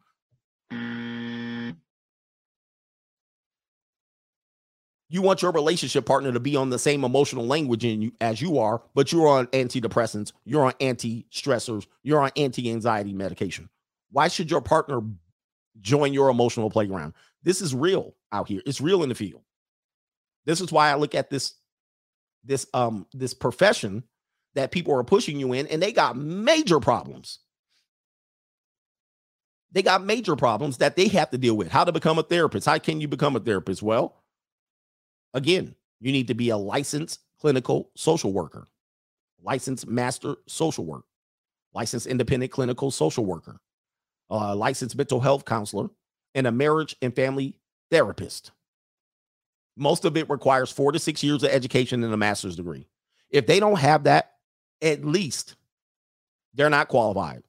You want your relationship partner to be on the same emotional language in you as you are, but you're on antidepressants, you're on anti-stressors, you're on anti-anxiety medication. Why should your partner join your emotional playground? This is real out here. It's real in the field. This is why I look at this this um this profession that people are pushing you in and they got major problems. They got major problems that they have to deal with. How to become a therapist? How can you become a therapist? Well, again, you need to be a licensed clinical social worker, licensed master social work, licensed independent clinical social worker, a licensed mental health counselor, and a marriage and family therapist. Most of it requires four to six years of education and a master's degree. If they don't have that, at least they're not qualified.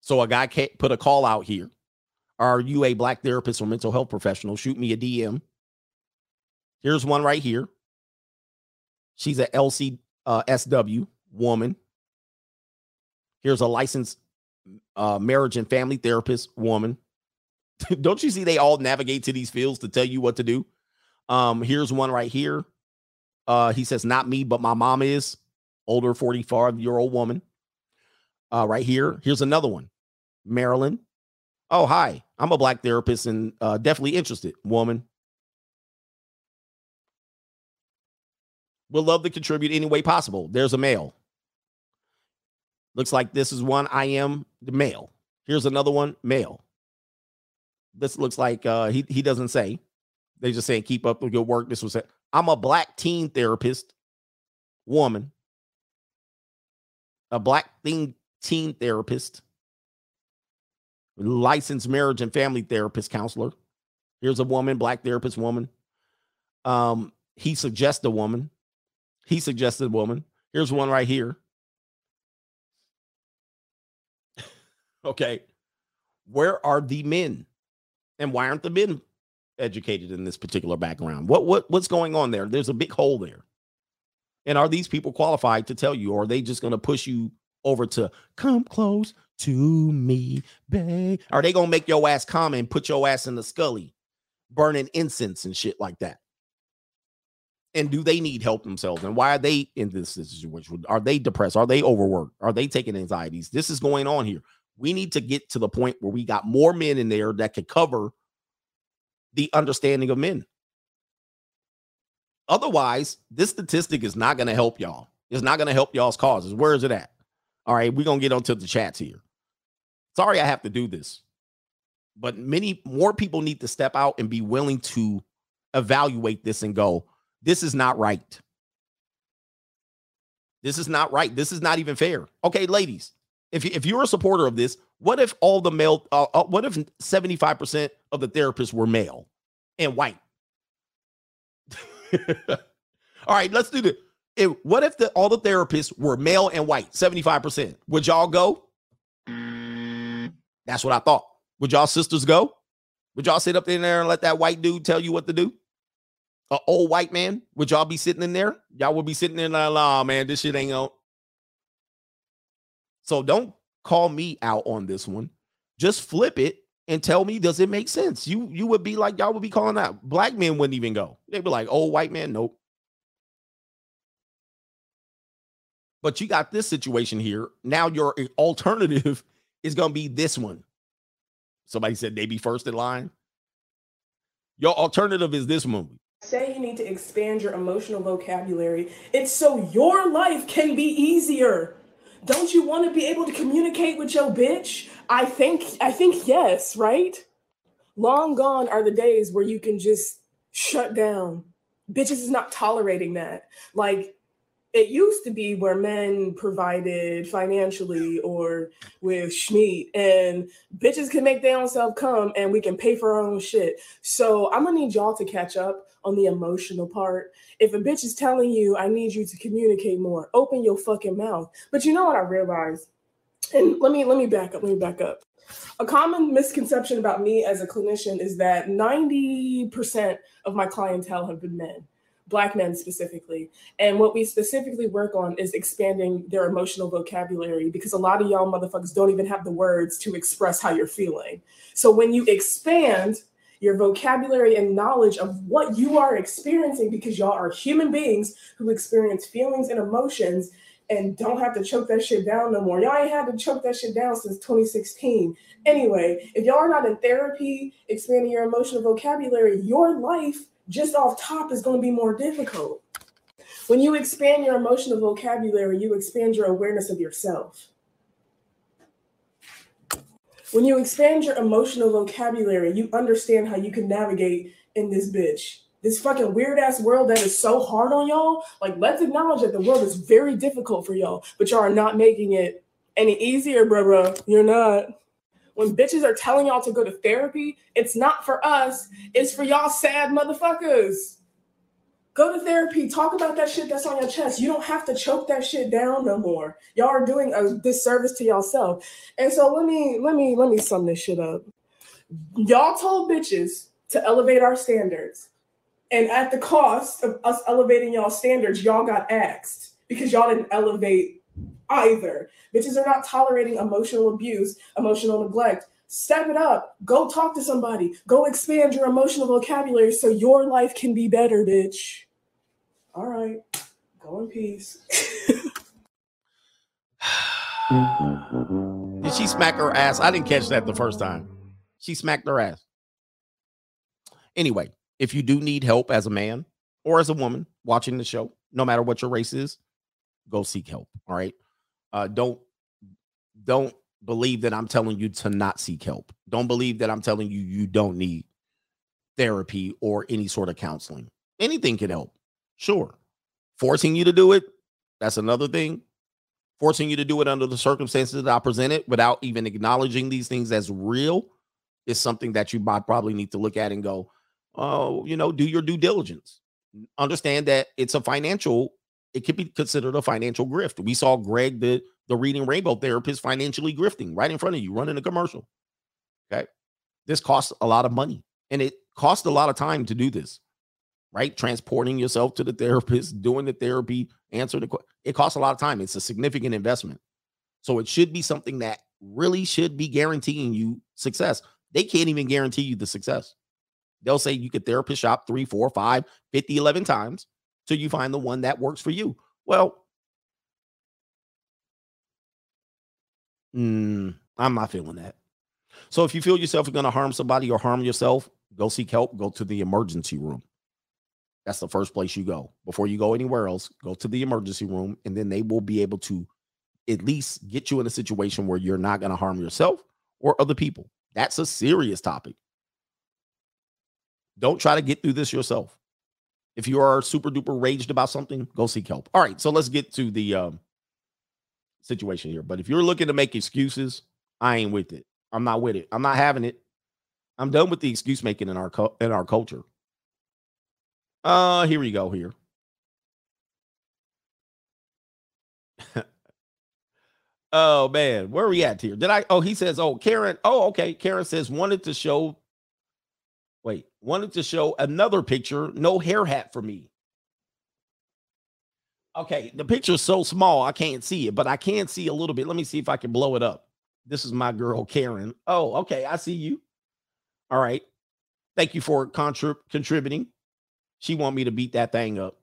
So a guy can't put a call out here. Are you a black therapist or mental health professional? Shoot me a DM. Here's one right here. She's a LCSW uh, woman. Here's a licensed uh, marriage and family therapist woman. Don't you see they all navigate to these fields to tell you what to do? Um, here's one right here. Uh, he says, not me, but my mom is older, 45 year old woman. Uh, right here. Here's another one. Marilyn. Oh, hi. I'm a black therapist and uh, definitely interested. Woman. Will love to contribute any way possible. There's a male. Looks like this is one I am the male. Here's another one, male. This looks like uh he he doesn't say. They just saying keep up the good work. This was it. I'm a black teen therapist, woman. A black teen teen therapist, licensed marriage and family therapist counselor. Here's a woman, black therapist woman. Um, he suggests a woman. He suggested a woman. Here's one right here. Okay. Where are the men? And why aren't the men educated in this particular background? What what what's going on there? There's a big hole there. And are these people qualified to tell you, or are they just going to push you over to come close to me, babe? Are they going to make your ass come and put your ass in the scully, burning incense and shit like that? And do they need help themselves? And why are they in this situation? Are they depressed? Are they overworked? Are they taking anxieties? This is going on here. We need to get to the point where we got more men in there that could cover the understanding of men. Otherwise, this statistic is not going to help y'all. It's not going to help y'all's causes. Where is it at? All right, we're going to get onto the chats here. Sorry I have to do this. But many more people need to step out and be willing to evaluate this and go, this is not right. This is not right. This is not even fair. Okay, ladies, if if you're a supporter of this, what if all the male, uh, uh, what if 75% of the therapists were male and white? all right, let's do this. If, what if the, all the therapists were male and white, 75%? Would y'all go? That's what I thought. Would y'all sisters go? Would y'all sit up in there and let that white dude tell you what to do? An old white man? Would y'all be sitting in there? Y'all would be sitting in there like, nah, man, this shit ain't on. So don't call me out on this one. Just flip it and tell me, does it make sense? You you would be like, y'all would be calling out. Black men wouldn't even go. They'd be like, oh, white man, nope. But you got this situation here. Now your alternative is to be this one. Somebody said they be first in line. Your alternative is this movie. say you need to expand your emotional vocabulary, it's so your life can be easier. Don't you want to be able to communicate with your bitch? I think I think yes, right? Long gone are the days where you can just shut down. Bitches is not tolerating that. Like it used to be where men provided financially or with Schmeat and bitches can make their own self come and we can pay for our own shit. So I'm gonna need y'all to catch up on the emotional part. If a bitch is telling you, I need you to communicate more, open your fucking mouth. But you know what I realized? And let me let me back up, let me back up. A common misconception about me as a clinician is that 90% of my clientele have been men black men specifically and what we specifically work on is expanding their emotional vocabulary because a lot of y'all motherfuckers don't even have the words to express how you're feeling so when you expand your vocabulary and knowledge of what you are experiencing because y'all are human beings who experience feelings and emotions and don't have to choke that shit down no more. Y'all ain't had to choke that shit down since 2016. Anyway, if y'all are not in therapy, expanding your emotional vocabulary, your life just off top is going to be more difficult. When you expand your emotional vocabulary, you expand your awareness of yourself. When you expand your emotional vocabulary, you understand how you can navigate in this bitch. This fucking weird ass world that is so hard on y'all. Like, let's acknowledge that the world is very difficult for y'all, but y'all are not making it any easier, bro, bro. You're not when bitches are telling y'all to go to therapy, it's not for us, it's for y'all sad motherfuckers. Go to therapy, talk about that shit that's on your chest. You don't have to choke that shit down no more. Y'all are doing a disservice to yourself. And so let me let me let me sum this shit up. Y'all told bitches to elevate our standards. And at the cost of us elevating y'all standards, y'all got axed because y'all didn't elevate either. Bitches are not tolerating emotional abuse, emotional neglect. Step it up. Go talk to somebody. Go expand your emotional vocabulary so your life can be better, bitch. All right. Go in peace. Did she smack her ass? I didn't catch that the first time. She smacked her ass. Anyway, if you do need help as a man or as a woman watching the show, no matter what your race is, go seek help. All right. Uh, don't don't believe that I'm telling you to not seek help. Don't believe that I'm telling you you don't need therapy or any sort of counseling. Anything can help. Sure. Forcing you to do it, that's another thing. Forcing you to do it under the circumstances that I presented without even acknowledging these things as real is something that you might probably need to look at and go, oh, you know, do your due diligence. Understand that it's a financial it could be considered a financial grift. We saw Greg, the, the reading rainbow therapist, financially grifting right in front of you, running a commercial. Okay. This costs a lot of money and it costs a lot of time to do this, right? Transporting yourself to the therapist, doing the therapy, answer the question. it costs a lot of time. It's a significant investment. So it should be something that really should be guaranteeing you success. They can't even guarantee you the success. They'll say you could therapist shop three, four, five, 50, 11 times till you find the one that works for you. Well, mm, I'm not feeling that. So if you feel yourself going to harm somebody or harm yourself, go seek help, go to the emergency room. That's the first place you go. Before you go anywhere else, go to the emergency room, and then they will be able to at least get you in a situation where you're not going to harm yourself or other people. That's a serious topic. Don't try to get through this yourself. If you are super duper raged about something, go seek help. All right, so let's get to the um, situation here. But if you're looking to make excuses, I ain't with it. I'm not with it. I'm not having it. I'm done with the excuse making in our in our culture. Uh, here we go. Here. oh man, where are we at here? Did I? Oh, he says, oh, Karen. Oh, okay. Karen says wanted to show Wait, wanted to show another picture, no hair hat for me. Okay, the picture is so small I can't see it, but I can see a little bit. Let me see if I can blow it up. This is my girl Karen. Oh, okay, I see you. All right. Thank you for contrib- contributing. She want me to beat that thing up.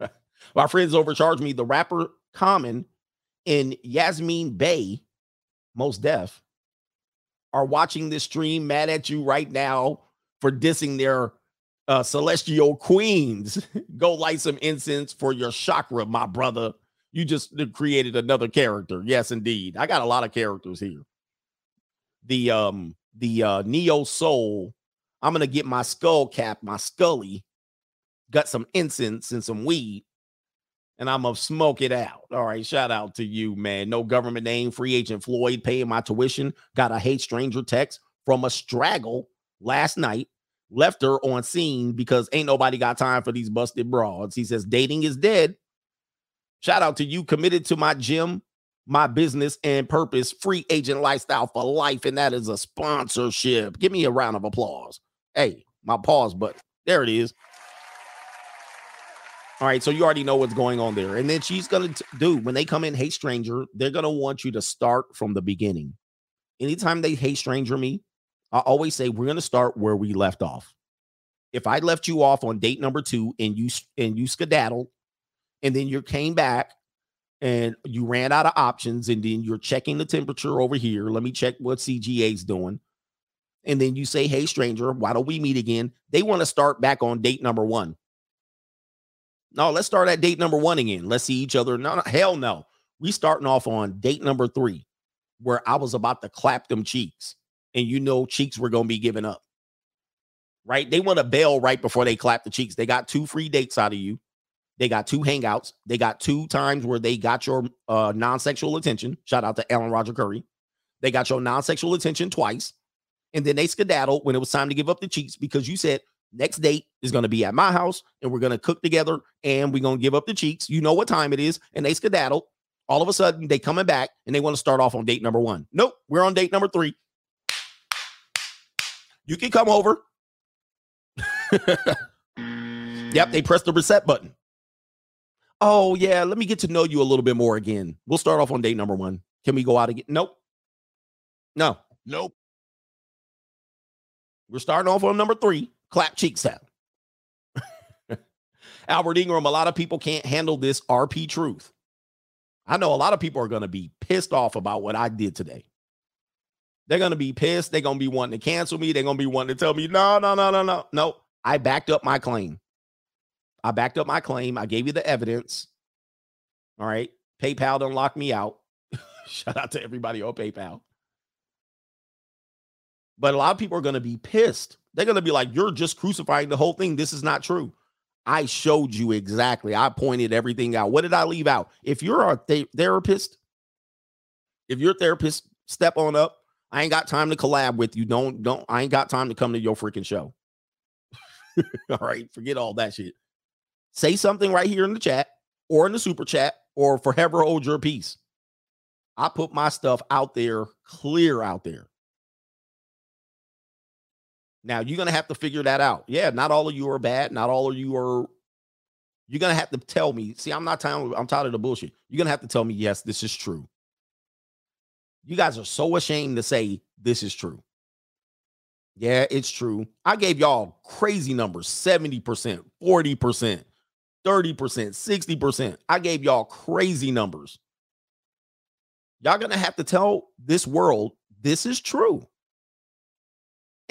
my friends overcharged me. The rapper Common in Yasiin Bey, Mos Def, are watching this stream mad at you right now for dissing their Uh, Celestial Queens, go light some incense for your chakra, my brother. You just created another character. Yes, indeed. I got a lot of characters here. The um the uh Neo Soul. I'm gonna get my skull cap, my scully, got some incense and some weed, and I'm gonna smoke it out. All right, shout out to you, man. No government name, free agent Floyd paying my tuition. Got a hate stranger text from a straggle last night. Left her on scene because ain't nobody got time for these busted broads. He says dating is dead. Shout out to you, committed to my gym, my business and purpose, free agent lifestyle for life, and that is a sponsorship. Give me a round of applause. Hey, my pause button. There it is. All right, so you already know what's going on there. And then she's going to do when they come in hate stranger, they're going to want you to start from the beginning. Anytime they hate stranger me, I always say we're going to start where we left off. If I left you off on date number 2 and you and you skedaddled and then you came back and you ran out of options and then you're checking the temperature over here, let me check what CGA's doing. And then you say, "Hey stranger, why don't we meet again?" They want to start back on date number 1. No, let's start at date number 1 again. Let's see each other. No, no hell no. We starting off on date number 3 where I was about to clap them cheeks and you know cheeks were to be given up. Right? They want to bail right before they clap the cheeks. They got two free dates out of you. They got two hangouts. They got two times where they got your uh, non-sexual attention. Shout out to Ellen Roger Curry. They got your non-sexual attention twice. And then they skedaddled when it was time to give up the cheeks because you said next date is going to be at my house and we're going to cook together and we're going to give up the cheeks. You know what time it is. And they skedaddled. All of a sudden, they coming back and they want to start off on date number one. Nope, we're on date number three. You can come over. yep, they pressed the reset button. Oh, yeah, let me get to know you a little bit more again. We'll start off on date number one. Can we go out again? Nope. No. Nope. We're starting off on number three. Clap cheeks out. Albert Ingram, a lot of people can't handle this RP truth. I know a lot of people are going to be pissed off about what I did today. They're going to be pissed. They're going to be wanting to cancel me. They're going to be wanting to tell me, no, no, no, no, no. No, I backed up my claim. I backed up my claim. I gave you the evidence. All right. PayPal don't lock me out. Shout out to everybody on PayPal. But a lot of people are going to be pissed. They're going to be like, you're just crucifying the whole thing. This is not true. I showed you exactly. I pointed everything out. What did I leave out? If you're a th- therapist, if you're a therapist, step on up. I ain't got time to collab with you. Don't don't. I ain't got time to come to your freaking show. all right, forget all that shit. Say something right here in the chat or in the super chat or forever hold your peace. I put my stuff out there, clear out there. Now you're gonna have to figure that out. Yeah, not all of you are bad. Not all of you are. You're gonna have to tell me. See, I'm not tired. I'm tired of the bullshit. You're gonna have to tell me. Yes, this is true. You guys are so ashamed to say this is true. Yeah, it's true. I gave y'all crazy numbers 70%, 40%, 30%, 60%. I gave y'all crazy numbers. Y'all gonna have to tell this world this is true.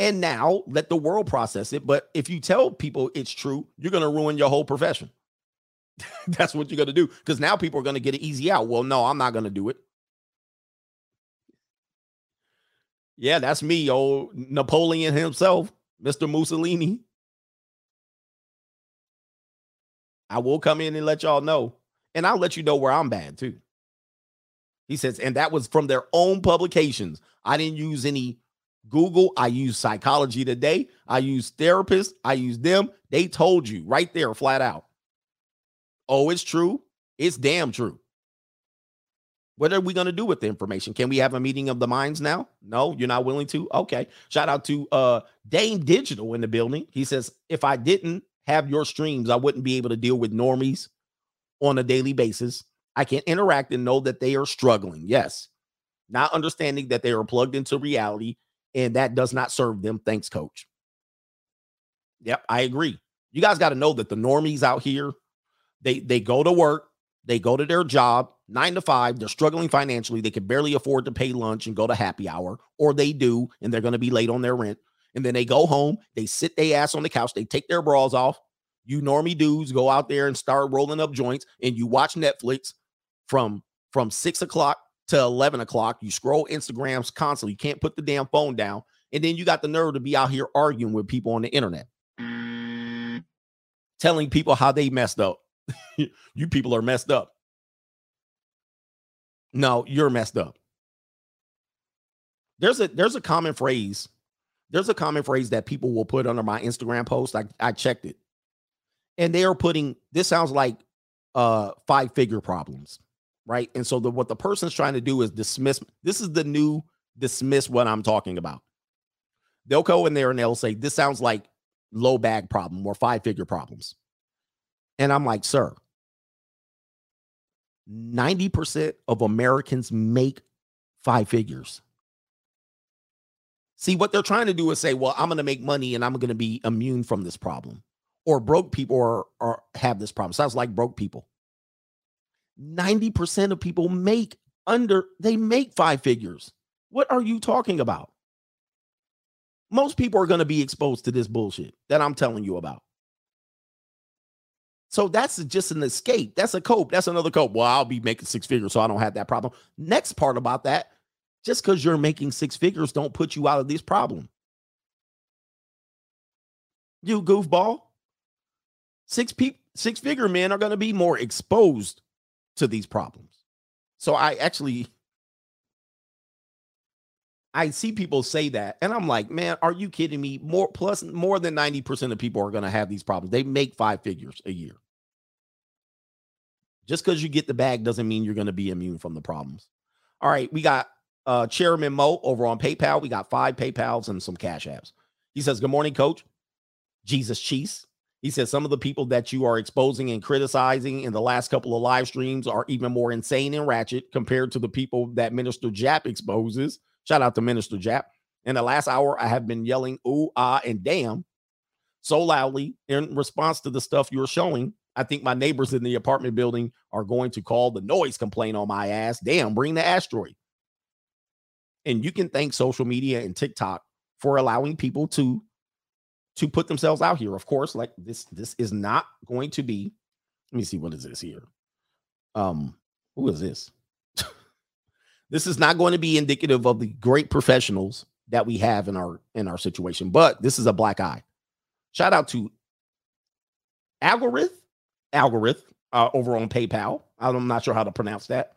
And now let the world process it. But if you tell people it's true, you're going to ruin your whole profession. That's what you're going to do. Because now people are going to get it easy out. Well, no, I'm not going to do it. Yeah, that's me, old Napoleon himself, Mr. Mussolini. I will come in and let y'all know. And I'll let you know where I'm bad too. He says, and that was from their own publications. I didn't use any Google, I use Psychology Today, I use therapists, I use them. They told you right there, flat out. Oh, it's true. It's damn true. What are we going to do with the information? Can we have a meeting of the minds now? No, you're not willing to? Okay. Shout out to uh Dame Digital in the building. He says, if I didn't have your streams, I wouldn't be able to deal with normies on a daily basis. I can interact and know that they are struggling. Yes. Not understanding that they are plugged into reality and that does not serve them. Thanks, coach. Yep, I agree. You guys got to know that the normies out here, they they go to work, they go to their job, nine to five, they're struggling financially, they can barely afford to pay lunch and go to happy hour, or they do, and they're going to be late on their rent. And then they go home, they sit their ass on the couch, they take their bras off. You normie dudes go out there and start rolling up joints, and you watch Netflix from from six o'clock to 11 o'clock. You scroll Instagrams constantly. You can't put the damn phone down. And then you got the nerve to be out here arguing with people on the internet, telling people how they messed up. you people are messed up. No, you're messed up. There's a there's a common phrase. There's a common phrase that people will put under my Instagram post. I, I checked it. And they are putting this sounds like uh five figure problems, right? And so the what the person's trying to do is dismiss this is the new dismiss what I'm talking about. They'll go in there and they'll say, This sounds like low bag problem or five figure problems. And I'm like, Sir, 90% of Americans make five figures. See, what they're trying to do is say, well, I'm going to make money and I'm going to be immune from this problem. Or broke people or, are have this problem. Sounds like broke people. 90% of people make under, they make five figures. What are you talking about? Most people are going to be exposed to this bullshit that I'm telling you about. So that's just an escape. That's a cope. That's another cope. Well, I'll be making six figures, so I don't have that problem. Next part about that, just because you're making six figures, don't put you out of this problem. You goofball. Six people, six figure men are going to be more exposed to these problems. So I actually I see people say that, and I'm like, man, are you kidding me? More plus more than 90% of people are going to have these problems. They make five figures a year. Just because you get the bag doesn't mean you're going to be immune from the problems. All right, we got uh Chairman Mo over on PayPal. We got five PayPals and some cash apps. He says, Good morning, coach. Jesus Cheese. He says some of the people that you are exposing and criticizing in the last couple of live streams are even more insane and ratchet compared to the people that Minister Jap exposes. Shout out to Minister Jap. In the last hour, I have been yelling ooh, ah, and damn so loudly in response to the stuff you're showing. I think my neighbors in the apartment building are going to call the noise complaint on my ass. Damn, bring the asteroid. And you can thank social media and TikTok for allowing people to to put themselves out here. Of course, like this this is not going to be let me see what is this here. Um who is this? this is not going to be indicative of the great professionals that we have in our in our situation, but this is a black eye. Shout out to Algorithm Algorithm uh, over on PayPal. I'm not sure how to pronounce that.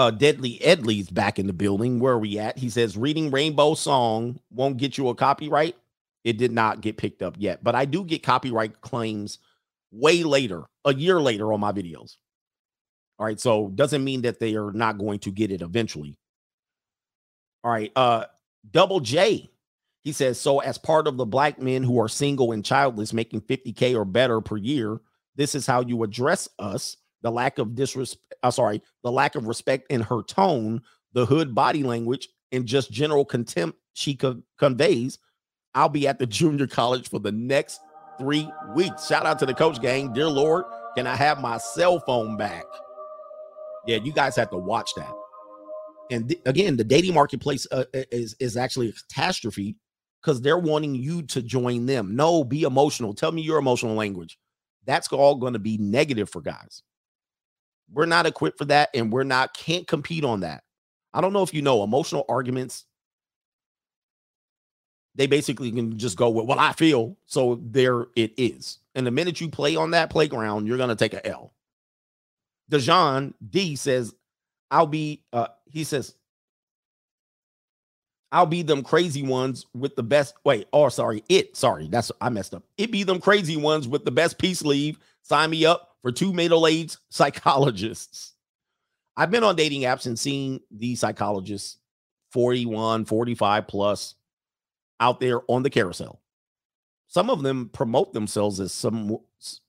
Uh, Deadly Edley's back in the building. Where are we at? He says, reading Rainbow Song won't get you a copyright. It did not get picked up yet, but I do get copyright claims way later, a year later on my videos. All right. So doesn't mean that they are not going to get it eventually. All right. Uh, Double J. He says, so as part of the black men who are single and childless making 50K or better per year, this is how you address us the lack of disrespect, uh, sorry, the lack of respect in her tone, the hood body language, and just general contempt she co- conveys. I'll be at the junior college for the next three weeks. Shout out to the coach gang. Dear Lord, can I have my cell phone back? Yeah, you guys have to watch that. And th- again, the dating marketplace uh, is is actually a catastrophe because they're wanting you to join them. No, be emotional. Tell me your emotional language. That's all going to be negative for guys. We're not equipped for that, and we're not can't compete on that. I don't know if you know emotional arguments. They basically can just go with what I feel. So there it is. And the minute you play on that playground, you're gonna take a L. Dejan D says, I'll be uh he says, I'll be them crazy ones with the best. Wait, oh, sorry, it. Sorry, that's I messed up. It be them crazy ones with the best peace leave. Sign me up for two middle aged psychologists. I've been on dating apps and seen these psychologists 41, 45 plus out there on the carousel. Some of them promote themselves as some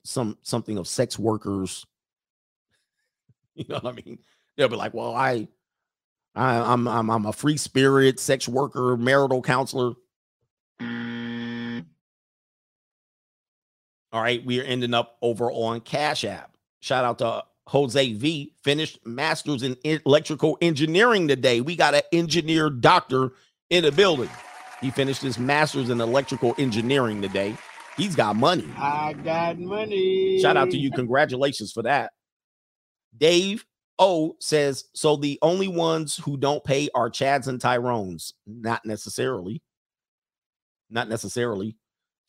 some something of sex workers. You know what I mean? They'll be like, "Well, I, I I'm I'm I'm a free spirit, sex worker, marital counselor." All right, we are ending up over on Cash App. Shout out to Jose V, finished masters in electrical engineering today. We got an engineer doctor in the building. He finished his master's in electrical engineering today. He's got money. I got money. Shout out to you. Congratulations for that. Dave O says, so the only ones who don't pay are Chads and Tyrones. Not necessarily. Not necessarily.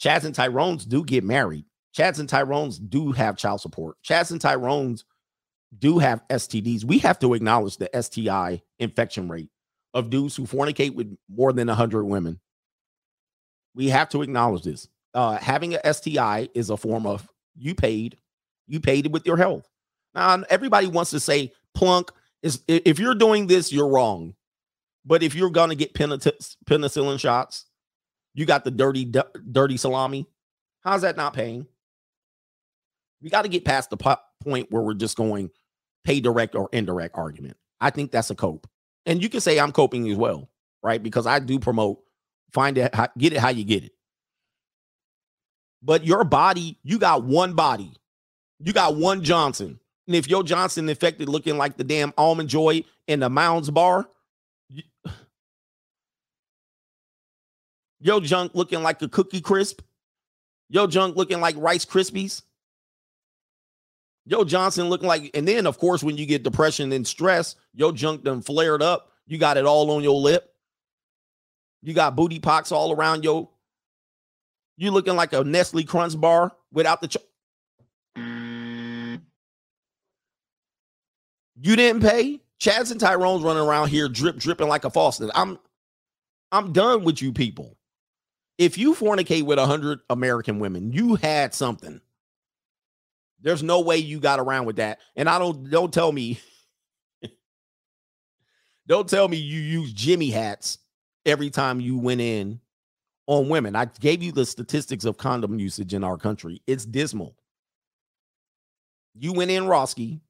Chads and Tyrones do get married. Chads and Tyrones do have child support. Chads and Tyrones do have STDs. We have to acknowledge the STI infection rate of dudes who fornicate with more than 100 women. We have to acknowledge this. Uh, having a STI is a form of you paid, you paid it with your health. Now, everybody wants to say plunk is if you're doing this, you're wrong. But if you're gonna get penicillin shots, you got the dirty, dirty salami. How's that not paying? We got to get past the point where we're just going pay direct or indirect argument. I think that's a cope. And you can say I'm coping as well, right? Because I do promote find it, get it how you get it. But your body, you got one body. You got one Johnson. And if your Johnson infected looking like the damn almond joy in the Mounds bar, you, your junk looking like a cookie crisp, your junk looking like Rice Krispies, Joe Johnson looking like, and then of course, when you get depression and stress, your junk done flared up. You got it all on your lip. You got booty pox all around your. You looking like a Nestle Crunch bar without the. Ch- you didn't pay. Chads and Tyrone's running around here drip dripping like a faucet. I'm, I'm done with you people. If you fornicate with a hundred American women, you had something. There's no way you got around with that. And I don't don't tell me don't tell me you use Jimmy hats every time you went in on women. I gave you the statistics of condom usage in our country. It's dismal. You went in Roski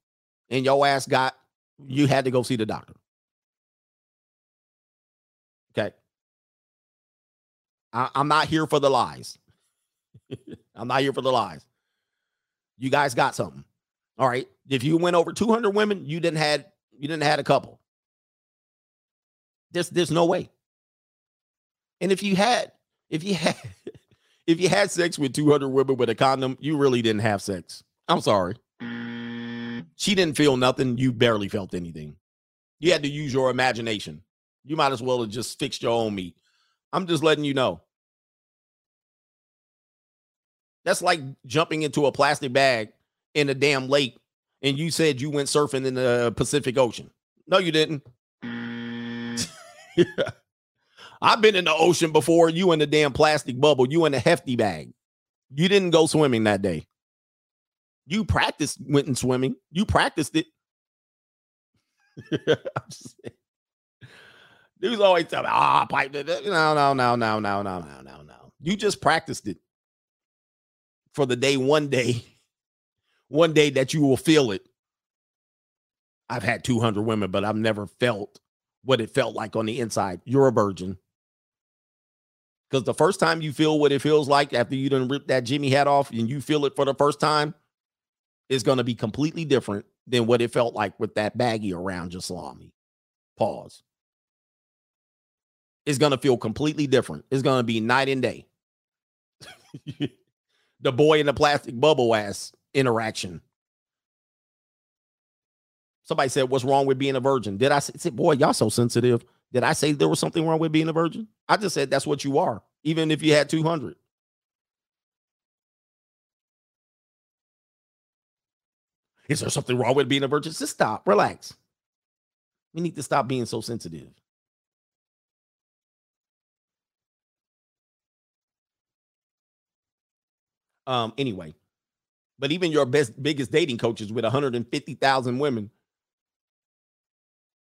and your ass got you had to go see the doctor. Okay. I, am not here for the lies. I'm not here for the lies. You guys got something. All right. If you went over 200 women, you didn't had you didn't had a couple. There's there's no way. And if you had if you had if you had sex with 200 women with a condom, you really didn't have sex. I'm sorry. She didn't feel nothing. You barely felt anything. You had to use your imagination. You might as well have just fixed your own meat. I'm just letting you know. That's like jumping into a plastic bag in a damn lake and you said you went surfing in the Pacific Ocean. No, you didn't. I've been in the ocean before. You in the damn plastic bubble. You in a hefty bag. You didn't go swimming that day. You practiced went and swimming. You practiced it. Dudes always tell me, ah, oh, pipe. No, no, no, no, no, no, no, no, no. You just practiced it for the day one day, one day that you will feel it. I've had 200 women, but I've never felt what it felt like on the inside. You're a virgin. Because the first time you feel what it feels like after you done rip that Jimmy hat off and you feel it for the first time, is going to be completely different than what it felt like with that baggie around your salami. Pause. It's going to feel completely different. It's going to be night and day. the boy in the plastic bubble ass interaction. Somebody said, What's wrong with being a virgin? Did I say, Boy, y'all so sensitive. Did I say there was something wrong with being a virgin? I just said that's what you are, even if you had 200. Is there something wrong with being a virgin? Just stop, relax. We need to stop being so sensitive. Um, anyway, but even your best, biggest dating coaches with 150,000 women,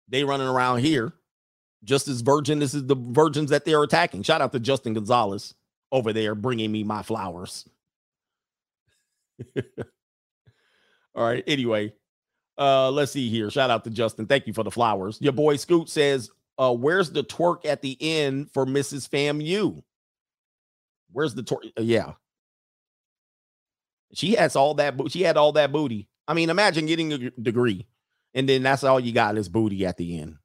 they running around here just as virgin. This is the virgins that they're attacking. Shout out to Justin Gonzalez over there bringing me my flowers. All right. Anyway, uh, let's see here. Shout out to Justin. Thank you for the flowers. Your boy Scoot says, uh, where's the twerk at the end for Mrs. FAMU? Where's the twerk? Uh, yeah. She has all that. She had all that booty. I mean, imagine getting a degree, and then that's all you got is booty at the end.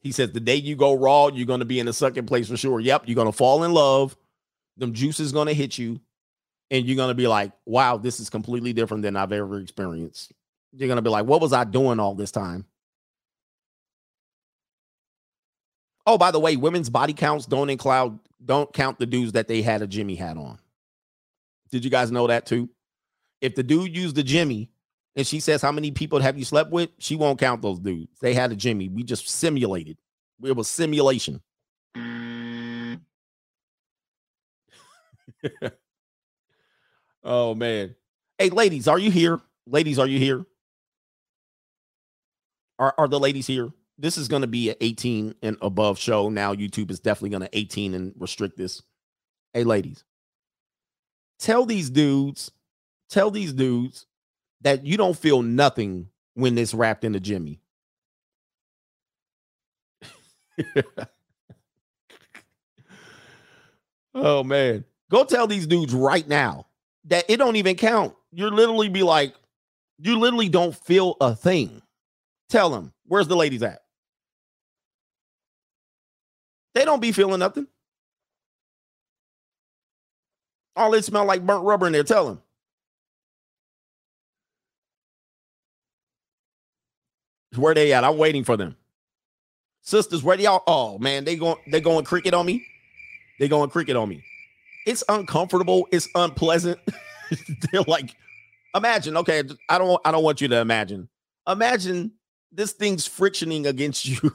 He says the day you go raw, you're going to be in the second place for sure. Yep, you're going to fall in love. Them juices going to hit you, and you're going to be like, "Wow, this is completely different than I've ever experienced." You're going to be like, "What was I doing all this time?" Oh, by the way, women's body counts don't include don't count the dudes that they had a Jimmy hat on. Did you guys know that too? If the dude used the Jimmy and she says, How many people have you slept with? She won't count those dudes. They had a Jimmy. We just simulated. It was simulation. oh man. Hey, ladies, are you here? Ladies, are you here? Are are the ladies here? This is going to be an 18 and above show. Now YouTube is definitely going to 18 and restrict this. Hey, ladies, tell these dudes, tell these dudes that you don't feel nothing when it's wrapped in a Jimmy. oh man. Go tell these dudes right now that it don't even count. You're literally be like, you literally don't feel a thing. Tell them, where's the ladies at? They don't be feeling nothing. All it smell like burnt rubber in there. Tell them. Where they at? I'm waiting for them. Sisters, where y'all? Oh man, they going they going cricket on me. They going cricket on me. It's uncomfortable. It's unpleasant. They're like, imagine. Okay, I don't. I don't want you to imagine. Imagine this thing's frictioning against you.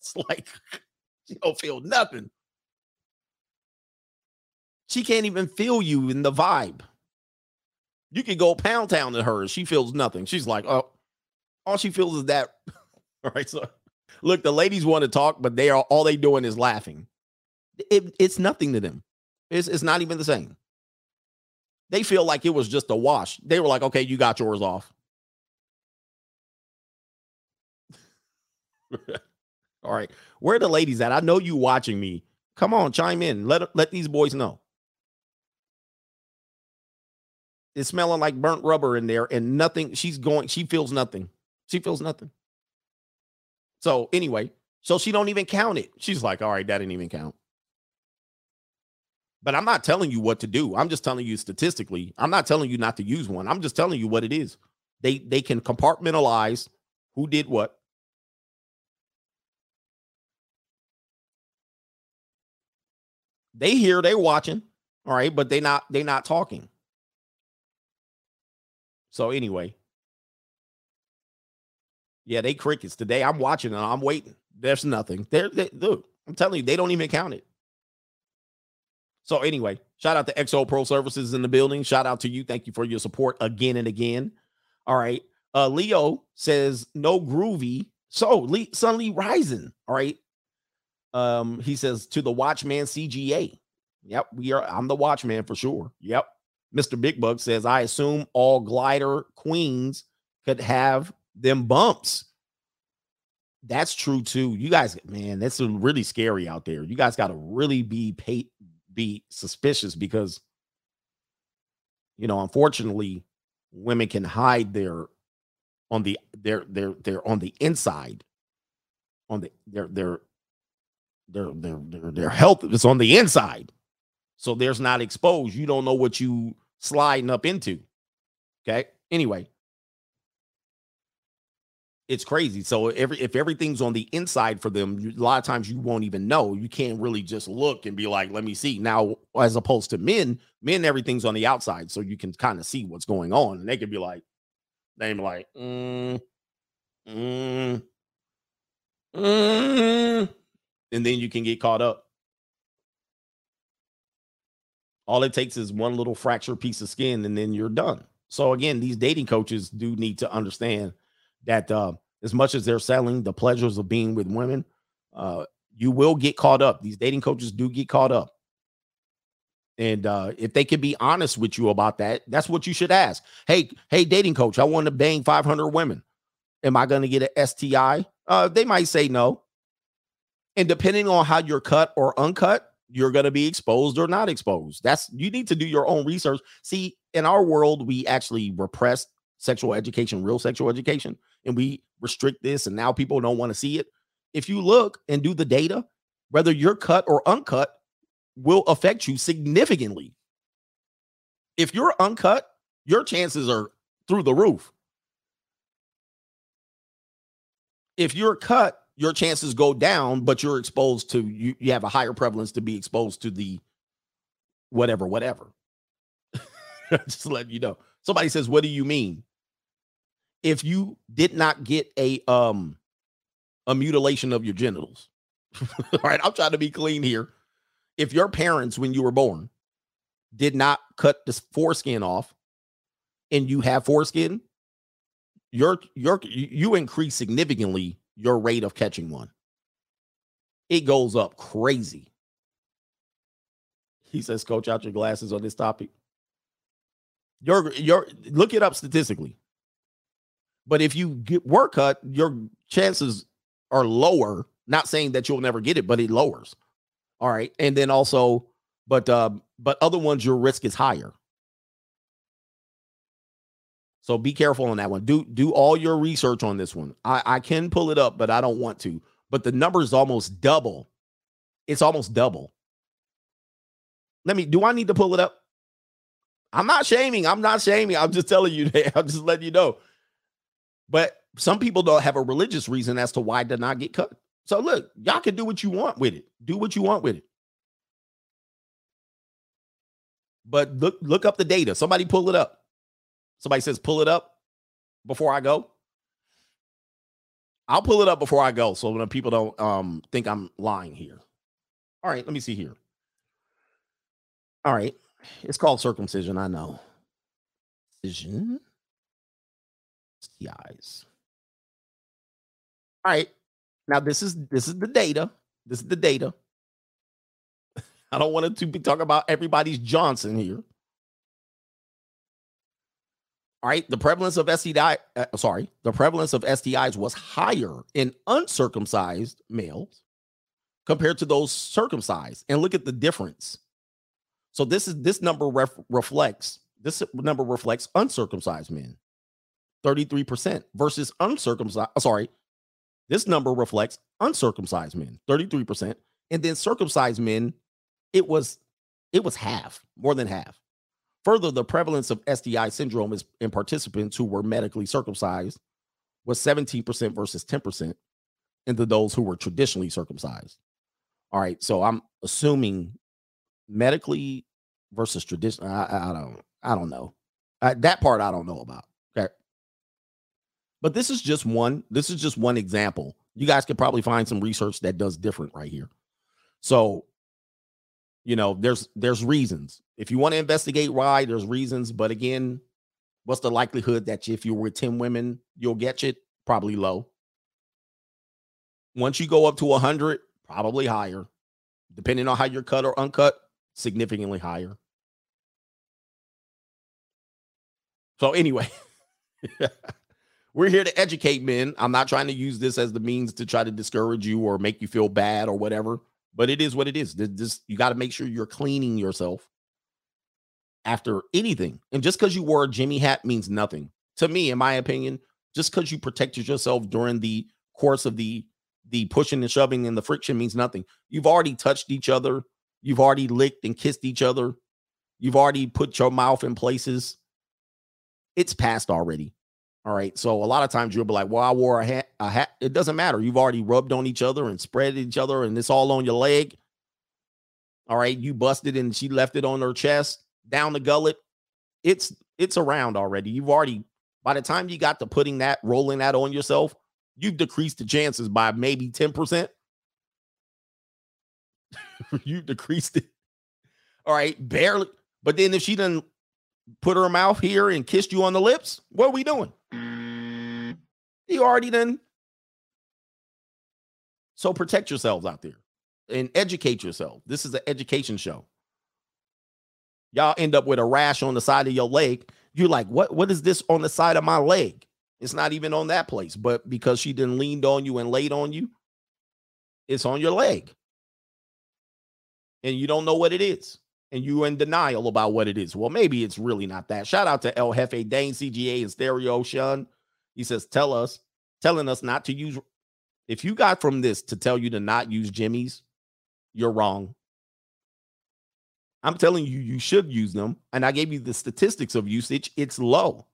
it's like you don't feel nothing. She can't even feel you in the vibe. You can go pound town to her. She feels nothing. She's like, oh, all she feels is that. all right. So look, the ladies want to talk, but they are all they doing is laughing. It, it's nothing to them. It's, it's not even the same. They feel like it was just a wash. They were like, okay, you got yours off. all right. Where the ladies at? I know you watching me. Come on, chime in. Let let these boys know. It's smelling like burnt rubber in there, and nothing. She's going. She feels nothing. She feels nothing. So anyway, so she don't even count it. She's like, all right, that didn't even count. But I'm not telling you what to do. I'm just telling you statistically. I'm not telling you not to use one. I'm just telling you what it is. They they can compartmentalize who did what. They hear, they're watching, all right, but they not they not talking. So anyway, yeah, they crickets today. I'm watching and I'm waiting. There's nothing. There, they, look, I'm telling you, they don't even count it. So anyway, shout out to XO Pro Services in the building. Shout out to you. Thank you for your support again and again. All right. Uh Leo says no groovy. So Lee Rising. All right. Um, he says to the Watchman CGA. Yep, we are. I'm the Watchman for sure. Yep. Mr. Big Bug says, I assume all glider queens could have them bumps. That's true too. You guys, man, that's really scary out there. You guys got to really be pay, be suspicious because, you know, unfortunately, women can hide their on the their their they're on the inside, on the their their their their their their health is on the inside. So there's not exposed. You don't know what you sliding up into. Okay. Anyway, it's crazy. So every if everything's on the inside for them, you, a lot of times you won't even know. You can't really just look and be like, "Let me see." Now, as opposed to men, men everything's on the outside, so you can kind of see what's going on, and they could be like, they be like, mm, mm, mm, and then you can get caught up. All it takes is one little fractured piece of skin, and then you're done. So again, these dating coaches do need to understand that uh, as much as they're selling the pleasures of being with women, uh, you will get caught up. These dating coaches do get caught up. And uh, if they can be honest with you about that, that's what you should ask. Hey, hey, dating coach, I want to bang 500 women. Am I going to get an STI? Uh, they might say no. And depending on how you're cut or uncut, you're going to be exposed or not exposed. That's you need to do your own research. See, in our world, we actually repress sexual education, real sexual education, and we restrict this, and now people don't want to see it. if you look and do the data, whether you're cut or uncut will affect you significantly. If you're uncut, your chances are through the roof. If you're cut, your chances go down, but you're exposed to you, you have a higher prevalence to be exposed to the whatever, whatever. Just let you know. Somebody says, What do you mean? If you did not get a um a mutilation of your genitals. All right, I'm trying to be clean here. If your parents, when you were born, did not cut the foreskin off and you have foreskin, your your you increase significantly your rate of catching one. It goes up crazy. He says, Coach, out your glasses on this topic. Your your look it up statistically. But if you get work cut, your chances are lower. Not saying that you'll never get it, but it lowers. All right. And then also, but uh, but other ones, your risk is higher. So be careful on that one. Do do all your research on this one. I, I can pull it up, but I don't want to. But the number is almost double. It's almost double. Let me do I need to pull it up? I'm not shaming. I'm not shaming. I'm just telling you. I'm just letting you know. But some people don't have a religious reason as to why did not get cut. So look, y'all can do what you want with it. Do what you want with it. But look look up the data. Somebody pull it up. Somebody says pull it up before I go. I'll pull it up before I go so when people don't um think I'm lying here. All right, let me see here. All right. It's called circumcision, I know. Cision. STIs. All right. Now this is this is the data. This is the data. I don't want to be talking about everybody's Johnson here. All right, the prevalence of STI, uh, sorry, the prevalence of STIs was higher in uncircumcised males compared to those circumcised. And look at the difference. So this is this number ref, reflects this number reflects uncircumcised men. 33% versus uncircumcised. Uh, sorry, this number reflects uncircumcised men, 33%. And then circumcised men, it was it was half, more than half. Further, the prevalence of STI syndrome is in participants who were medically circumcised was 17% versus 10% into those who were traditionally circumcised. All right, so I'm assuming medically versus traditional. I, I don't, I don't know. I, that part I don't know about. Okay, but this is just one. This is just one example. You guys could probably find some research that does different right here. So, you know, there's there's reasons. If you want to investigate why, there's reasons. But again, what's the likelihood that if you're with 10 women, you'll get it? Probably low. Once you go up to 100, probably higher. Depending on how you're cut or uncut, significantly higher. So, anyway. We're here to educate men. I'm not trying to use this as the means to try to discourage you or make you feel bad or whatever, but it is what it is. This, you got to make sure you're cleaning yourself after anything. And just because you wore a Jimmy hat means nothing. To me, in my opinion, just because you protected yourself during the course of the the pushing and shoving and the friction means nothing. You've already touched each other. You've already licked and kissed each other. You've already put your mouth in places. It's past already. All right. So a lot of times you'll be like, well, I wore a hat, a hat. It doesn't matter. You've already rubbed on each other and spread each other, and it's all on your leg. All right. You busted and she left it on her chest, down the gullet. It's it's around already. You've already, by the time you got to putting that, rolling that on yourself, you've decreased the chances by maybe 10%. you decreased it. All right, barely. But then if she doesn't put her mouth here and kissed you on the lips, what are we doing? You already done. So protect yourselves out there and educate yourself. This is an education show. Y'all end up with a rash on the side of your leg. You're like, what? What is this on the side of my leg? It's not even on that place, but because she didn't leaned on you and laid on you, it's on your leg. And you don't know what it is. And you're in denial about what it is. Well, maybe it's really not that. Shout out to El Jefe, Dane, CGA, and Stereo Shun. He says, tell us, telling us not to use If you got from this to tell you to not use Jimmy's, you're wrong. I'm telling you, you should use them. And I gave you the statistics of usage. It's low.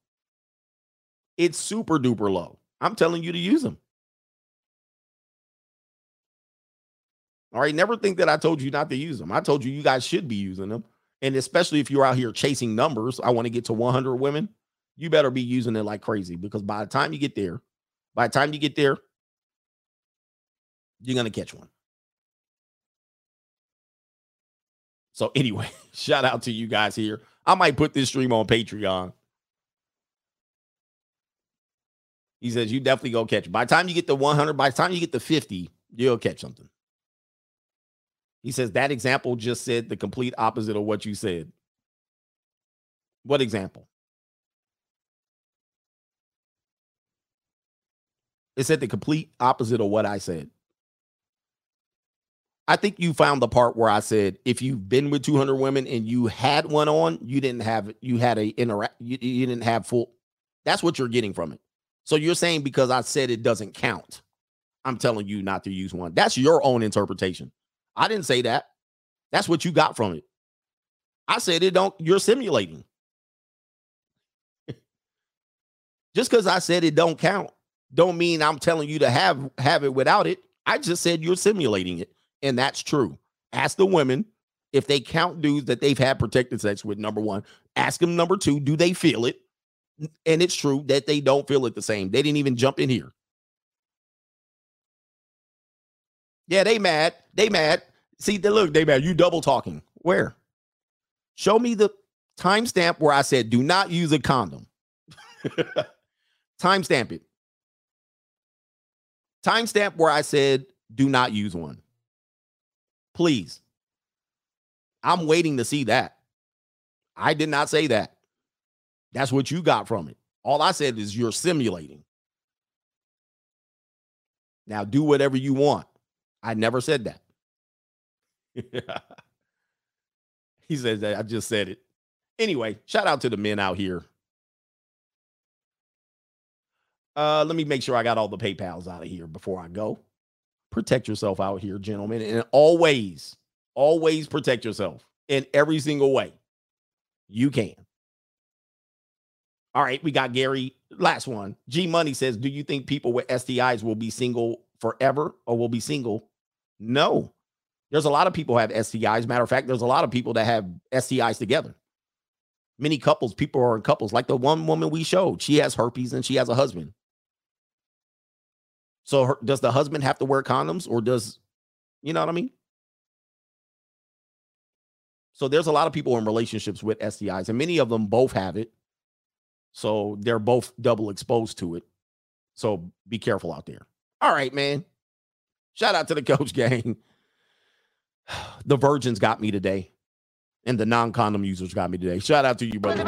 It's super duper low. I'm telling you to use them. All right. Never think that I told you not to use them. I told you you guys should be using them. And especially if you're out here chasing numbers, I want to get to 100 women. You better be using it like crazy because by the time you get there, by the time you get there, you're going to catch one. So, anyway, shout out to you guys here. I might put this stream on Patreon. He says, You definitely go catch. By the time you get to 100, by the time you get to 50, you'll catch something. He says, That example just said the complete opposite of what you said. What example? It said the complete opposite of what I said. I think you found the part where I said if you've been with 200 women and you had one on, you didn't have you had a interact you, you didn't have full. That's what you're getting from it. So you're saying because I said it doesn't count, I'm telling you not to use one. That's your own interpretation. I didn't say that. That's what you got from it. I said it don't you're simulating. Just because I said it don't count, don't mean I'm telling you to have have it without it. I just said you're simulating it, and that's true. Ask the women if they count dudes that they've had protected sex with. Number one, ask them. Number two, do they feel it? And it's true that they don't feel it the same. They didn't even jump in here. Yeah, they mad. They mad. See, they look, they mad. You double talking. Where? Show me the timestamp where I said do not use a condom. timestamp it. Timestamp where I said do not use one. Please. I'm waiting to see that. I did not say that. That's what you got from it. All I said is you're simulating. Now do whatever you want. I never said that. he says that I just said it. Anyway, shout out to the men out here. Uh, let me make sure I got all the PayPals out of here before I go. Protect yourself out here, gentlemen, and always, always protect yourself in every single way you can. All right, we got Gary. Last one. G Money says, Do you think people with STIs will be single forever or will be single? No. There's a lot of people who have STIs. Matter of fact, there's a lot of people that have STIs together. Many couples, people are in couples. Like the one woman we showed, she has herpes and she has a husband. So her, does the husband have to wear condoms or does, you know what I mean? So there's a lot of people in relationships with STIs, and many of them both have it. So they're both double exposed to it. So be careful out there. All right, man. Shout out to the coach gang. The virgins got me today, and the non condom users got me today. Shout out to you, brother.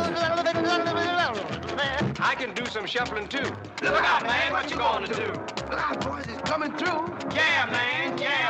I can do some shuffling too. Look out, man. What you going to do? Look out, boys. It's coming through. Yeah, man. Yeah.